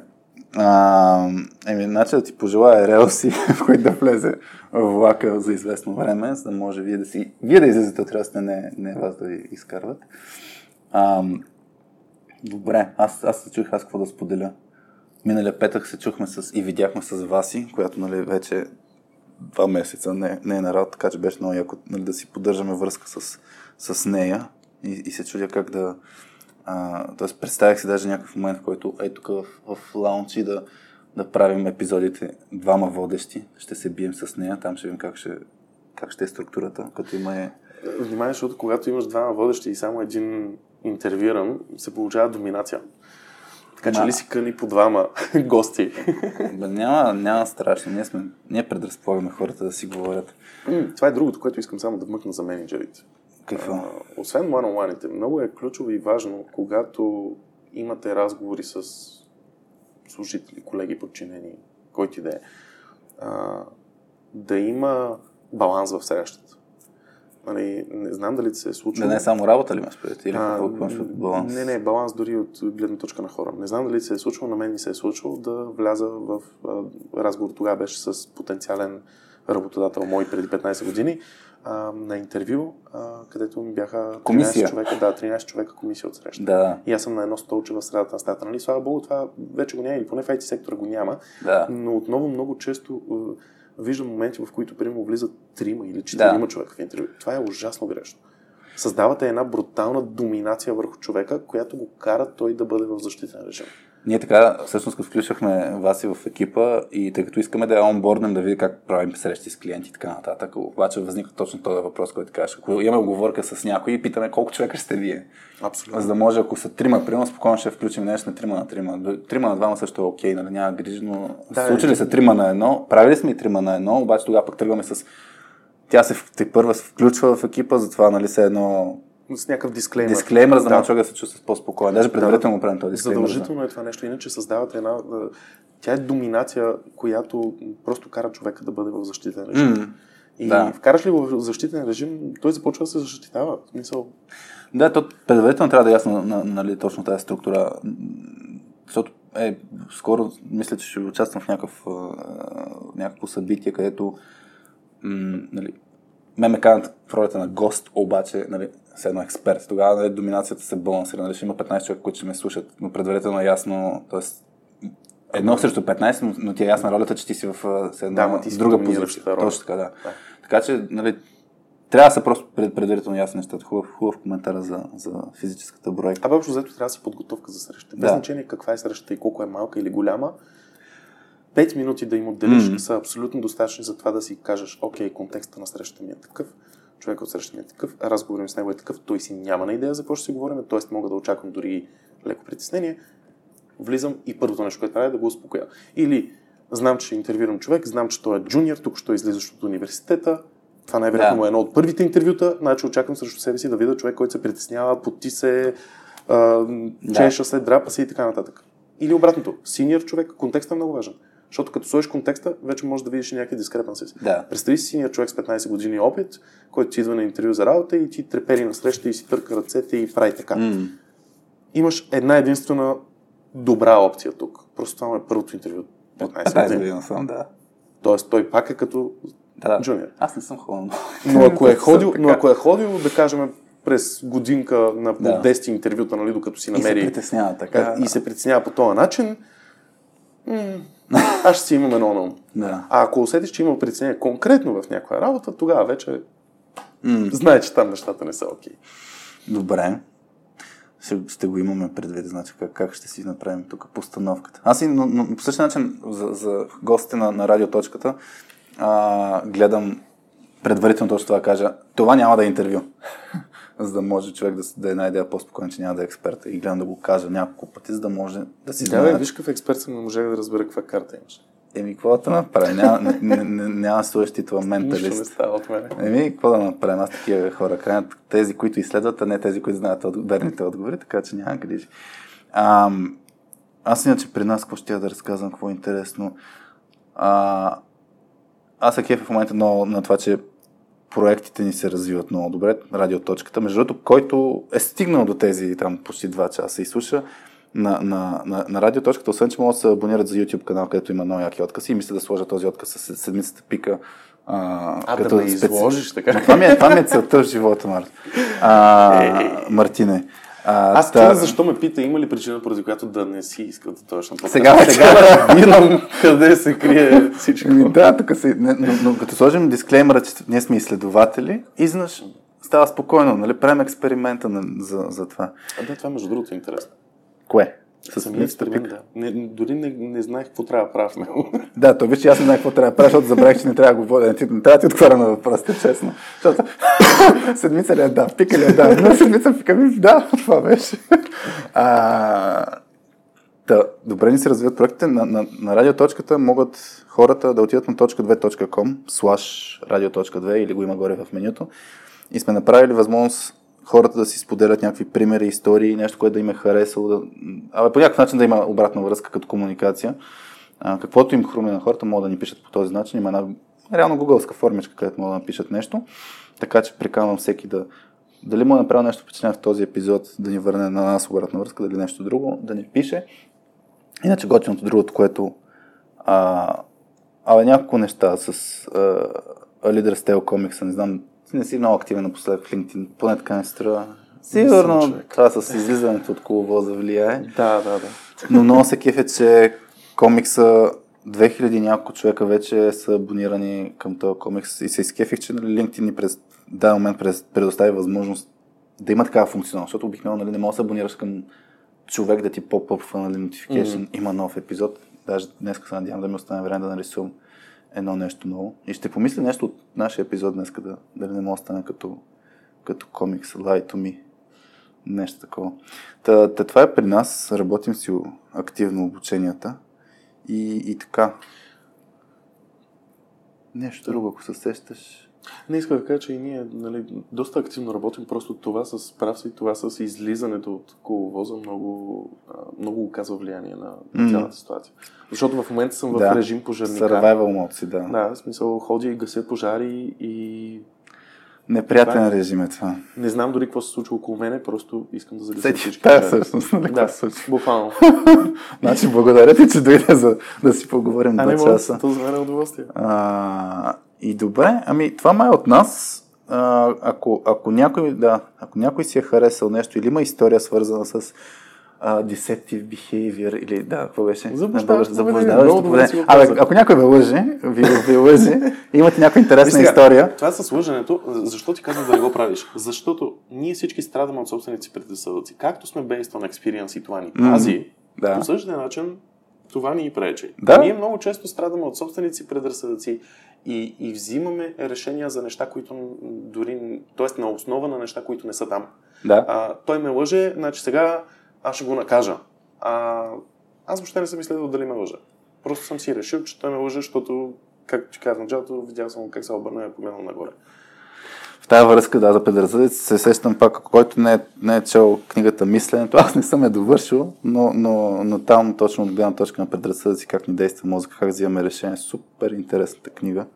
Еми, значи да ти пожелая релси, в които да влезе в влака за известно време, за да може вие да си... Вие да излезете от ръста, не, не вас да ви изкарват. А, добре, аз, аз се чух аз какво да споделя. Миналия петък се чухме с, и видяхме с Васи, която нали, вече два месеца не, не е на работа, така че беше много яко нали, да си поддържаме връзка с, с нея и, и се чудя как да, тоест представях си даже някакъв момент, в който е тук в, в лаунчи да, да правим епизодите двама водещи. Ще се бием с нея, там ще видим как ще, как ще е структурата, като има е... Внимай, защото когато имаш двама водещи и само един интервюиран, се получава доминация. Така че ли си къни по двама гости? Бе, няма, няма страшно. Ние, сме, ние предразполагаме хората да си говорят. това е другото, което искам само да вмъкна за менеджерите. Какво? А, освен one много е ключово и важно, когато имате разговори с служители, колеги, подчинени, който и да е, да има баланс в срещата. Нали, не знам дали се е случило. Не е само работа ли имаш пред? Или А, какво баланс? Не, не, баланс дори от гледна точка на хора. Не знам дали се е случило, на мен ми се е случило да вляза в а, разговор. Тогава беше с потенциален работодател мой преди 15 години а, на интервю, а, където ми бяха 13 Комисия. човека, да, 13 човека комисия от среща. Да, И аз съм на едно столче в средата на стаята. Нали? Слава Богу, това вече го няма, или поне в IT сектора го няма. да. Но отново много често виждам моменти, в които примерно влизат трима или четирима Да. човека в интервю. Това е ужасно грешно. Създавате една брутална доминация върху човека, която го кара той да бъде в защитен режим. Ние така, всъщност, като включвахме Васи в екипа и тъй като искаме да я онборднем, да видим как правим срещи с клиенти и така нататък, обаче възниква точно този въпрос, който кажеш. Ако имаме оговорка с някой и питаме колко човека ще сте вие, Абсолютно. за да може, ако са трима, примерно, спокойно ще включим нещо на трима на трима. Трима на двама също е окей, нали, няма грижи, но Да, случили е. са трима на едно, правили сме и трима на едно, обаче тогава пък тръгваме с тя се те първа се включва в екипа, затова нали се едно С някакъв дисклеймер. дисклеймер, за да Да. може да се чувства по-спокоен. Даже предварително правим този дисклеймер. Задължително е това нещо, иначе създавате една... Тя е доминация, която просто кара човека да бъде в защитен режим. М, И да. вкараш ли в защитен режим, той започва да се защитава. В смисъл, Да, то предварително трябва да е ясно на, нали, точно тази структура. Защото е, скоро мисля, че ще участвам в някакъв, някакво събитие, където м, нали, ме ме канат в ролята на гост, обаче нали, с едно експерт. Тогава нали, доминацията се балансира. Нали, ще има 15 човека, които ще ме слушат, но предварително е ясно, т.е. едно срещу 15, но, но ти е ясна ролята, че ти си в една Да, ма ти си друга позиция. роля. Точно така, да. Да. Така че, нали, трябва да са просто пред, предварително ясни нещата. Хубав, хубав коментар за, за физическата бройка. Абе, общо взето трябва да си подготовка за срещата. Без Да. значение каква е срещата и колко е малка или голяма. Пет минути да им отделиш Мгм. са абсолютно достатъчни за това да си кажеш, окей, контекста на срещата ми е такъв, човекът от ми е такъв, разговорът с него е такъв, той си няма на идея за какво ще си говорим, т.е. мога да очаквам дори леко притеснение. Влизам и първото нещо, което правя е да го успокоя. Или знам, че ще интервюрам човек, знам, че той е джуниор, тук ще излизащ от университета, това най-вероятно Да. е едно от първите интервюта, значи очаквам срещу себе си да видя човек, който се притеснява, поти се, а, чеша се, драпа се и така нататък. Или обратното, синьор човек, контекстът е много важен. Защото като сложиш контекста, вече можеш да видиш някакви дискрепанси. Да. Представи си синьор човек с 15 години опит, който ти идва на интервю за работа и ти трепери на среща и си търка ръцете и прави така. М, Имаш една единствена добра опция тук. Просто това е първото интервю от 15 15 години. съм, да. Тоест той пак е като Да, да. джуниор. Аз не съм ходил. Но ако е ходил, но ако е ходил, да кажем, през годинка на по Да. 10 интервюта, нали, докато си И се намери притеснява така. и се притеснява по този начин, аз ще си имам едно на ум. Да. А ако усетиш, че има притеснение конкретно в някоя работа, тогава вече М, знае, че там нещата не са окей. Добре. Ще, ще го имаме предвид, значи как, как ще си направим тук постановката. Аз и но, но, по същия начин за, за гостите на, на радиоточката а, гледам предварително точно това кажа. Това няма да е интервю. За да може човек да, да е една идея по-спокоен, че няма да е експерт. И гледам да го кажа няколко пъти, за да може да си Да, знае. бе, виж какъв експерт съм, не можех да разбера каква карта имаш. Еми, какво да направя? Няма, няма да стоиш титла Нищо не менталист. става от мене. Еми, какво да направим? Аз такива хора. Крайнат тези, които изследват, а не тези, които знаят от, верните отговори, така че няма грижи. Ам, аз иначе при нас, какво ще я да разказвам, какво е интересно. А, аз се кефя в момента много на това, че проектите ни се развиват много добре, радиоточката. Между другото, който е стигнал до тези там почти 2 часа и слуша на, на, на, на радиоточката, освен че могат да се абонират за YouTube канал, където има много яки откази и мисля да сложа този отказ с седмицата пика. А, А, да ме специ- изложиш, така. това ми е, това ми е целта в живота, Март. А, Мартине. А, Аз та- защо ме пита, има ли причина, поради която да не си искал да дойдеш на подкаст. Сега, сега разбирам къде се крие всичко. Да, тук си, не, но, но, като сложим дисклеймера, че ние сме изследователи, изнъж става спокойно, нали? Правим експеримента на, за, за това. А да, това между другото е интересно. Кое? С самия експеримент, да. Не, дори не, не знаех какво трябва да правя в него. Да, то виж, аз не знам какво трябва да правя, защото забравих, че не трябва да го водя. Не, ти- не трябва да ти отговаря на въпросите, честно. Защото седмица ли е да, пика ли е да, но седмица пика ми да, това беше. А, да, добре ни се развиват проектите. На, на, на радиоточката могат хората да отидат на .2.com slash radio.2 или го има горе в менюто. И сме направили възможност хората да си споделят някакви примери, истории, нещо, което да им е харесало. Да... Абе, по някакъв начин да има обратна връзка като комуникация. А, каквото им хруми на хората, могат да ни пишат по този начин. Има една реално гугълска формичка, където могат да напишат нещо. Така че приканвам всеки да дали му е направил нещо впечатление в този епизод, да ни върне на нас обратна връзка, дали нещо друго, да ни пише. Иначе готиното другото, което а, Абе, няколко неща с uh, Leader Style комикса, не знам, не си много активен напоследък в LinkedIn, поне така не струва. Сигурно това с излизането от коловоза влияе. Да, да, да. Но много се кефе, че комикса 2000 няколко човека вече са абонирани към този комикс и се изкефих, че нали, LinkedIn ни през даден момент предостави възможност да има такава функционалност, защото обикновено нали, не можеш да се абонираш към човек да ти поп-ъпва нали, notification, mm-hmm. има нов епизод. Даже днес се надявам да ми остане време да нарисувам едно нещо ново. И ще помисля нещо от нашия епизод днес, да, дали не мога стане като, като комикс Lie to Me. Нещо такова. Та, та, това е при нас. Работим си активно обученията. И, и така. Нещо друго, ако се сещаш. Не искам да кажа, че и ние нали, доста активно работим, просто това с прав и това с излизането от коловоза много, много оказва влияние на, на цялата ситуация. Защото в момента съм в да. режим пожарника. Survival mode си, да. Да, в смисъл ходя и гася пожари и Неприятен това, е- режим е това. Не знам дори какво се случва около мене, просто искам да залиша всички. Да, всъщност, нали да, буквално. значи, благодаря ти, че дойде за да си поговорим а, два часа. А, не, за мен е удоволствие. А, и добре, ами това май от нас. А, ако, ако, някой, да, ако някой си е харесал нещо или има история свързана с uh, deceptive behavior или да, какво беше? Заблуждаващо поведение. Абе, ако някой ме лъже, ви, ви лъже, имате някаква интересна сега, история. Това с лъженето, защо ти казвам да не го правиш? Защото ние всички страдаме от собственици предразсъдъци. Както сме based on experience и това ни пази, mm, да. по същия начин това ни и пречи. Да? Ние много често страдаме от собственици предразсъдъци и, и взимаме решения за неща, които дори, т.е. на основа на неща, които не са там. Да. А, той ме лъже, значи сега аз ще го накажа. А, аз въобще не съм изследвал дали ме лъже. Просто съм си решил, че той ме лъже, защото, както ти казах началото, видял съм как се обърна и е погледнал нагоре. В тази връзка, да, за Педразъдец се сещам пак, който не е, не е чел книгата Мисленето, аз не съм я довършил, но, но, но там точно от гледна точка на предразсъдъци, как ни действа мозъка, как взимаме решение, супер интересната книга.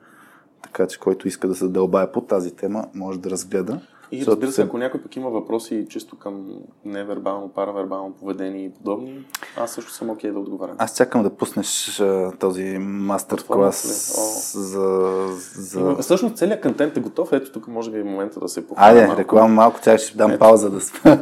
Така че който иска да се дълбае по тази тема, може да разгледа. И разбира се, ако някой пък има въпроси чисто към невербално, паравербално поведение и подобни, аз също съм окей okay да отговарям. Аз чакам да пуснеш а, този мастер-клас за, за... Има, всъщност целият контент е готов, ето тук може би е момента да се похваля. Айде, реклама малко, чак ще дам ето. пауза да спа.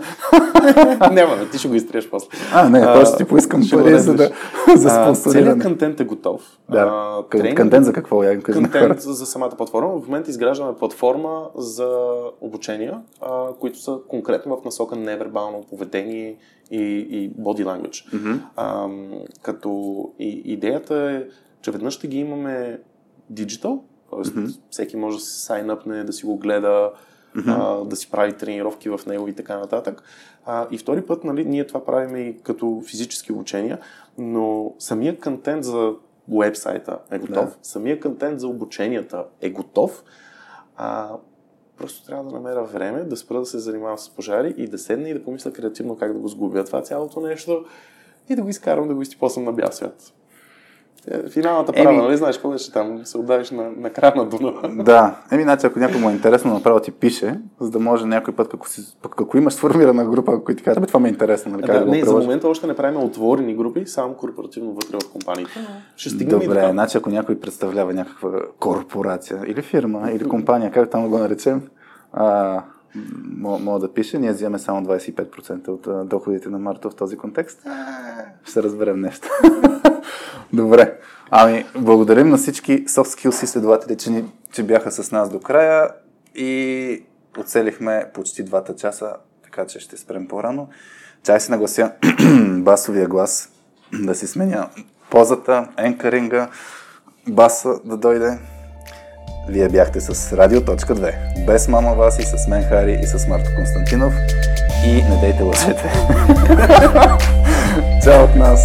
Няма, ти ще го изтриеш после. А, не, просто ти поискам пари, за да за спонсориране. Целият контент е готов. Да. Тренинг, контент за какво? Я контент за самата платформа. В момента изграждаме платформа за обучения, които са конкретно в насока невербално поведение и, и body language. Mm-hmm. А, като и, идеята е, че веднъж ще ги имаме digital, т.е. Mm-hmm. всеки може да се сайнъпне, да си го гледа, mm-hmm. а, да си прави тренировки в него и така нататък. А, и втори път, нали, ние това правим и като физически обучения, но самия контент за уебсайта е готов, yeah. самия контент за обученията е готов. А, Просто трябва да намеря време, да спра да се занимавам с пожари и да седна и да помисля креативно как да го сгубя това цялото нещо и да го изкарам да го изтипосам на бял свят. Финалната права, еми... нали знаеш какво беше там? Се отдавиш на, на края на Дунава. Да. Еми, значи, ако някой му е интересно, направо ти пише, за да може някой път, ако, си, пък, ако имаш сформирана група, ако ти кажа, това ми е интересно, нали? Да, да, не, за момента още не правим отворени групи, само корпоративно вътре в компаниите. Ще стигнем Добре, и значи ако някой представлява някаква корпорация или фирма, или компания, как там го наречем, а, мога да пише, ние вземем само 25% от доходите на Марто в този контекст. Ще разберем нещо. Добре. Ами, благодарим на всички soft skills изследователи, че, ни, че бяха с нас до края и оцелихме почти двата часа, така че ще спрем по-рано. Чай си наглася басовия глас, да си сменя позата, енкаринга, баса да дойде. Вие бяхте с Радио.2. Без мама вас и с мен Хари и с Марто Константинов. И не дейте лъжете. Чао от нас!